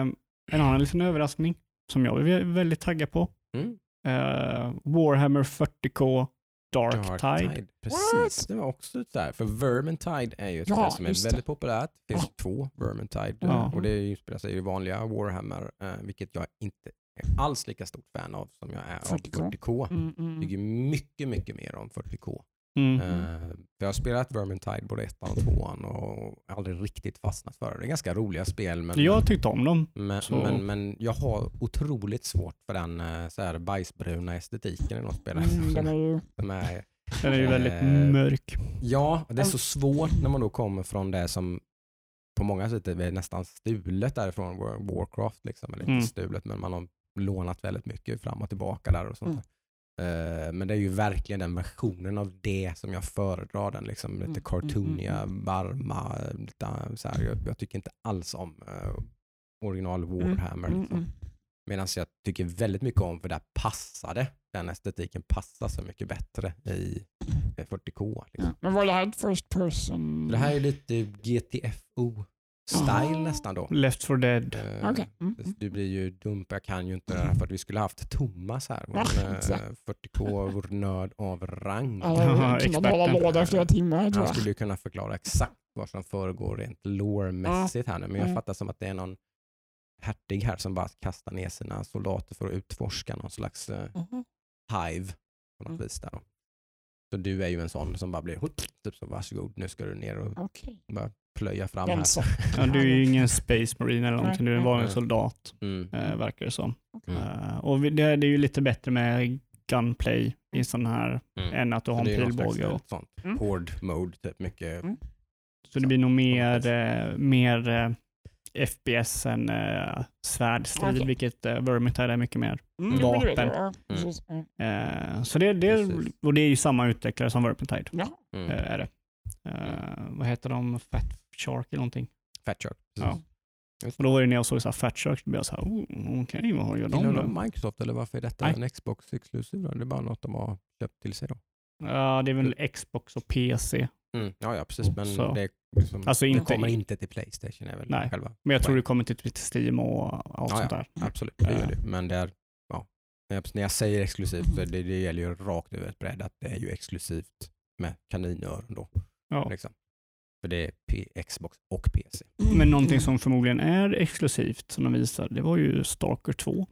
Speaker 3: en annan liten överraskning som jag är väldigt taggad på.
Speaker 1: Mm.
Speaker 3: Eh, Warhammer 40K Dark, Tide.
Speaker 1: Precis,
Speaker 2: What?
Speaker 1: det var också där. För Vermintide är ju ett
Speaker 2: Ja,
Speaker 1: som är
Speaker 2: det.
Speaker 1: väldigt populärt. Det finns två Vermintide
Speaker 3: Ja.
Speaker 1: och det är ju spelar sig i vanliga Warhammer, eh, vilket jag inte är alls lika stort fan av som jag är av
Speaker 2: 40K.
Speaker 1: 40K.
Speaker 2: Mm,
Speaker 1: Jag
Speaker 2: mm.
Speaker 1: tycker mycket, mycket mer om 40K.
Speaker 3: Mm.
Speaker 1: Eh, jag har spelat Vermintide både ettan och tvåan och aldrig riktigt fastnat för det. Det är ganska roliga spel men,
Speaker 3: Jag tyckte om dem.
Speaker 1: men,
Speaker 3: så-
Speaker 1: men, men jag har otroligt svårt för den eh, så här bajsbruna estetiken i något spel.
Speaker 2: Mm, den är ju... [laughs]
Speaker 1: Som är,
Speaker 3: Den är ju väldigt
Speaker 1: Eh,
Speaker 3: mörk.
Speaker 1: ja, det är så svårt när man då kommer från det som på många sätt är nästan stulet därifrån War- Warcraft. Liksom. Eller
Speaker 3: Mm.
Speaker 1: inte stulet men man har lånat väldigt mycket fram och tillbaka där och sånt
Speaker 2: Mm.
Speaker 1: Eh, Men det är ju verkligen den versionen av det som jag föredrar. Den liksom
Speaker 2: Mm,
Speaker 1: lite
Speaker 2: mm,
Speaker 1: cartooniga,
Speaker 2: mm,
Speaker 1: varma. Lite, så här, jag, jag tycker inte alls om eh, original Warhammer.
Speaker 2: Mm,
Speaker 1: Liksom.
Speaker 2: mm.
Speaker 1: Medan jag tycker väldigt mycket om, för där passade den estetiken passar så mycket bättre i eh, 40K. Liksom.
Speaker 2: Ja. Men var det här ett first person?
Speaker 1: Det här är lite GTFO style
Speaker 2: Ah.
Speaker 1: nästan då.
Speaker 3: Left for dead.
Speaker 1: Eh,
Speaker 2: Okej. Mm.
Speaker 1: Du blir ju dum, jag kan ju inte det här för att vi skulle haft Thomas här. Vår, eh,
Speaker 2: exakt.
Speaker 1: 40k, vår nörd av rang.
Speaker 2: Ja,
Speaker 3: experten.
Speaker 2: flera timmar
Speaker 1: Han skulle ju kunna förklara exakt vad som föregår rent lore-mässigt här nu, men jag
Speaker 2: Mm.
Speaker 1: fattar som att det är någon hertig här som bara kastar ner sina soldater för att utforska någon slags eh, hive på något
Speaker 2: Mm.
Speaker 1: vis. Där då. Så du är ju en sån som bara blir typ så varsågod, nu ska du ner och
Speaker 2: Okej.
Speaker 1: bara plöja fram här. [laughs]
Speaker 3: Ja, du är ju ingen space marine eller någonting, du är en vanlig soldat,
Speaker 1: Mm.
Speaker 3: eh, verkar det som.
Speaker 1: Mm.
Speaker 3: Eh, och det, det är ju lite bättre med gunplay i sån här,
Speaker 1: Mm.
Speaker 3: än att du har
Speaker 1: Så
Speaker 3: en
Speaker 1: det är någon
Speaker 3: pilbåge.
Speaker 1: slags,
Speaker 3: Och,
Speaker 1: eh, sånt
Speaker 2: Mm.
Speaker 1: hård mode, typ mycket.
Speaker 2: Mm.
Speaker 3: så det blir nog mer, eh, mer eh, FPS än eh, svärdstrid,
Speaker 2: Okej.
Speaker 3: vilket eh, Vermintide är mycket mer.
Speaker 2: Mm,
Speaker 3: Vapen.
Speaker 2: Ja.
Speaker 3: Eh, så det, det,
Speaker 1: Precis.
Speaker 3: och det är ju samma utvecklare som Vermintide.
Speaker 2: Ja.
Speaker 1: Mm.
Speaker 3: Eh, är det. Eh, vad heter de? Fat Shark eller någonting.
Speaker 1: Fat Shark.
Speaker 3: Ja. Och då var det när jag såg så här Fat Shark, då blev jag så här, oh, okej, vad gör de då?
Speaker 1: de Microsoft eller varför är detta
Speaker 3: Nej.
Speaker 1: en Xbox exklusiv? Det är bara något de har köpt till sig då?
Speaker 3: Ja, det är väl Xbox och PC.
Speaker 1: Mm. Ja, ja, precis. Men
Speaker 3: Så.
Speaker 1: det, liksom,
Speaker 3: Alltså
Speaker 1: det
Speaker 3: inte-
Speaker 1: kommer inte till Playstation. Är väl
Speaker 3: Nej.
Speaker 1: Själva.
Speaker 3: Men jag tror det kommer till, till Steam och allt
Speaker 1: Ja,
Speaker 3: sånt
Speaker 1: ja.
Speaker 3: där.
Speaker 1: Absolut, det gör det. Men det är, ja, när, jag, säger exklusivt så det, det gäller ju rakt över ett bräde att det är ju exklusivt med kaninöron då.
Speaker 3: Ja.
Speaker 1: Liksom. För det är P- Xbox och PC.
Speaker 3: Men någonting som förmodligen är exklusivt som de visar, det var ju Stalker 2.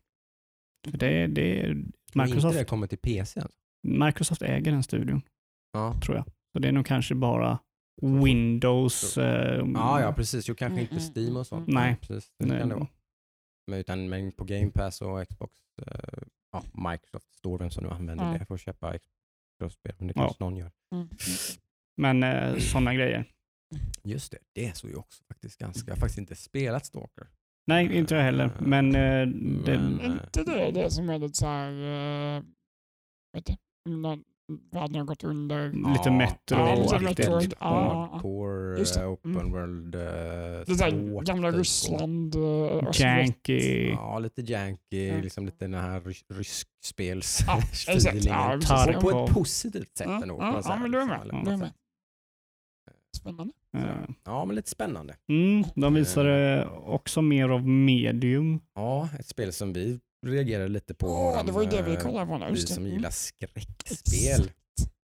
Speaker 3: För det, det är
Speaker 1: Tror inte
Speaker 3: Microsoft,
Speaker 1: det kommer till PC alltså?
Speaker 3: Microsoft äger den studion,
Speaker 1: Ja.
Speaker 3: tror jag. Så det är nog kanske bara Windows. Eh,
Speaker 1: ja, ja precis. Jo, kanske
Speaker 2: Mm,
Speaker 1: inte
Speaker 2: mm,
Speaker 1: Steam och sånt.
Speaker 3: mm. Nej.
Speaker 1: Precis, det
Speaker 3: nej,
Speaker 1: kan det vara. Men, utan, men på Game Pass och Xbox, eh, ja, Microsoft står vem som nu använder
Speaker 2: Ja.
Speaker 1: det för att köpa Xbox-spel. Men det
Speaker 3: Ja.
Speaker 1: kanske någon gör.
Speaker 2: Mm.
Speaker 3: Men eh, sådana grejer.
Speaker 1: Just det, det såg ju också faktiskt ganska... Jag har faktiskt inte spelat Stalker.
Speaker 3: Nej, inte jag heller. Men, eh, det,
Speaker 1: Men-
Speaker 2: inte det det som är lite så här, eh, vet du, världen har gått under?
Speaker 3: lite
Speaker 1: Ja,
Speaker 3: metro
Speaker 2: ja. Ja.
Speaker 1: Hardcore,
Speaker 2: det.
Speaker 1: eh, open
Speaker 2: Mm.
Speaker 1: world, eh,
Speaker 2: Det där
Speaker 1: svårt,
Speaker 2: gamla
Speaker 1: typ,
Speaker 2: Ryssland. eh, Sovjet.
Speaker 3: Janky.
Speaker 1: Ja, lite janky,
Speaker 2: Ja.
Speaker 1: liksom lite den här rys rysk spels
Speaker 2: Ja, [laughs] exakt. Ja.
Speaker 1: På ett positivt sätt
Speaker 2: Ja,
Speaker 1: ändå.
Speaker 2: ja, ja, men du är
Speaker 1: liksom,
Speaker 2: med.
Speaker 1: eller
Speaker 2: Du är
Speaker 1: på något
Speaker 2: med.
Speaker 1: sätt.
Speaker 2: Spännande.
Speaker 3: Eh,
Speaker 1: Ja, men lite spännande.
Speaker 3: Mm, de visade också mer av medium.
Speaker 1: Ja, ett spel som vi reagerade lite på.
Speaker 2: Åh,
Speaker 1: våran,
Speaker 2: det var ju det vi
Speaker 1: eh,
Speaker 2: kollade på nu.
Speaker 1: Vi
Speaker 2: just det.
Speaker 1: som
Speaker 2: Mm.
Speaker 1: gillar skräckspel.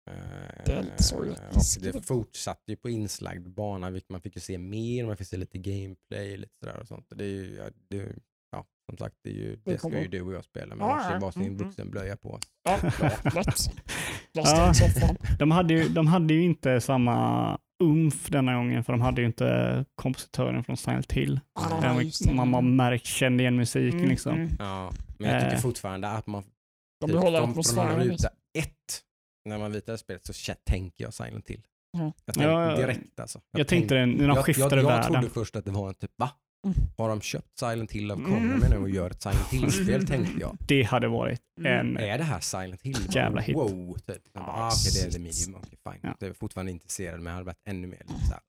Speaker 1: Eh,
Speaker 2: Det är lite sorgligt.
Speaker 1: Och det fortsatte ju på inslagd bana. vilket Man fick ju se mer, man fick se lite gameplay lite sådär och sånt. Det är ju, ja, det, ja, som sagt, det, är ju, det ska
Speaker 2: kommer.
Speaker 1: ju du och jag spela med
Speaker 2: Ja,
Speaker 1: varsin,
Speaker 2: ja. Mm, mm.
Speaker 1: vuxenblöja på oss.
Speaker 2: Ja, lätt. [laughs]
Speaker 3: Ja. De hade, ju, de hade ju inte samma umf denna gången för de hade ju inte kompositören från Silent Hill.
Speaker 2: Det.
Speaker 3: man bara märkt, kände igen musiken
Speaker 2: Mm,
Speaker 3: liksom.
Speaker 2: mm.
Speaker 1: Ja, men jag tycker
Speaker 3: Eh.
Speaker 1: fortfarande att man
Speaker 2: De
Speaker 1: Typ,
Speaker 2: behåller
Speaker 1: från man
Speaker 2: atmosfären.
Speaker 1: ruta ett, när man vitar spelet så tänker jag Silent Hill.
Speaker 2: Ja.
Speaker 1: Jag tänkte
Speaker 3: Ja,
Speaker 1: direkt alltså.
Speaker 3: Jag tänkte det när de
Speaker 1: jag,
Speaker 3: skiftade
Speaker 1: jag, jag
Speaker 3: världen.
Speaker 1: trodde först att det var en typ, va?
Speaker 2: Mm.
Speaker 1: Har de köpt Silent Hill av
Speaker 2: Mm.
Speaker 1: Konami nu och gör ett Silent Hill-spel tänkte jag.
Speaker 3: Det hade varit en...
Speaker 1: Är det här Silent Hill?
Speaker 3: Jävla hit.
Speaker 1: Wow, typ. Bara, ah, okej det är the medium, okej fine.
Speaker 3: Ja.
Speaker 1: Jag är fortfarande intresserad men jag hade varit ännu mer lite såhär,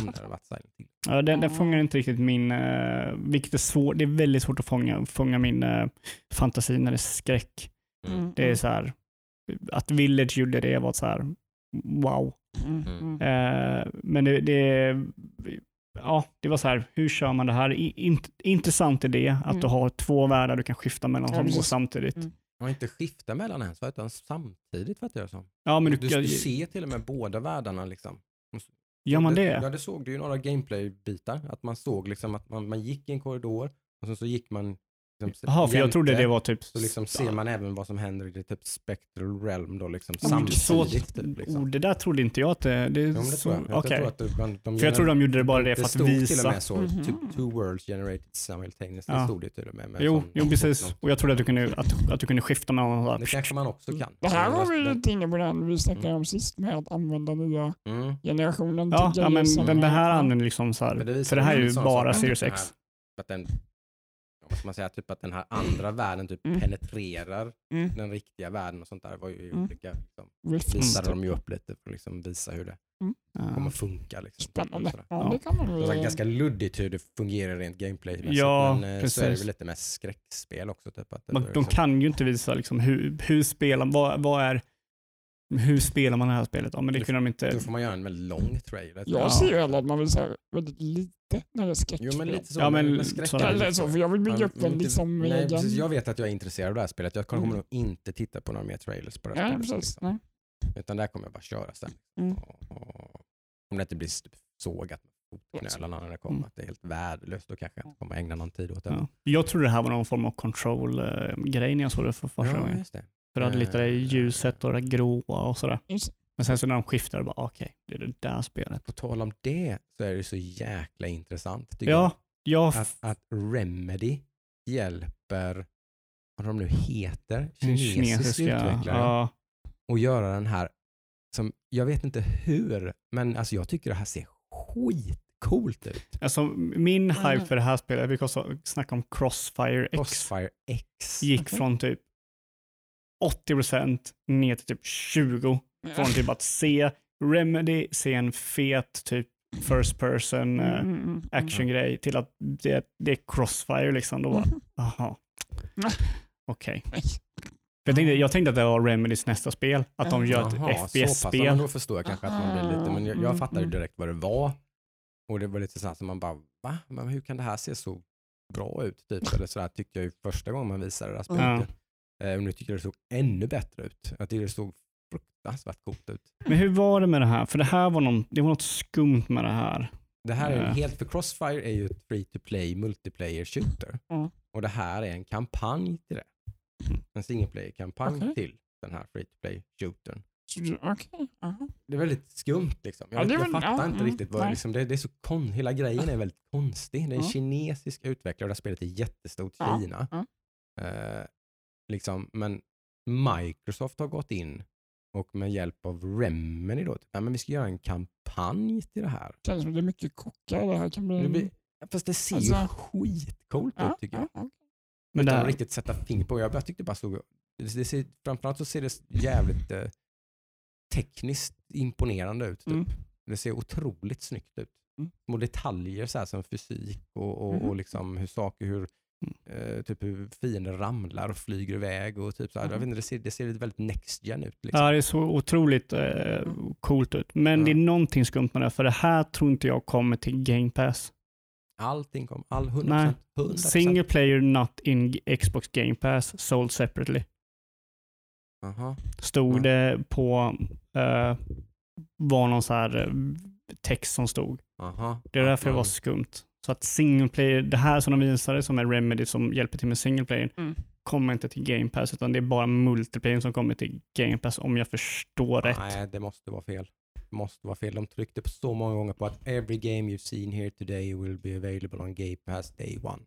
Speaker 1: om det hade varit Silent Hill.
Speaker 3: Ja, den, den fångar inte riktigt min, uh, vilket är svårt, det är väldigt svårt att fånga, fånga min eh, fantasi när det är skräck.
Speaker 2: Mm,
Speaker 3: Det är så här, att Village gjorde det var så här, wow.
Speaker 2: mm,
Speaker 1: Mm.
Speaker 2: mm.
Speaker 3: Eh, men det, det, ja, det var så här, hur kör man det här? I, int, intressant idé att
Speaker 2: Mm.
Speaker 3: du har två världar du kan skifta mellan
Speaker 2: Ja,
Speaker 3: som går samtidigt.
Speaker 2: Mm.
Speaker 1: Och inte skifta mellan ens, utan samtidigt fattar jag det som.
Speaker 3: Ja, men
Speaker 1: Du,
Speaker 3: du,
Speaker 1: du, ser till och med båda världarna liksom.
Speaker 3: gör man
Speaker 1: Ja,
Speaker 3: det?
Speaker 1: det såg du ju några gameplay-bitar. Att man såg liksom att man, man gick i en korridor och sen så gick man liksom,
Speaker 3: Jaha, för jag trodde det var typ...
Speaker 1: Så liksom ser man även vad som händer i det typ spectral realm då liksom
Speaker 3: Ja, men så,
Speaker 1: samtidigt. typ, liksom.
Speaker 3: oh, det där trodde inte jag att det... det,
Speaker 1: men det
Speaker 3: så,
Speaker 1: tror jag. Jag
Speaker 3: okej.
Speaker 1: tror att det, man, de
Speaker 3: För jag tror de gjorde det bara det för att
Speaker 1: stod till och
Speaker 3: visa.
Speaker 1: med så,
Speaker 2: Mhm.
Speaker 1: typ two worlds generated simultaneously
Speaker 3: Ja.
Speaker 1: stod det till och med. med
Speaker 3: Jo,
Speaker 1: sån-
Speaker 3: jo, precis. Och jag trodde att du kunde, att, att du kunde skifta mellan.
Speaker 1: Det kanske man också kan.
Speaker 2: Det här var vi
Speaker 1: den-
Speaker 2: lite inne på den vi snackade om sist med att använda nya
Speaker 1: Mm.
Speaker 2: generationen
Speaker 3: Ja, ja men
Speaker 2: som
Speaker 3: den, den här
Speaker 2: är-
Speaker 3: använder liksom så här, för det här är ju bara Series X.
Speaker 1: här- Att den, ska man säga, typ att den här andra världen typ
Speaker 2: Mm.
Speaker 1: penetrerar
Speaker 2: Mm.
Speaker 1: den riktiga världen och sånt där var ju
Speaker 2: Mm.
Speaker 1: olika, liksom, visade de ju upp lite för att liksom visa hur det
Speaker 3: Ja.
Speaker 1: kommer funka. Liksom.
Speaker 2: Spännande. Ja, det man
Speaker 1: sagt, ganska luddigt hur det fungerar rent gameplay
Speaker 3: Ja,
Speaker 1: men eh, så
Speaker 3: precis.
Speaker 1: är det väl lite mest skräckspel också. Typ, att
Speaker 3: Man, de
Speaker 1: liksom-
Speaker 3: kan ju inte visa liksom hur, hur spelar, vad, vad är Hur spelar man det här spelet? Ja, men det kunde de inte...
Speaker 1: Då får man göra en väldigt lång trailer.
Speaker 2: Jag
Speaker 3: Ja.
Speaker 2: ser ju hellre att man vill säga väldigt lite när det är skräckspel.
Speaker 1: Jo men lite så.
Speaker 3: Ja, men
Speaker 1: med skräck
Speaker 3: så-
Speaker 2: för jag vill bygga upp en
Speaker 1: men inte-
Speaker 2: liksom
Speaker 1: Nej,
Speaker 2: egen...
Speaker 1: precis, jag vet att jag är intresserad av det här spelet. Jag kommer
Speaker 2: Mm.
Speaker 1: nog inte titta på några mer trailers på det här
Speaker 2: Ja,
Speaker 1: spelet.
Speaker 2: precis.
Speaker 1: liksom. Utan där kommer jag bara köra sen.
Speaker 2: Mm.
Speaker 1: Och, och, om det inte blir st- sågat med fotknölarna när det kommer,
Speaker 3: Mm.
Speaker 1: att det är helt värdelöst, då kanske jag inte kommer ägna någon tid åt det.
Speaker 3: Ja. Jag trodde det här var någon form av control-grej när jag såg det för första
Speaker 1: Ja,
Speaker 3: gången. För hade lite det
Speaker 1: Eh,
Speaker 3: ljuset och det gråa och sådär.
Speaker 2: Just-
Speaker 3: Men sen så när de skiftade, bara okej, det är det där spelet.
Speaker 1: På tal om det så är det så jäkla intressant tycker
Speaker 3: Ja, jag...
Speaker 1: jag. Att, att Remedy hjälper, vad de nu heter,
Speaker 3: den
Speaker 1: kinesisk utvecklare
Speaker 3: Ja,
Speaker 1: och göra den här, som jag vet inte hur, men alltså jag tycker det här ser skitcoolt ut.
Speaker 3: alltså min hype för det här spelet, vi också snacka om Crossfire X,
Speaker 1: Crossfire X.
Speaker 3: gick
Speaker 2: Okej.
Speaker 3: från typ 80% ner till typ 20%. Från typ att se Remedy, se en fet typ first person eh,
Speaker 2: Mm, mm, mm.
Speaker 3: actiongrej till att det, det är Crossfire liksom. Då bara, aha, okej. [laughs]
Speaker 2: Nej.
Speaker 3: Jag tänkte, jag tänkte att det var Remedys nästa spel, att de gör ett.
Speaker 1: Ja,
Speaker 3: FPS-spel.
Speaker 1: men Då förstår jag kanske att man blir lite, men jag, jag
Speaker 2: Mm,
Speaker 1: fattade
Speaker 2: mm.
Speaker 1: direkt vad det var. Och det var lite så här som man bara, va? Men hur kan det här se så bra ut? Typ. Eller så här tyckte jag ju första gången man visade det här spelet. Eh, och nu tycker jag det såg ännu bättre ut. Jag tycker det såg fruktansvärt coolt ut.
Speaker 3: Men hur var det med det här? För det här var, någon, det var något skumt med det här.
Speaker 1: Det här är
Speaker 3: Ja.
Speaker 1: helt, för Crossfire är ju ett free to play multiplayer shooter.
Speaker 2: Mm.
Speaker 1: Och det här är en kampanj till det. En single player kampanj
Speaker 2: Okej.
Speaker 1: till den här free to play shootern.
Speaker 2: Aha.
Speaker 1: Det är väldigt skumt liksom. Jag,
Speaker 2: Ja,
Speaker 1: jag
Speaker 2: väl-
Speaker 1: fattar
Speaker 2: ja,
Speaker 1: inte
Speaker 2: mm,
Speaker 1: riktigt vad liksom, det, det är så kon, Hela grejen är väldigt konstig. Det är en kinesisk utvecklare och det här spelet är jättestort i
Speaker 2: Ja,
Speaker 1: Kina. Eh, liksom, men Microsoft har gått in och med hjälp av Remedy då, typ, ja, men vi ska göra en kampanj till det här.
Speaker 2: Känns som det är mycket kockar. Det här kan bli...
Speaker 1: Det blir, fast det ser
Speaker 2: Alltså-
Speaker 1: ju skitcoolt
Speaker 2: ja,
Speaker 1: ut tycker jag.
Speaker 2: ja, okej.
Speaker 3: Men det
Speaker 1: Utan att
Speaker 3: här,
Speaker 1: riktigt sätta finger på. Jag, jag tyckte bara såg, det, det ser, framförallt så ser det jävligt eh, tekniskt imponerande ut. Typ.
Speaker 2: Mm.
Speaker 1: Det ser otroligt snyggt ut.
Speaker 2: Mm.
Speaker 1: Små detaljer så här, som fysik och, och,
Speaker 2: Mhm.
Speaker 1: och liksom hur saker, hur, eh, typ hur fiender ramlar och flyger iväg. Och typ så här. Jag
Speaker 2: Mhm.
Speaker 1: vet inte, det, ser, det ser väldigt next gen ut. Liksom.
Speaker 3: ja, det så otroligt eh, coolt ut. Men
Speaker 1: Ja.
Speaker 3: det är någonting skumt med det, för det här tror inte jag kommer till Game Pass.
Speaker 1: Allting kom, all 100%.
Speaker 3: Nej.
Speaker 1: 100%.
Speaker 3: Single player not in Xbox Game Pass, sold separately.
Speaker 1: Aha.
Speaker 3: Stod
Speaker 1: Ja.
Speaker 3: det på, eh, var någon så här eh, text som stod.
Speaker 1: Aha.
Speaker 3: Det är därför det var skumt. Så att single player, det här som de visade som är Remedy som hjälper till med single player,
Speaker 2: Mm.
Speaker 3: kommer inte till Game Pass utan det är bara multiplayer som kommer till Game Pass om jag förstår rätt.
Speaker 1: Nej, det måste vara fel. Det måste vara fel. De tryckte på så många gånger på att every game you've seen here today will be available on Game Pass day one.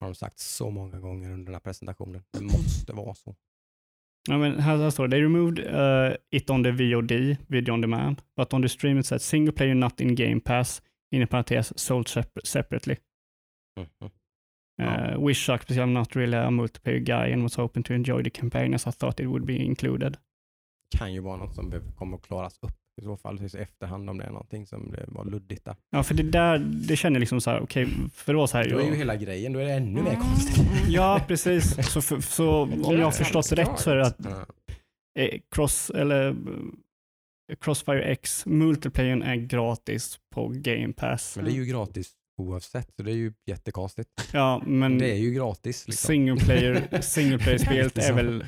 Speaker 1: Har de sagt så många gånger under den här presentationen. Det måste vara så.
Speaker 3: Ja, men här, här står det, they removed uh, it on the VOD, video on demand, but on the stream it said single player not in Game Pass, in parentes sold separ- separately.
Speaker 1: Mhm.
Speaker 3: Uh,
Speaker 1: Ja.
Speaker 3: Wish because I'm not really a multiplayer guy and was hoping to enjoy the campaign as I thought it would be included.
Speaker 1: Kan ju vara något som kommer att klaras upp i så fall i efterhand om det är någonting som var luddigt där.
Speaker 3: Ja, för det där, det känner liksom så här, okej, för då så här,
Speaker 1: Då är ju hela grejen, då är det ännu mer konstigt. [laughs]
Speaker 3: ja precis, så, för, så om jag har förstått rätt så är det att eh, Cross, eller Crossfire X, multiplayern är gratis på Game Pass.
Speaker 1: Men det är ju gratis oavsett, så det är ju jättekonstigt.
Speaker 3: Ja, men
Speaker 1: Det är ju gratis. Liksom.
Speaker 3: single player, [laughs] single player-spelet är
Speaker 1: Liksom.
Speaker 3: väl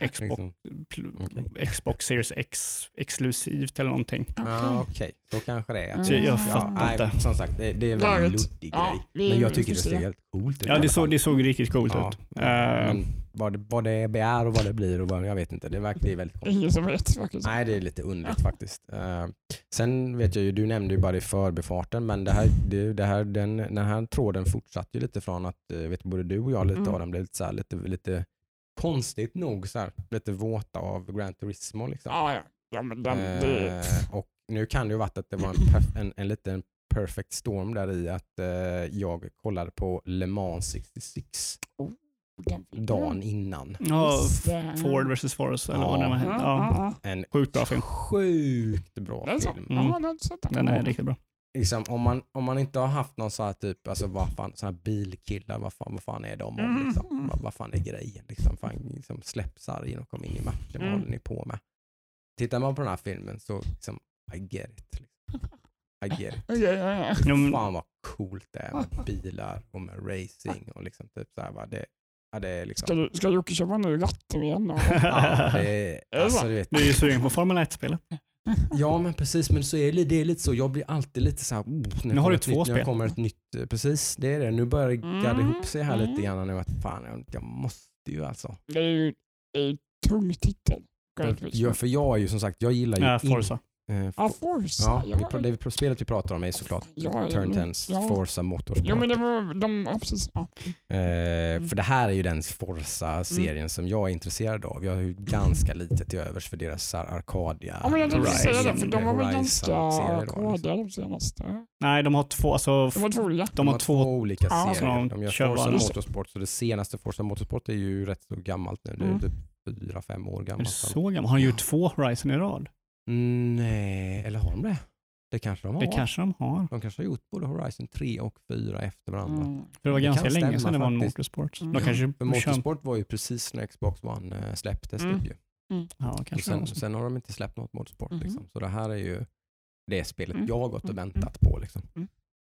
Speaker 3: Xbox,
Speaker 1: Liksom.
Speaker 3: pl- Xbox Series X exklusivt eller någonting.
Speaker 1: Ja, okej. Så kanske det är.
Speaker 2: Så jag
Speaker 1: Ja,
Speaker 3: fattar inte.
Speaker 1: Som sagt, det, det är en väldigt luddig
Speaker 2: Ja,
Speaker 1: grej. Men jag tycker det ser
Speaker 2: se.
Speaker 1: helt coolt ut.
Speaker 3: Ja, det såg,
Speaker 1: fall.
Speaker 3: det såg riktigt coolt
Speaker 1: Ja,
Speaker 3: ut.
Speaker 1: ja,
Speaker 3: Eh,
Speaker 1: men vad det, vad det är och vad det blir och vad, jag vet inte. Det verkar det är väldigt konstigt.
Speaker 2: Ingen som vet faktiskt.
Speaker 1: Nej, det är lite underligt faktiskt. Eh, sen vet jag ju, du nämnde ju bara det i förbifarten, men det här, det, det här, den, den här tråden fortsatte ju lite från att, eh, vet både du och jag lite
Speaker 2: Mm.
Speaker 1: av den blev lite, så här, lite, lite konstigt nog så här, lite våta av Gran Turismo. Liksom.
Speaker 2: Ja, ja. ja men den, det,
Speaker 1: Eh, och nu kan det ju varit att det var en, perf- en, en liten perfect storm där i att eh, jag kollade på Le Mans 66
Speaker 2: den
Speaker 1: dagen innan.
Speaker 3: ja,
Speaker 2: det.
Speaker 3: Ford vs Force eller
Speaker 1: Ja.
Speaker 3: vad det var.
Speaker 2: Ja,
Speaker 1: En
Speaker 3: sjukt bra film.
Speaker 1: sjukt bra film.
Speaker 3: Mm.
Speaker 2: Den
Speaker 3: är riktigt bra.
Speaker 1: Liksom, om, man, om man inte har haft någon sån här typ, alltså vad fan, sån här bilkillar, vad fan, vad fan är de om?
Speaker 2: Mm.
Speaker 1: Liksom? Vad, vad fan är grejen? Liksom, fan, liksom, släpp sargen och kom in i matchen, vad
Speaker 2: Mm.
Speaker 1: håller ni på med? tittar man på den här filmen så liksom, I get it. Liksom. I get it.
Speaker 2: Ja. Ja,
Speaker 3: men-
Speaker 1: Fan vad coolt det är med bilar och med racing och liksom typ så här, va, det, ja, det är liksom,
Speaker 2: Ska, du, ska Jocke köpa en ny ratten igen? Och,
Speaker 1: ja, det är, alltså,
Speaker 2: så?
Speaker 1: du vet,
Speaker 3: Du är ju sugen på Formel 1-spelet. [laughs]
Speaker 1: Ja men precis, men så är det, det är lite så. Jag blir alltid lite så här, oh, när
Speaker 3: Nu har du
Speaker 1: ett
Speaker 3: två
Speaker 1: nytt, När
Speaker 3: spel.
Speaker 1: det kommer ett nytt, eh, precis det är det. Nu börjar det gadda
Speaker 2: Mm,
Speaker 1: ihop sig här lite
Speaker 2: mm.
Speaker 1: grann nu att fan jag, jag måste ju alltså.
Speaker 2: det är ju ju tung titel. Gran
Speaker 1: För, jag, för jag är ju som sagt, jag gillar ju
Speaker 3: Ja, Forza.
Speaker 1: Eh,
Speaker 2: Ja,
Speaker 1: for,
Speaker 2: Forza.
Speaker 1: ja,
Speaker 2: Ja,
Speaker 1: vi, det vi- spelet vi pratar om är såklart
Speaker 2: Ja,
Speaker 1: Turn
Speaker 2: ja,
Speaker 1: 10
Speaker 2: ja.
Speaker 1: Forza Motorsport.
Speaker 2: Jo men det var de, ja precis. Ja.
Speaker 1: Eh, för det här är ju den Forza-serien som jag är intresserad av. Jag har ju ganska lite till övers för deras Arcadia.
Speaker 2: ja men jag tänkte säga det, för de var väl ganska
Speaker 1: då, liksom.
Speaker 2: de senaste.
Speaker 3: Nej, de har två, alltså,
Speaker 2: De var två olika.
Speaker 3: de har två,
Speaker 1: olika
Speaker 2: Ja,
Speaker 3: så
Speaker 1: serier.
Speaker 3: de
Speaker 1: gör
Speaker 3: kör
Speaker 1: Forza
Speaker 3: varandra.
Speaker 1: Motorsport, så det senaste Forza Motorsport är ju rätt så gammalt nu. Det är
Speaker 2: Mm.
Speaker 1: typ fyra, fem år
Speaker 3: är det
Speaker 1: gammalt.
Speaker 3: så gammal? Har de gjort två Horizon i rad?
Speaker 1: Mm, Nej, eller har de det? Det kanske de har.
Speaker 3: Det kanske de har.
Speaker 1: De kanske har gjort både Horizon 3 och 4 efter varandra.
Speaker 2: Mm.
Speaker 3: För det var
Speaker 1: Det
Speaker 3: ganska länge sedan det var en. Motorsport.
Speaker 2: Mm.
Speaker 3: De kanske kör...
Speaker 1: Motorsport var ju precis när Xbox One eh, släpptes.
Speaker 2: Mm.
Speaker 1: Typ ju.
Speaker 3: Ja,
Speaker 1: Och
Speaker 3: kanske det
Speaker 1: sen, sen har de inte släppt något Motorsport.
Speaker 2: Mhm.
Speaker 1: Liksom. Så det här är ju det spelet
Speaker 2: Mm.
Speaker 1: jag har gått och
Speaker 2: Mm.
Speaker 1: väntat på. Liksom.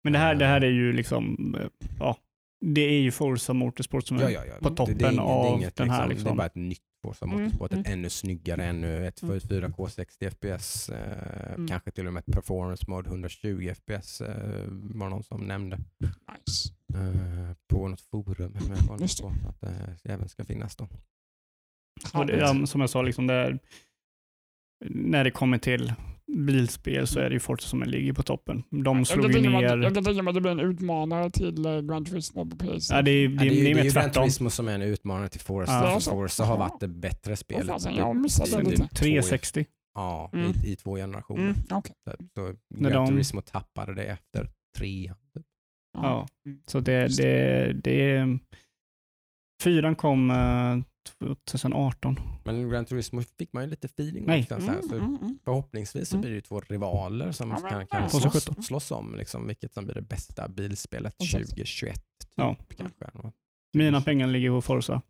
Speaker 3: Men det här, det här är ju liksom, eh, ja, det är ju Forza Motorsport som är
Speaker 1: Ja, ja, ja.
Speaker 3: på
Speaker 1: Det-
Speaker 3: toppen
Speaker 1: det är inget, det är
Speaker 3: av
Speaker 1: inget,
Speaker 3: den här
Speaker 1: Det är
Speaker 3: liksom.
Speaker 1: bara ett nytt Forza
Speaker 2: Mm,
Speaker 1: Motorsport.
Speaker 2: mm.
Speaker 1: Ett ännu snyggare, ännu ett
Speaker 2: Mm.
Speaker 1: 4K 60 FPS. Eh,
Speaker 2: Mm.
Speaker 1: Kanske till och med ett performance mode 120 FPS eh, var någon som nämnde.
Speaker 2: Nice.
Speaker 1: Eh, på något forum. Men
Speaker 2: det.
Speaker 1: på att det även ska finnas då.
Speaker 3: Och det, ja, som jag sa, liksom där, när det kommer till bilspel så är det ju Forza som ligger på toppen. De
Speaker 2: Jag
Speaker 3: slog
Speaker 2: kan
Speaker 3: ju
Speaker 2: att-
Speaker 3: ner...
Speaker 2: Jag kan tänka mig att det blir en utmanare till eh, Gran Turismo på PC.
Speaker 3: Ja, det är,
Speaker 1: Ja,
Speaker 3: det,
Speaker 1: det, är,
Speaker 3: det
Speaker 1: ju-
Speaker 3: är
Speaker 1: det är ju Gran. Turismo som är en utmanare till Forza.
Speaker 3: Ja.
Speaker 1: för Forza har varit det bättre spelet.
Speaker 2: fasen,
Speaker 1: Det-
Speaker 2: jag missade
Speaker 1: det-
Speaker 2: det
Speaker 1: det-
Speaker 2: lite.
Speaker 1: två-
Speaker 3: 360.
Speaker 1: Ja,
Speaker 2: Mm.
Speaker 1: i, i två generationer.
Speaker 2: Mm, okej.
Speaker 1: Så, så
Speaker 3: När
Speaker 1: Gran
Speaker 3: de-
Speaker 1: Turismo tappade det efter tre.
Speaker 3: Ja.
Speaker 2: Mm.
Speaker 3: Så det, det, det är... Fyran kom eh, 2018.
Speaker 1: Men Gran Turismo fick man ju lite feeling
Speaker 3: Nej.
Speaker 1: här,
Speaker 2: Mm,
Speaker 1: så
Speaker 2: mm, mm.
Speaker 1: Förhoppningsvis så
Speaker 2: Mm.
Speaker 1: blir det ju två rivaler som
Speaker 2: men-
Speaker 1: kan, kan slåss,
Speaker 3: 2017.
Speaker 1: slåss om liksom, vilket som blir det bästa bilspelet
Speaker 2: Exakt.
Speaker 1: 2021. Typ,
Speaker 3: Ja.
Speaker 1: kanske.
Speaker 3: Mina pengar ligger på Forza.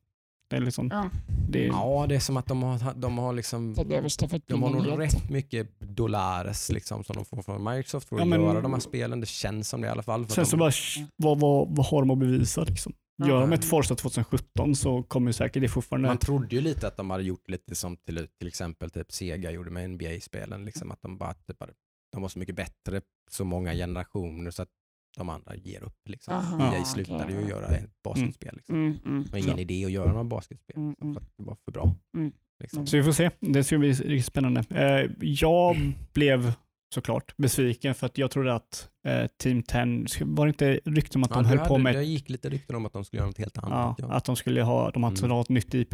Speaker 3: Det är liksom...
Speaker 2: Ja,
Speaker 3: Det är,
Speaker 1: Ja, det är som att de har, de har liksom de har nog rätt mycket dollares liksom, som de får från Microsoft för att
Speaker 3: Ja, men-
Speaker 1: göra de här spelen. Det känns som det i alla fall. För
Speaker 3: Sen
Speaker 1: att
Speaker 3: så
Speaker 1: de,
Speaker 3: bara, vad, vad, vad har de att bevisa liksom? Gör de ett Forza 2017 så kommer säkert det fortfarande...
Speaker 1: man trodde ju lite att de hade gjort lite som till, till exempel typ Sega gjorde med NBA-spelen. Liksom, att de bara typ, de var så mycket bättre så många generationer så att de andra ger upp. Liksom.
Speaker 2: Aha,
Speaker 1: EA slutade
Speaker 2: okej.
Speaker 1: ju göra ett basketspel. Liksom.
Speaker 2: Mm, mm.
Speaker 1: Det var ingen idé att göra några basketspel.
Speaker 2: Mm,
Speaker 1: För
Speaker 2: mm.
Speaker 1: att det var för bra.
Speaker 2: Mm.
Speaker 1: Liksom.
Speaker 3: Så vi får se. Det ska bli riktigt spännande. Eh, jag blev såklart besviken för att jag trodde att eh, Team 10, sk- var det inte rykten om att
Speaker 1: Ja,
Speaker 3: de höll
Speaker 1: hade,
Speaker 3: på med
Speaker 1: Det gick lite rykten om att de skulle göra något helt
Speaker 3: ja,
Speaker 1: annat. Ja.
Speaker 3: att de skulle ha, de hade
Speaker 1: Mm.
Speaker 3: ha ett nytt IP.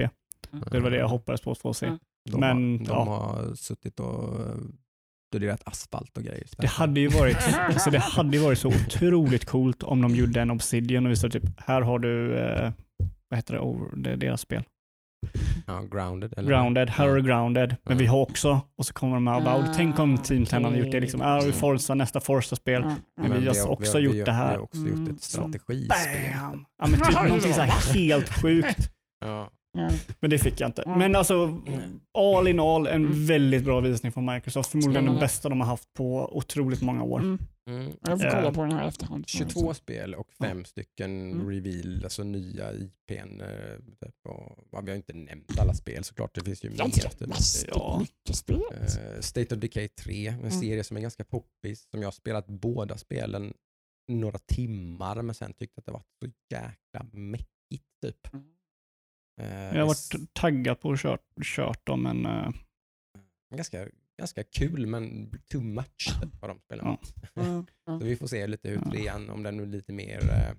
Speaker 3: Det var det jag hoppades på att få se.
Speaker 2: Ja.
Speaker 1: De,
Speaker 3: Men,
Speaker 1: har, de
Speaker 3: ja.
Speaker 1: har suttit och eh, studerat asfalt och grejer.
Speaker 3: Det hade ju varit, alltså det hade ju varit så otroligt coolt om de gjorde en Obsidian och visade typ, här har du, eh, vad heter det, Over, det är deras spel.
Speaker 1: Ja, grounded. Eller?
Speaker 3: Grounded, här har du
Speaker 1: Ja.
Speaker 3: Grounded, men
Speaker 1: Ja.
Speaker 3: vi har också, och så kommer de med About. Tänk om Team 10 hade gjort det, liksom, här har vi Forza, nästa Forza-spel.
Speaker 2: Ja,
Speaker 3: Men
Speaker 2: ja.
Speaker 3: vi har också gjort
Speaker 1: vi,
Speaker 3: det här.
Speaker 1: Vi har också gjort
Speaker 2: Mm.
Speaker 1: ett strategispel.
Speaker 3: Bam! Ja, men typ [laughs] någonting så här helt sjukt.
Speaker 1: Ja.
Speaker 3: Men det fick jag inte.
Speaker 2: Mm.
Speaker 3: Men alltså, all in all, en
Speaker 2: Mm.
Speaker 3: väldigt bra visning från Microsoft. Förmodligen den bästa de har haft på otroligt många år.
Speaker 2: Mm. Jag får kolla
Speaker 3: Eh,
Speaker 2: på den här i efterhand.
Speaker 1: 22 spel och fem stycken
Speaker 2: Mm.
Speaker 1: reveal, alltså nya IPn. eh, Typ, och, ja, vi har inte nämnt alla spel såklart, det finns ju mer. Typ.
Speaker 3: Ja.
Speaker 2: mycket spel.
Speaker 1: Eh, State of Decay 3, en
Speaker 2: Mm.
Speaker 1: serie som är ganska poppis, som jag har spelat båda spelen några timmar, men sen tyckte att det var så jäkla mäckigt typ.
Speaker 2: Mm.
Speaker 1: Eh,
Speaker 3: Jag har varit taggad på att kört, kört dem, men eh,
Speaker 1: ganska, ganska kul, men too much typ, på de spelen.
Speaker 3: Ja.
Speaker 2: Mm. [laughs]
Speaker 1: Så vi får se lite hur trean, om den nu är lite mer eh,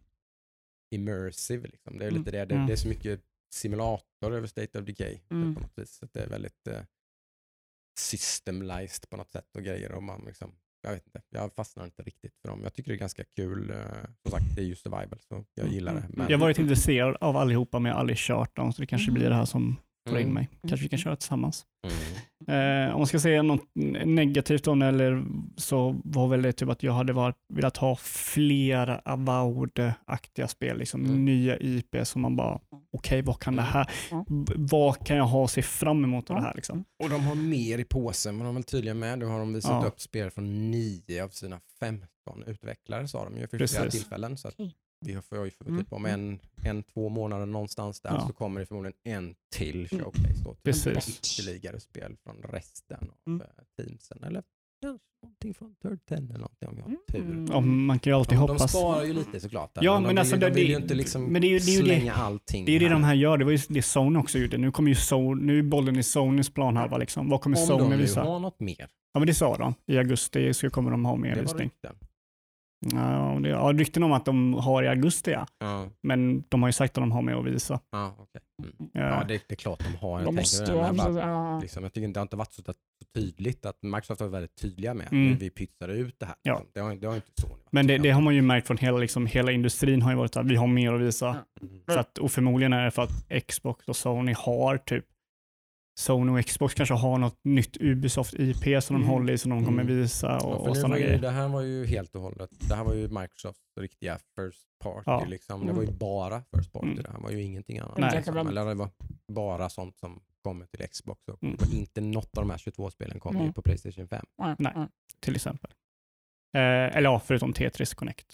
Speaker 1: immersive. Liksom. Det är
Speaker 2: Mm.
Speaker 1: lite det. Det,
Speaker 3: Mm.
Speaker 1: det är så mycket simulator över State of Decay typ,
Speaker 2: Mm.
Speaker 1: på något vis. Så det är väldigt eh, systemized på något sätt och grejer. Och man liksom, jag vet inte, jag fastnar inte riktigt för dem. Jag tycker det är ganska kul. Eh, som sagt, det är ju survival så jag gillar det. Men,
Speaker 3: jag har varit intresserad av allihopa men jag har aldrig kört dem, så det kanske blir det här som dra in
Speaker 1: Mm.
Speaker 3: mig. Kanske vi kan köra tillsammans.
Speaker 1: Mm.
Speaker 3: Eh, om man ska säga något negativt då, eller så var väl det typ att jag hade varit, velat ha fler Avowed-aktiga spel, liksom
Speaker 1: Mm.
Speaker 3: nya IP som man bara, okej vad kan det här,
Speaker 2: Mm.
Speaker 3: vad kan jag ha att se fram emot av det här liksom?
Speaker 1: Och de har mer i påsen, men de är väl tydliga med. Nu har de visat
Speaker 3: Ja.
Speaker 1: upp spel från nio av sina 15 utvecklare sa de ju för flera tillfällen. Så att. Vi får ju
Speaker 2: Mm.
Speaker 1: typ om en, en, två månader någonstans där
Speaker 3: Ja.
Speaker 1: så kommer det förmodligen en till
Speaker 2: Mm.
Speaker 1: showcase då. Till
Speaker 3: Precis.
Speaker 1: Ytterligare spel från resten av
Speaker 2: Mm.
Speaker 1: eh, teamsen. Eller kanske någonting från Third Ten eller någonting om vi har tur.
Speaker 2: Mm.
Speaker 3: Ja, man kan ju alltid
Speaker 1: Ja, de
Speaker 3: hoppas.
Speaker 1: sparar ju lite såklart. där,
Speaker 3: Ja,
Speaker 1: de
Speaker 3: men
Speaker 1: vill,
Speaker 3: alltså
Speaker 1: ju-
Speaker 3: det-
Speaker 1: de vill ju
Speaker 3: det-
Speaker 1: inte liksom
Speaker 3: men det är ju- det är ju det-
Speaker 1: slänga allting
Speaker 3: Det är ju det de här gör, det var ju det Sony också gjorde. Nu kommer ju Sony, nu är bollen i Sonys planhalva liksom. Vad kommer
Speaker 1: Om
Speaker 3: Sony
Speaker 1: de nu
Speaker 3: visa?
Speaker 1: har något mer.
Speaker 3: Ja men det sa de. I augusti så kommer de ha mer
Speaker 1: Det var
Speaker 3: visning. Ja, det, ja, rykten om att de har i augusti ja.
Speaker 1: Ja,
Speaker 3: Men de har ju sagt att de har mer att visa.
Speaker 1: ja okej. Mm.
Speaker 3: Ja.
Speaker 1: Ja, det, det är klart de har. Jag,
Speaker 2: De måste ha...
Speaker 1: bara,
Speaker 2: ja.
Speaker 1: liksom, jag tycker inte det har inte varit så, så tydligt att Microsoft har varit väldigt tydliga med att
Speaker 3: Mm.
Speaker 1: vi pytsar ut det här.
Speaker 3: Ja.
Speaker 1: Liksom. Det, har, det har inte Sony.
Speaker 3: Men det, det har man ju märkt från hela, liksom, hela industrin har ju varit att vi har mer att visa.
Speaker 1: Mm.
Speaker 3: Så att, och förmodligen är det för att Xbox och Sony har typ Sony och Xbox kanske har något nytt Ubisoft IP som de
Speaker 2: Mm.
Speaker 3: håller i som de kommer
Speaker 1: Mm.
Speaker 3: visa och,
Speaker 1: Ja,
Speaker 3: och
Speaker 1: nu
Speaker 3: sådana
Speaker 1: var ju,
Speaker 3: grejer.
Speaker 1: det här var ju helt och hållet, det här var ju Microsofts riktiga first party.
Speaker 3: Ja.
Speaker 1: Liksom. Det var ju bara first party,
Speaker 3: Mm.
Speaker 1: det här var ju ingenting annat.
Speaker 2: Nej.
Speaker 1: Liksom. Eller det var bara sånt som kommer till Xbox. Och
Speaker 3: Mm.
Speaker 1: inte något av de här 22 spelen kom ju
Speaker 2: Mm.
Speaker 1: på Playstation 5.
Speaker 2: Nej,
Speaker 3: Nej.
Speaker 2: nej.
Speaker 3: Till exempel. Eh, eller ja, förutom Tetris Connect.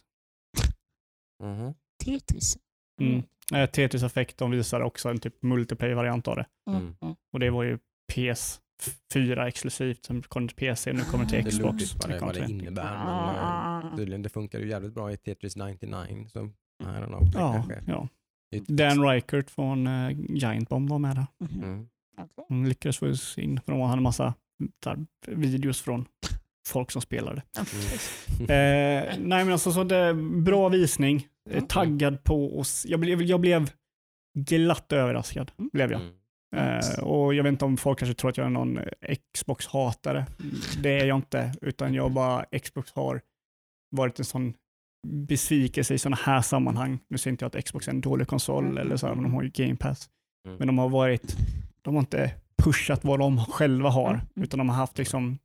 Speaker 1: Mhm.
Speaker 2: Tetris.
Speaker 3: Mm. Eh, Tetris Effect de visade också en typ multiplayer-variant av det.
Speaker 2: Mm.
Speaker 1: Mm.
Speaker 2: Mm.
Speaker 3: Och det var ju PS4 exklusivt som kom till PC nu kommer till
Speaker 2: Ah.
Speaker 1: Det
Speaker 3: Xbox.
Speaker 1: låter vad det, vad det innebär. Men,
Speaker 2: Ah.
Speaker 1: eh, tydligen, det funkar ju jävligt bra i Tetris 99. Så, I don't know, det
Speaker 3: Ja,
Speaker 1: kanske
Speaker 3: ja.
Speaker 1: är
Speaker 3: Dan Reichert från uh, Giant Bomb var med där.
Speaker 1: Mm.
Speaker 3: De lyckades få in, för de hade en massa där, videos från folk som spelade.
Speaker 1: Mm.
Speaker 3: Eh, nej men alltså så det, bra visning,
Speaker 2: Mm.
Speaker 3: taggad på oss. Jag blev, jag blev glatt överraskad.
Speaker 2: Mm.
Speaker 3: Blev jag.
Speaker 1: Mm.
Speaker 3: Eh, och jag vet inte om folk kanske tror att jag är någon Xbox-hatare. Det är jag inte, utan jag bara, Xbox har varit en sån besvikelse i sådana här sammanhang. Nu säger inte jag att Xbox är en dålig konsol eller så, här, men de har ju Game Pass.
Speaker 1: Mm.
Speaker 3: Men de har varit, de har inte pushat vad de själva har,
Speaker 2: Mm.
Speaker 3: utan de har haft liksom,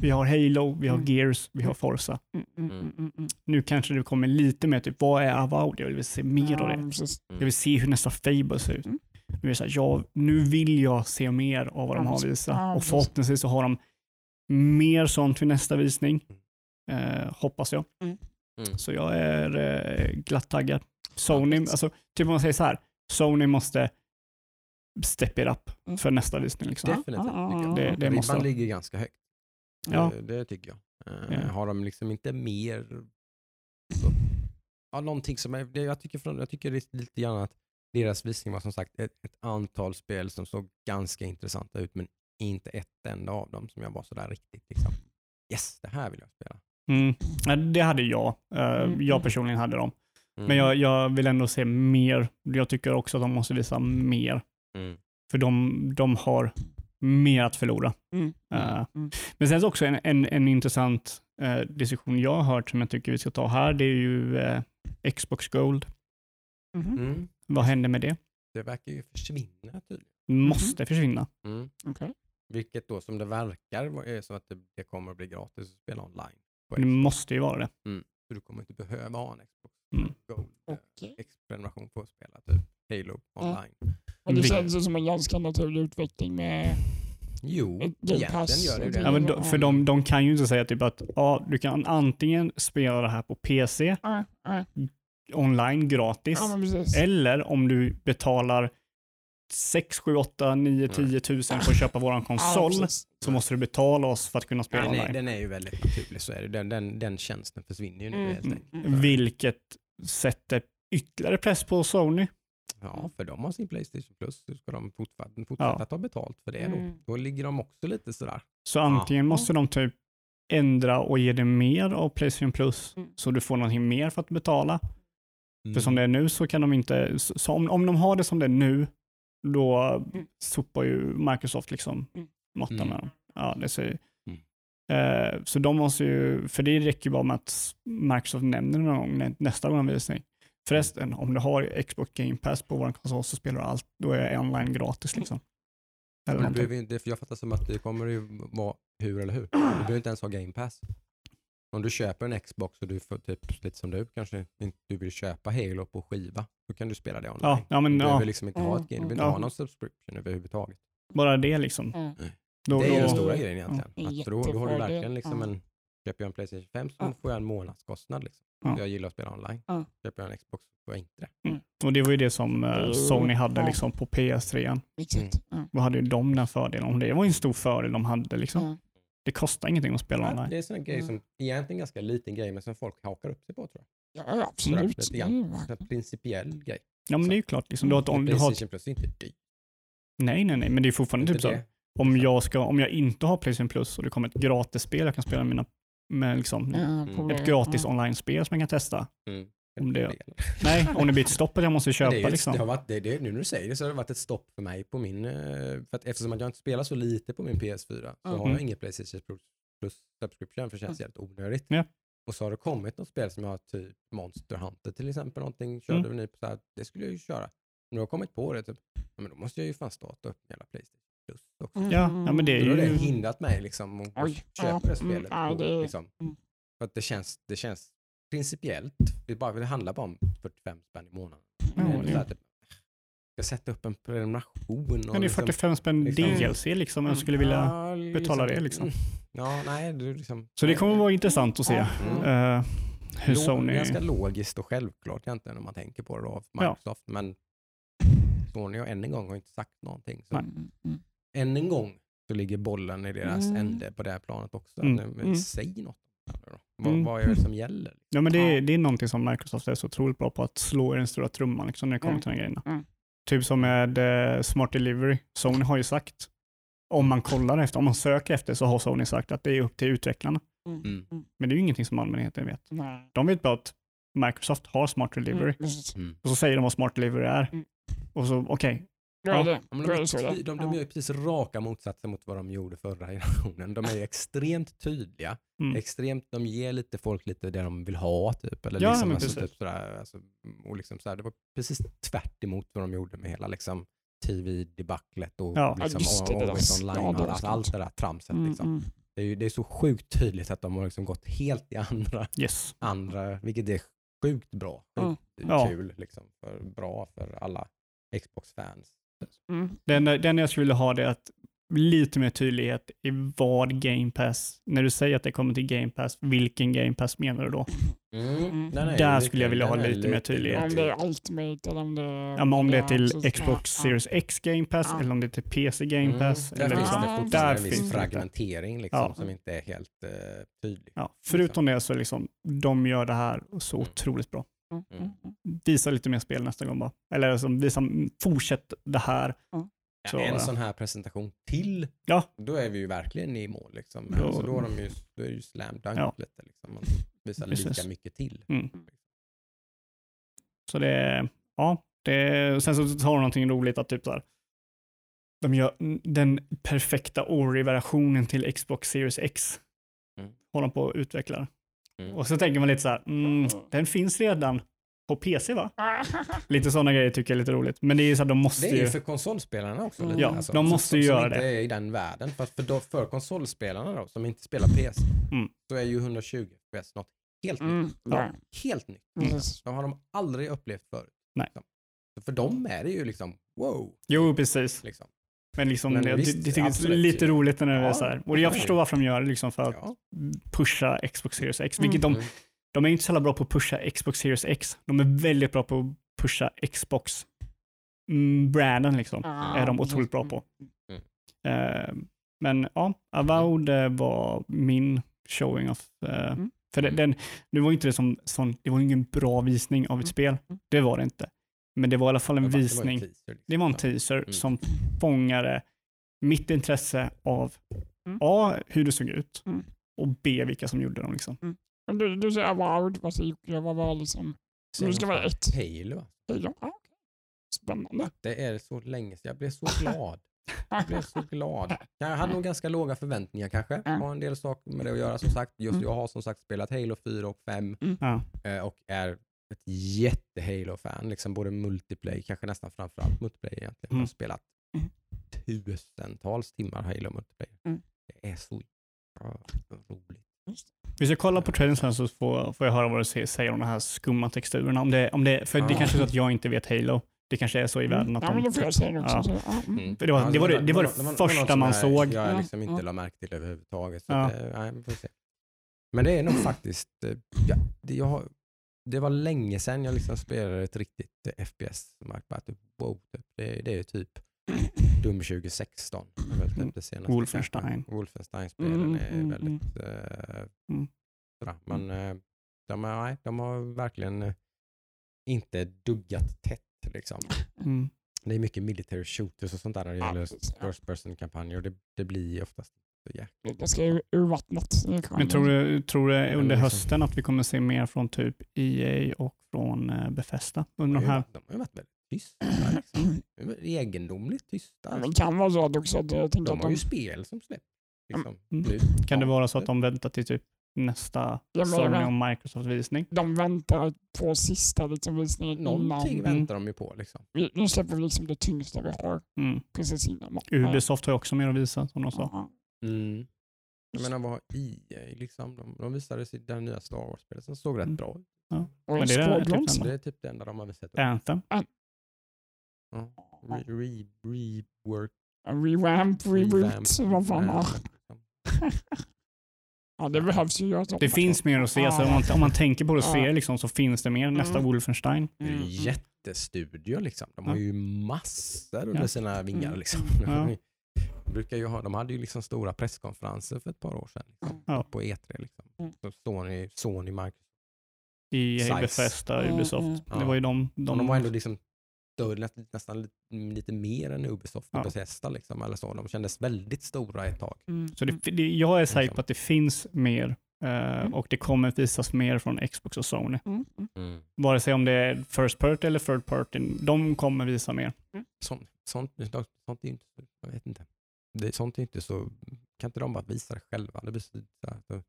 Speaker 3: vi har Halo, vi har
Speaker 2: Mm.
Speaker 3: Gears, vi har Forza.
Speaker 2: Mm, mm, mm, mm.
Speaker 3: Nu kanske det kommer lite mer typ, vad är Avowed? Jag vill se mer av
Speaker 2: Ja,
Speaker 3: det.
Speaker 2: precis.
Speaker 3: Jag vill se hur nästa Fable ser ut.
Speaker 2: Mm.
Speaker 3: Nu, är det så här, ja, nu vill jag se mer av vad de har visat.
Speaker 2: Ja,
Speaker 3: och förhoppningsvis så har de mer sånt vid nästa visning. Eh, hoppas jag.
Speaker 2: Mm.
Speaker 1: Mm.
Speaker 3: Så jag är eh, glatt taggad. Sony,
Speaker 2: Ja,
Speaker 3: alltså, typ om man säger så här, Sony måste step it up
Speaker 2: Mm.
Speaker 3: för nästa visning. Liksom.
Speaker 1: Definitivt. Jag.
Speaker 3: det- det
Speaker 1: Ribban
Speaker 3: måste de.
Speaker 1: ligger ganska högt.
Speaker 3: Ja.
Speaker 1: Det, det tycker jag. Eh,
Speaker 3: Ja.
Speaker 1: Har de liksom inte mer... Ja, någonting som är, jag, tycker från, jag tycker lite, grann att deras visning var som sagt ett, ett antal spel som såg ganska intressanta ut men inte ett enda av dem som jag var sådär riktigt liksom, yes, det här vill jag spela.
Speaker 3: Mm. Det hade jag. Eh,
Speaker 2: Mm.
Speaker 3: Jag personligen hade dem.
Speaker 1: Mm.
Speaker 3: Men jag, jag vill ändå se mer. Jag tycker också att de måste visa mer.
Speaker 1: Mm.
Speaker 3: För de, de har mer att förlora.
Speaker 2: Mm.
Speaker 3: Eh,
Speaker 2: Mm.
Speaker 3: Men sen så också en, en, en intressant eh, diskussion jag har hört som jag tycker vi ska ta här, det är ju eh, Xbox Gold.
Speaker 2: Mhm.
Speaker 1: Mm.
Speaker 3: Vad händer med det?
Speaker 1: Det verkar ju försvinna tydligen.
Speaker 3: Måste försvinna.
Speaker 1: Mm.
Speaker 2: Okej.
Speaker 1: Vilket då som det verkar är så att det, det kommer att bli gratis att spela online.
Speaker 3: Det måste ju vara det.
Speaker 1: Så du kommer inte behöva ha en Xbox
Speaker 3: Mm.
Speaker 1: Gold
Speaker 2: Okej.
Speaker 1: X-prenumeration för att spela typ Halo online.
Speaker 2: Och det känns ju som en ganska naturlig utveckling med...
Speaker 1: Jo, egentligen
Speaker 2: Pass
Speaker 1: gör det.
Speaker 3: Ja, men
Speaker 2: Ja.
Speaker 3: de, för de, de kan ju inte säga typ att ja, du kan antingen spela det här på PC
Speaker 2: Ja, ja.
Speaker 3: online gratis
Speaker 2: Ja,
Speaker 3: eller om du betalar 6, 7, 8, 9, 10 tusen för att köpa våran
Speaker 2: Ja,
Speaker 3: konsol
Speaker 2: precis.
Speaker 3: så måste du betala oss för att kunna spela
Speaker 1: Ja, nej,
Speaker 3: online.
Speaker 1: den är ju väldigt naturlig så är det. Den, den, den tjänsten försvinner ju nu
Speaker 2: Mm,
Speaker 1: helt
Speaker 2: mm,
Speaker 1: enkelt.
Speaker 2: mm.
Speaker 3: Vilket sätter ytterligare press på Sony.
Speaker 1: Ja, för de har sin Playstation Plus. Så ska de fortfarande fortsätta
Speaker 3: Ja.
Speaker 1: ta betalt för det då.
Speaker 2: Mm.
Speaker 1: Då ligger de också lite sådär.
Speaker 3: Så antingen
Speaker 2: Ja.
Speaker 3: måste de typ ändra och ge dig mer av Playstation Plus
Speaker 2: Mm.
Speaker 3: så du får någonting mer för att betala.
Speaker 1: Mm.
Speaker 3: För som det är nu så kan de inte, så om, om de har det som det är nu, då
Speaker 2: Mm.
Speaker 3: sopar ju Microsoft liksom
Speaker 2: Mm.
Speaker 3: mattan
Speaker 1: Mm.
Speaker 3: med dem. Ja, det ser,
Speaker 1: Mm.
Speaker 3: eh, så de måste ju, för det räcker ju bara med att Microsoft nämner det någon gång nä- nästa gång de visning. Förresten, om du har Xbox Game Pass på vår konsol så spelar du allt, då är online gratis liksom. Eller
Speaker 1: Men du
Speaker 3: någonting.
Speaker 1: behöver ju inte, för jag fattar som att det kommer ju vara hur eller hur. Du behöver inte ens ha game pass. Om du köper en Xbox och du får typ lite som du kanske inte du vill köpa Halo på skiva, då kan du spela det online.
Speaker 3: Ja, ja, men
Speaker 1: du behöver
Speaker 3: ja,
Speaker 1: liksom inte ha ett game, du behöver inte
Speaker 3: Ja.
Speaker 1: ha någon subscription överhuvudtaget.
Speaker 3: bara det liksom.
Speaker 2: Mm.
Speaker 3: Då,
Speaker 1: det är ju den stora grejen egentligen.
Speaker 2: Ja.
Speaker 1: Att, då, då har du verkligen liksom
Speaker 2: Ja.
Speaker 1: en, köper jag en Playstation 5 så
Speaker 2: Ja.
Speaker 1: får jag en månadskostnad. Liksom.
Speaker 3: Ja.
Speaker 1: Jag gillar att spela online.
Speaker 2: Ja.
Speaker 1: Köper jag en Xbox så får jag inte det.
Speaker 3: och det var ju det som eh,
Speaker 2: Jo,
Speaker 3: Sony hade
Speaker 2: ja.
Speaker 3: liksom på PS3.
Speaker 2: Exakt. Ja.
Speaker 3: Då hade ju de den fördelen. Det var ju en stor fördel de hade. Liksom.
Speaker 2: Ja.
Speaker 3: Det kostar ingenting att spela
Speaker 1: Ja,
Speaker 3: online.
Speaker 1: det är en sån grej
Speaker 2: Mm.
Speaker 1: som egentligen ganska liten grej men som folk hakar upp sig på tror jag.
Speaker 2: Ja, absolut. Det är
Speaker 1: En principiell grej.
Speaker 3: Ja men det är ju klart. Liksom, du har ett, om, du har ett,
Speaker 1: Playstation Plus är inte dyrt.
Speaker 3: nej nej nej, men det är fortfarande
Speaker 1: Inte
Speaker 3: typ så.
Speaker 1: det.
Speaker 3: Om jag, ska, om jag inte har Playstation Plus och det kommer ett gratisspel jag kan spela med mina med liksom,
Speaker 2: på
Speaker 3: ett gratis online-spel som jag kan testa.
Speaker 1: Mm.
Speaker 3: Om det-. Nej, om det blir ett stopp att jag måste köpa
Speaker 1: det ju
Speaker 3: liksom.
Speaker 1: det har varit, det, det, nu när du säger det så har det varit ett stopp för mig på min, eh, för att eftersom att jag inte spelar så lite på min PS4 så
Speaker 2: Mm.
Speaker 1: har jag inget Playstation Plus- Plus subscription för det känns jävligt onödigt.
Speaker 3: Ja.
Speaker 1: Och så har det kommit något spel som jag har typ Monster Hunter till exempel, någonting körde
Speaker 3: Mm.
Speaker 1: nu på så här, det skulle jag ju köra. Men nu har jag kommit på det, typ, ja, men då måste jag ju fan starta upp hela Playstation Plus också.
Speaker 2: Mm,
Speaker 3: Ja,
Speaker 2: mm,
Speaker 3: ja, men det är
Speaker 1: Då har det
Speaker 3: ju-
Speaker 1: hindrat mig liksom att
Speaker 2: Oj,
Speaker 1: köpa det
Speaker 2: mm,
Speaker 1: spelet.
Speaker 2: är-
Speaker 1: liksom.
Speaker 2: mm.
Speaker 1: För att det känns, det känns principiellt, det, bara, det handlar bara om 45 spänn i månaden.
Speaker 3: Ja,
Speaker 1: Det är här, typ, ska sätta upp en prenumeration. Och
Speaker 3: Men det är
Speaker 1: liksom-
Speaker 3: 45 spänn
Speaker 1: liksom-
Speaker 3: DLC liksom. Jag skulle vilja...
Speaker 1: Ja,
Speaker 3: betala det, liksom.
Speaker 1: mm. Ja, nej, det liksom.
Speaker 3: Så det kommer vara intressant att se
Speaker 1: Mm.
Speaker 3: eh, hur
Speaker 1: Lo-
Speaker 3: Sony...
Speaker 1: Ganska logiskt och självklart egentligen om man tänker på det då, av
Speaker 3: Ja.
Speaker 1: Microsoft. Men Sony har än en gång har inte sagt någonting. Så
Speaker 3: Nej.
Speaker 1: Än en gång så ligger bollen i deras
Speaker 2: Mm.
Speaker 1: ände på det här planet också.
Speaker 3: Mm.
Speaker 1: Men
Speaker 2: Mm.
Speaker 1: Säg något. Vad,
Speaker 3: Mm.
Speaker 1: vad är det som gäller?
Speaker 3: Ja, men det, är, det är någonting som Microsoft är så otroligt bra på, att slå i den stora trumman liksom, när det kommer
Speaker 2: Mm.
Speaker 3: till de grejerna.
Speaker 2: Mm.
Speaker 3: Typ som med eh, Smart Delivery. Sony har ju sagt, om man kollar efter, om man söker efter så har Sony sagt att det är upp till utvecklarna.
Speaker 2: Mm.
Speaker 1: Mm.
Speaker 3: Men det är ju ingenting som allmänheten vet.
Speaker 2: Nej.
Speaker 3: De vet bara att Microsoft har Smart Delivery och så säger de vad Smart Delivery är.
Speaker 2: Mm.
Speaker 3: Och så, okej,
Speaker 2: är
Speaker 3: Ja.
Speaker 2: det.
Speaker 1: Men de,
Speaker 2: är så
Speaker 1: de, de
Speaker 2: Ja.
Speaker 1: gör ju precis raka motsatsen mot vad de gjorde förra generationen. De är ju extremt tydliga.
Speaker 3: Mm.
Speaker 1: Extremt, de ger lite folk lite det de vill ha. Typ. Eller
Speaker 3: Ja,
Speaker 1: liksom,
Speaker 3: men
Speaker 1: alltså,
Speaker 3: precis.
Speaker 1: typ sådär, alltså, och liksom sådär, det var precis tvärt emot vad de gjorde med hela liksom, tv-debaclet och
Speaker 3: Ja.
Speaker 1: liksom,
Speaker 2: det,
Speaker 1: och-
Speaker 2: det
Speaker 1: online
Speaker 2: Ja,
Speaker 1: och alltså, allt det där tramset.
Speaker 2: Mm,
Speaker 1: Liksom.
Speaker 2: mm.
Speaker 1: Det, är ju, det är så sjukt tydligt att de har liksom gått helt i andra,
Speaker 3: yes.
Speaker 1: andra vilket är sjukt bra. Sjukt
Speaker 3: Ja.
Speaker 1: kul, liksom, för, bra för alla Xbox-fans.
Speaker 2: Mm.
Speaker 3: Den, den jag skulle vilja ha det är att lite mer tydlighet i vad Game Pass, när du säger att det kommer till Game Pass, vilken Game Pass menar du då?
Speaker 2: Mm.
Speaker 1: Är
Speaker 3: Där
Speaker 1: lite-
Speaker 3: skulle jag vilja ha
Speaker 1: är
Speaker 3: lite mer tydlighet.
Speaker 2: Om det är Ultimate eller om det är...
Speaker 3: Ja, men om det är till. Xbox
Speaker 2: Ja,
Speaker 3: Series X Game Pass
Speaker 2: Ja.
Speaker 3: eller om det är till PC Game
Speaker 1: Mm,
Speaker 3: Pass.
Speaker 1: Där
Speaker 3: eller
Speaker 1: finns
Speaker 3: liksom,
Speaker 1: det
Speaker 3: där
Speaker 1: en viss fragmentering liksom,
Speaker 3: Ja.
Speaker 1: som inte är helt uh, tydlig.
Speaker 3: Ja, förutom det så liksom, de gör det här så
Speaker 1: Mm.
Speaker 3: otroligt bra.
Speaker 2: Mm, mm, mm.
Speaker 3: Visa lite mer spel nästa gång bara. Eller som visa, fortsätt det här. Så,
Speaker 1: en sån här presentation till,
Speaker 3: Ja.
Speaker 1: då är vi ju verkligen i mål. Liksom. Men
Speaker 3: Då-
Speaker 1: alltså, då, är de ju, då är det ju slam dunk
Speaker 3: Ja.
Speaker 1: lite. Liksom. Man visar
Speaker 3: Precis.
Speaker 1: lika mycket till.
Speaker 3: Mm. Så det, ja, det, sen så har de någonting roligt att typ så här, de gör den perfekta Ori-versionen till Xbox Series X.
Speaker 1: Mm.
Speaker 3: Håller de på att utveckla.
Speaker 1: Mm.
Speaker 3: Och så tänker man lite så här, mm, den finns redan på PC va? [laughs] Lite sådana grejer tycker jag är lite roligt. Men det är så att de måste
Speaker 1: Det är ju
Speaker 3: ju,
Speaker 1: för konsolspelarna också.
Speaker 2: Mm.
Speaker 1: Lite,
Speaker 3: Ja,
Speaker 1: alltså,
Speaker 3: de måste
Speaker 1: som,
Speaker 3: ju
Speaker 1: som
Speaker 3: göra
Speaker 1: inte
Speaker 3: det.
Speaker 1: är i den världen. För, för, då, för konsolspelarna då, som inte spelar PS,
Speaker 3: Mm.
Speaker 1: så är ju 120 FPS något helt nytt.
Speaker 2: Mm, ja.
Speaker 1: Helt nytt.
Speaker 2: Precis.
Speaker 1: Det har de aldrig upplevt förut.
Speaker 3: Nej.
Speaker 1: Liksom. Så För dem är det ju liksom wow.
Speaker 3: jo precis.
Speaker 1: Liksom.
Speaker 3: Men liksom
Speaker 1: Men
Speaker 3: det,
Speaker 1: visst,
Speaker 3: det, det tycker jag är
Speaker 1: absolut.
Speaker 3: lite roligt när det är
Speaker 1: Ja,
Speaker 3: så här. Och jag
Speaker 1: ja.
Speaker 3: förstår varför de gör det liksom för att
Speaker 1: Ja.
Speaker 3: pusha Xbox Series X. Vilket
Speaker 2: Mm.
Speaker 3: de, de är inte så bra på att pusha Xbox Series X. De är väldigt bra på att pusha Xbox mm, branden liksom.
Speaker 2: Ja,
Speaker 3: är de otroligt bra på.
Speaker 1: Mm.
Speaker 3: Eh, men ja, Avowed eh, var min showing of
Speaker 2: Mm.
Speaker 3: För det, den, nu var ju inte det som, sån, det var ingen bra visning av ett
Speaker 2: Mm.
Speaker 3: spel. Det var det inte. Men det var i alla fall en
Speaker 1: Det det var en
Speaker 3: visning.
Speaker 1: teaser, liksom.
Speaker 3: Det var en teaser
Speaker 1: Mm.
Speaker 3: som fångade mitt intresse av
Speaker 2: Mm.
Speaker 3: A. hur det såg ut
Speaker 2: Mm.
Speaker 3: och B. vilka som gjorde dem. Liksom.
Speaker 2: Men Du, du säger Avowed, vad säger Jocke? Vad var liksom... Nu ska det vara ett.
Speaker 1: Halo. va?
Speaker 2: Ja. Spännande.
Speaker 1: Det är så länge sedan. Jag blev så [laughs] glad. Jag blev så glad. Jag hade nog ganska låga förväntningar kanske.
Speaker 2: Mm.
Speaker 1: Har en del saker med det att göra som sagt. Just
Speaker 2: Mm.
Speaker 1: jag har som sagt spelat Halo 4 och 5
Speaker 3: Ja.
Speaker 1: eh, och är ett jätte Halo-fan. Liksom både multiplayer, kanske nästan framförallt multiplayer egentligen. Jag har
Speaker 3: Mm.
Speaker 1: spelat tusentals timmar Halo multiplayer.
Speaker 2: Mm.
Speaker 1: Det är så roligt.
Speaker 3: Vi ska kolla på trailern sen så får, får jag höra vad du säger- om de här skumma texturerna. Om det, om det, för det kanske är så att jag inte vet Halo. Det kanske är så i världen att
Speaker 2: Ja, men
Speaker 3: de...
Speaker 2: då får jag säga det också.
Speaker 3: Ja.
Speaker 2: Mm.
Speaker 1: Mm.
Speaker 3: För det var- det var det- det var det
Speaker 1: något
Speaker 3: första man
Speaker 1: jag-
Speaker 3: såg.
Speaker 1: Jag
Speaker 2: Ja,
Speaker 1: liksom inte
Speaker 2: ja.
Speaker 1: la märke till överhuvudtaget. Så
Speaker 3: Ja.
Speaker 1: det, nej, vi får se. Men det är nog faktiskt, eh, ja, det, jag har, det var länge sedan jag liksom spelade ett riktigt eh, FPS. bara typ, wow, typ. Det, det är typ [clears throat] Dum 2016. Det är väl typ det senaste
Speaker 3: Wolfenstein.
Speaker 1: Wolfenstein-spelen
Speaker 2: Mm,
Speaker 1: är
Speaker 2: mm,
Speaker 1: väldigt eh,
Speaker 3: Mm.
Speaker 1: Men eh, de, är, de har verkligen eh, inte duggat tätt. Liksom.
Speaker 3: Mm.
Speaker 1: Det är mycket military shooters och sånt där när det gäller first person-kampanjer det, det blir oftast jäkla
Speaker 2: ganska ur- urvattnat. Det kan-
Speaker 3: Men tror du, tror du under hösten att vi kommer se mer från typ EA och från eh, Bethesda? Under de här...
Speaker 1: De har ju varit väldigt tysta. Liksom. Egendomligt tysta.
Speaker 2: Men det kan vara så att också att jag tänker
Speaker 1: De
Speaker 2: att
Speaker 1: har
Speaker 2: de...
Speaker 1: ju spel som släpps. Liksom.
Speaker 3: Mm. Kan det vara så att de väntar till typ nästa Sony och Microsoft-visning?
Speaker 2: De väntar på sista liksom, visningen
Speaker 1: Någonting
Speaker 2: innan.
Speaker 1: väntar de ju på. Liksom.
Speaker 2: Vi, nu släpper vi liksom det tyngsta vi har
Speaker 3: Mm.
Speaker 2: precis innan.
Speaker 3: Ubisoft har ju också mer att visa som de sa.
Speaker 2: Ja.
Speaker 1: Mm. Jag menar vad har EA liksom? De, de visade det här nya Star Wars-spelet som såg rätt
Speaker 3: Mm.
Speaker 1: bra ut.
Speaker 2: Och
Speaker 3: Men det är typ
Speaker 1: Det är typ det enda de har visat.
Speaker 3: Anthem.
Speaker 1: Ja. Re, re, rework,
Speaker 2: Revamp, reboot, vad fan. [laughs] Ja, det behövs ju göras.
Speaker 3: Det finns mer att se. Alltså, om, man, om man tänker på det och
Speaker 2: Ja.
Speaker 3: ser liksom, så finns det mer. Nästa
Speaker 2: Mm.
Speaker 3: Wolfenstein.
Speaker 1: Det är ju
Speaker 2: Mm,
Speaker 1: jättestudio liksom. De har
Speaker 3: Ja.
Speaker 1: ju massor under
Speaker 3: Ja.
Speaker 1: sina vingar
Speaker 2: Mm.
Speaker 1: liksom.
Speaker 3: Ja. [laughs]
Speaker 1: De, brukar ju ha, de hade ju liksom stora presskonferenser för ett par år sedan. Liksom,
Speaker 3: Ja.
Speaker 1: På E3 liksom.
Speaker 2: Mm.
Speaker 1: Så Sony, Sony Microsoft.
Speaker 3: I
Speaker 1: Size.
Speaker 3: Bethesda,
Speaker 2: Mm,
Speaker 3: Ubisoft.
Speaker 2: mm.
Speaker 3: Det var ju de...
Speaker 1: De,
Speaker 3: de,
Speaker 1: de var ändå liksom större, nä- nästan lite, lite mer än Ubisoft och
Speaker 3: Ja.
Speaker 1: Bethesda liksom. Eller så. De kändes väldigt stora ett tag.
Speaker 2: Mm.
Speaker 3: så det, det, jag är säker
Speaker 1: Liksom.
Speaker 3: på att det finns mer
Speaker 2: Mm.
Speaker 3: och det kommer visas mer från Xbox och Sony.
Speaker 2: Mm. Mm.
Speaker 1: Mm.
Speaker 3: Vare sig om det är first party eller third party, de kommer visa mer.
Speaker 1: Sånt, sånt, sånt är ju inte, så- jag vet inte. Det, sånt är inte så, kan inte de bara visa det själva? Det blir så, här,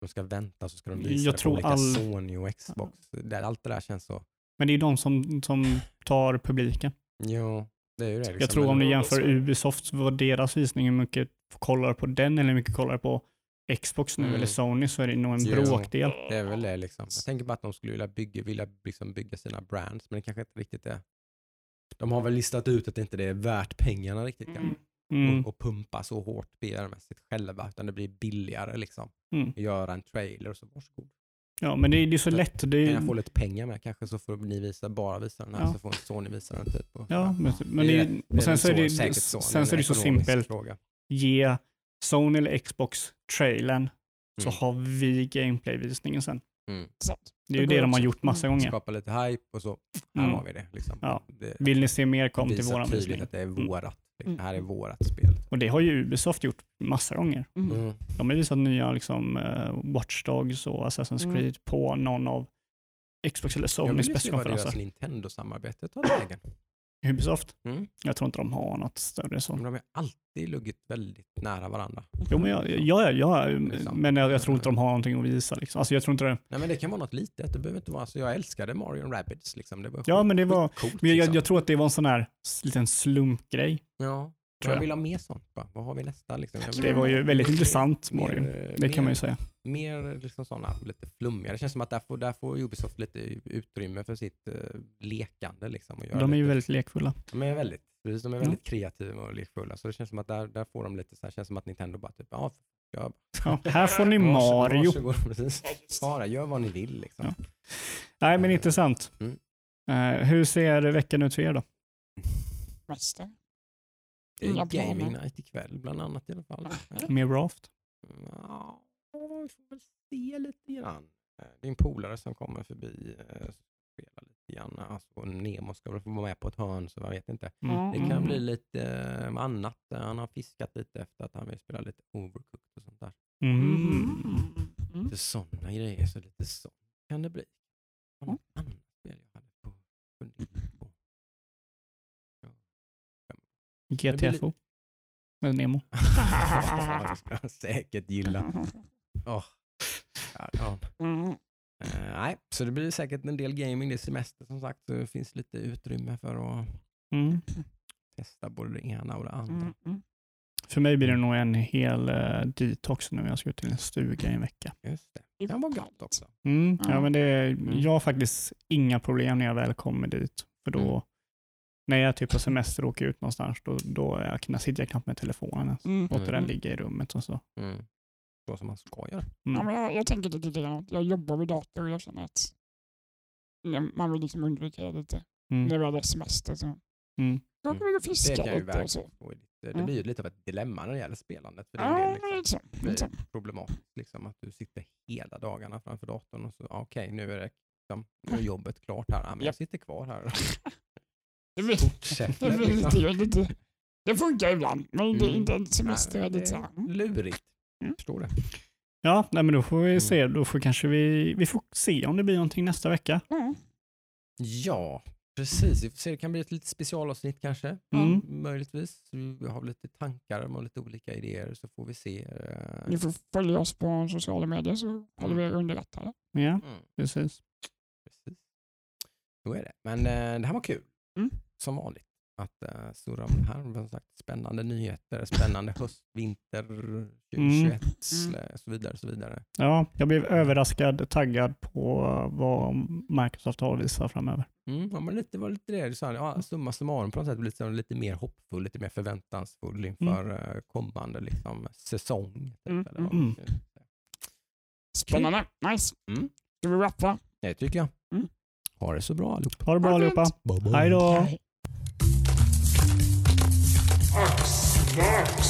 Speaker 1: de ska vänta så ska de visa
Speaker 3: Jag
Speaker 1: det på
Speaker 3: tror
Speaker 1: olika
Speaker 3: all-
Speaker 1: Sony och Xbox. Det, allt det där känns så,
Speaker 3: Men det är de som, som tar publiken.
Speaker 1: jo, det är ju det. Liksom.
Speaker 3: Jag tror om du jämför
Speaker 2: så.
Speaker 3: Ubisoft, vad deras visning, hur mycket kollar på den eller hur mycket kollar på Xbox nu
Speaker 1: Mm.
Speaker 3: eller Sony så är det nog en
Speaker 1: Jo.
Speaker 3: bråkdel.
Speaker 1: Det är väl det liksom. Jag tänker bara att de skulle vilja bygga, vilja liksom bygga sina brands, men det kanske inte riktigt är. De har väl listat ut att det inte är värt pengarna riktigt
Speaker 2: Mm.
Speaker 3: Mm.
Speaker 1: Och, och pumpa så hårt PR-mässigt själva, utan det blir billigare liksom.
Speaker 3: Mm.
Speaker 1: Göra en trailer och så varsågod.
Speaker 3: Ja, men det, är- det är så lätt. Det
Speaker 1: Kan jag få lite pengar med kanske så får ni visa, bara visa den här
Speaker 3: Ja.
Speaker 1: så får Sony visa den typ. Och,
Speaker 3: ja, men, men
Speaker 1: Det
Speaker 3: det,
Speaker 1: är- det
Speaker 3: och sen så är det,
Speaker 1: säkert så.
Speaker 3: sen så är det så simpelt.
Speaker 1: Fråga.
Speaker 3: Ge Sony eller Xbox trailern så
Speaker 1: Mm.
Speaker 3: har vi gameplay-visningen sen.
Speaker 1: Mm.
Speaker 3: Det är ju
Speaker 2: Det
Speaker 3: de har gjort massa gånger.
Speaker 1: Skapa lite hype och så, här
Speaker 3: Mm.
Speaker 1: har vi det. Liksom.
Speaker 3: Ja.
Speaker 1: Det
Speaker 3: Vill ni se mer, kom till våran visning.
Speaker 1: att det är
Speaker 3: Mm.
Speaker 1: vårat. Det här är
Speaker 2: Mm.
Speaker 1: vårat spel.
Speaker 3: Och det har ju Ubisoft gjort massa gånger.
Speaker 2: Mm.
Speaker 1: Mm.
Speaker 3: De har visat nya liksom, uh, Watch Dogs och Assassin's
Speaker 2: Mm.
Speaker 3: Creed på någon av Xbox eller
Speaker 1: Jag
Speaker 3: Sonys
Speaker 1: vill ju se vad deras
Speaker 3: presskonferenser.
Speaker 1: Nintendo-samarbete tar vägen.
Speaker 3: Ubisoft?
Speaker 1: Mm.
Speaker 3: Jag tror inte de har något större så.
Speaker 1: Men de har alltid luggit väldigt nära varandra.
Speaker 3: Jo, men jag, jag, jag, men jag, jag tror inte de har någonting att visa. Liksom. Alltså, jag tror inte det.
Speaker 1: Nej men det kan vara något litet. Det behöver inte vara så. Jag älskade Mario Rabbids liksom. Det var
Speaker 3: Ja, men det var-
Speaker 1: coolt,
Speaker 3: Men jag,
Speaker 1: liksom.
Speaker 3: jag tror att det var en sån här liten slumpgrej.
Speaker 1: Ja.
Speaker 3: Tror
Speaker 1: Jag
Speaker 3: jag.
Speaker 1: vill ha mer sånt bara. Vad har vi nästa liksom?
Speaker 3: Det var ju väldigt
Speaker 1: mer-
Speaker 3: intressant,
Speaker 1: mer-
Speaker 3: Mario.
Speaker 1: mer-
Speaker 3: Det kan man ju säga.
Speaker 1: Mer liksom sådana lite flummiga. Det känns som att där får, där får Ubisoft lite utrymme för sitt uh, lekande. Liksom, och göra
Speaker 3: De är ju
Speaker 1: lite,
Speaker 3: väldigt lekfulla.
Speaker 1: de är väldigt, precis, de är
Speaker 3: Ja.
Speaker 1: väldigt kreativa och lekfulla. Så det känns som att där, där får de lite så här, känns som att Nintendo bara typ, ja, ja [laughs]
Speaker 3: Ja, här får ni Mario.
Speaker 1: Varsågod, precis. Gör vad ni vill liksom.
Speaker 3: Ja. Nej, men intressant.
Speaker 1: Mm.
Speaker 3: Eh, hur ser veckan ut för er då?
Speaker 2: Mäster. Inga
Speaker 1: gaming
Speaker 2: planer.
Speaker 1: night ikväll bland annat i alla fall. [laughs]
Speaker 3: Mer Raft?
Speaker 1: Ja, vi får väl se lite grann. Det är en polare som kommer förbi eh, spela lite grann. Alltså, Nemo ska väl få vara med på ett hörn så jag vet inte.
Speaker 3: Mm.
Speaker 1: Det kan bli lite eh, annat. Han har fiskat lite efter att han vill spela lite overcooked och sånt där.
Speaker 3: Mm.
Speaker 2: Mm.
Speaker 1: Lite sådana grejer, så lite sånt kan det bli.
Speaker 2: Mm.
Speaker 1: annat spel jag hade på
Speaker 3: GTFO? Med Nemo?
Speaker 1: Det ska jag säkert gilla. Åh. Ja, ja. Eh, nej, så det blir säkert en del gaming. Det är semester som sagt, så det finns lite utrymme för att
Speaker 3: Mm.
Speaker 1: testa både det ena och det andra.
Speaker 2: Mm, mm.
Speaker 3: För mig blir det nog en hel uh, detox nu. Jag ska ut till en stuga i en vecka.
Speaker 1: Just det. Det kan vara gott också.
Speaker 3: Mm, ja,
Speaker 2: Ja.
Speaker 3: men det,
Speaker 1: Mm.
Speaker 3: Jag har faktiskt inga problem när jag väl kommer dit. För då,
Speaker 1: Mm.
Speaker 3: När jag är typ på semester och åker ut någonstans, då, då är jag, sitter jag knappt med telefonen.
Speaker 2: Mm.
Speaker 3: Låter den
Speaker 2: Mm.
Speaker 3: ligga i rummet och så.
Speaker 1: Mm. Så som man ska göra.
Speaker 2: Ja,
Speaker 3: Mm.
Speaker 2: men jag, jag tänker lite grann att jag jobbar vid dator och jag känner att nej, man vill liksom undvika det lite.
Speaker 3: Mm.
Speaker 2: När vi hade semester så
Speaker 3: Mm.
Speaker 2: då kan vi
Speaker 1: Det
Speaker 2: fiska
Speaker 1: kan ju
Speaker 2: lite och så.
Speaker 1: lite, det
Speaker 2: Ja.
Speaker 1: blir ju lite av ett dilemma när det gäller spelandet. För
Speaker 2: Ja,
Speaker 1: del, liksom.
Speaker 2: så.
Speaker 1: Det blir problematiskt liksom, att du sitter hela dagarna framför datorn och så, ja, okej, nu är det liksom, nu är [laughs] jobbet klart här. Ja, men jag sitter kvar här. [laughs]
Speaker 2: Det blir,
Speaker 1: Fortsätter.
Speaker 2: det, blir
Speaker 1: liksom.
Speaker 2: lite, lite, det funkar ibland, men det är
Speaker 1: Mm.
Speaker 2: inte semester.
Speaker 1: Nej,
Speaker 2: är
Speaker 1: det
Speaker 2: lite så mm.
Speaker 1: lurigt.
Speaker 2: Mm.
Speaker 1: Förstår det.
Speaker 3: Ja, nej, men då får vi
Speaker 1: Mm.
Speaker 3: se. Då får kanske vi, vi får se om det blir någonting nästa vecka.
Speaker 2: Ja.
Speaker 1: Ja, precis. Vi får se, det kan bli ett litet specialavsnitt kanske.
Speaker 3: Mm.
Speaker 1: Möjligtvis. Vi har lite tankar och lite olika idéer så får vi se. eh,
Speaker 2: Ni får följa oss på sociala medier så håller vi er
Speaker 1: Mm.
Speaker 2: underrättade.
Speaker 3: Ja,
Speaker 1: Mm.
Speaker 3: precis.
Speaker 1: Precis. Så är det. Men eh, det här var kul.
Speaker 2: Mm.
Speaker 1: Som vanligt. Att uh, surra om det här. Som sagt, spännande nyheter, spännande [laughs] höst, vinter 2021
Speaker 2: Mm.
Speaker 1: och så vidare. Så vidare.
Speaker 3: Ja, jag blev överraskad, taggad på vad Microsoft har att visa framöver.
Speaker 1: Mm, ja, men lite, var lite det du sa. Ja, summa summarum på något sätt lite, så lite mer hoppfull, lite mer förväntansfull inför eh, kommande liksom, säsong. Typ,
Speaker 2: Mm,
Speaker 1: eller vad
Speaker 3: mm.
Speaker 2: Spännande. Nice.
Speaker 1: Mm.
Speaker 2: Ska vi rappa?
Speaker 1: Det tycker jag. Ha det så bra allihopa.
Speaker 3: Ha det bra allihopa. Hej då.
Speaker 2: Axlar.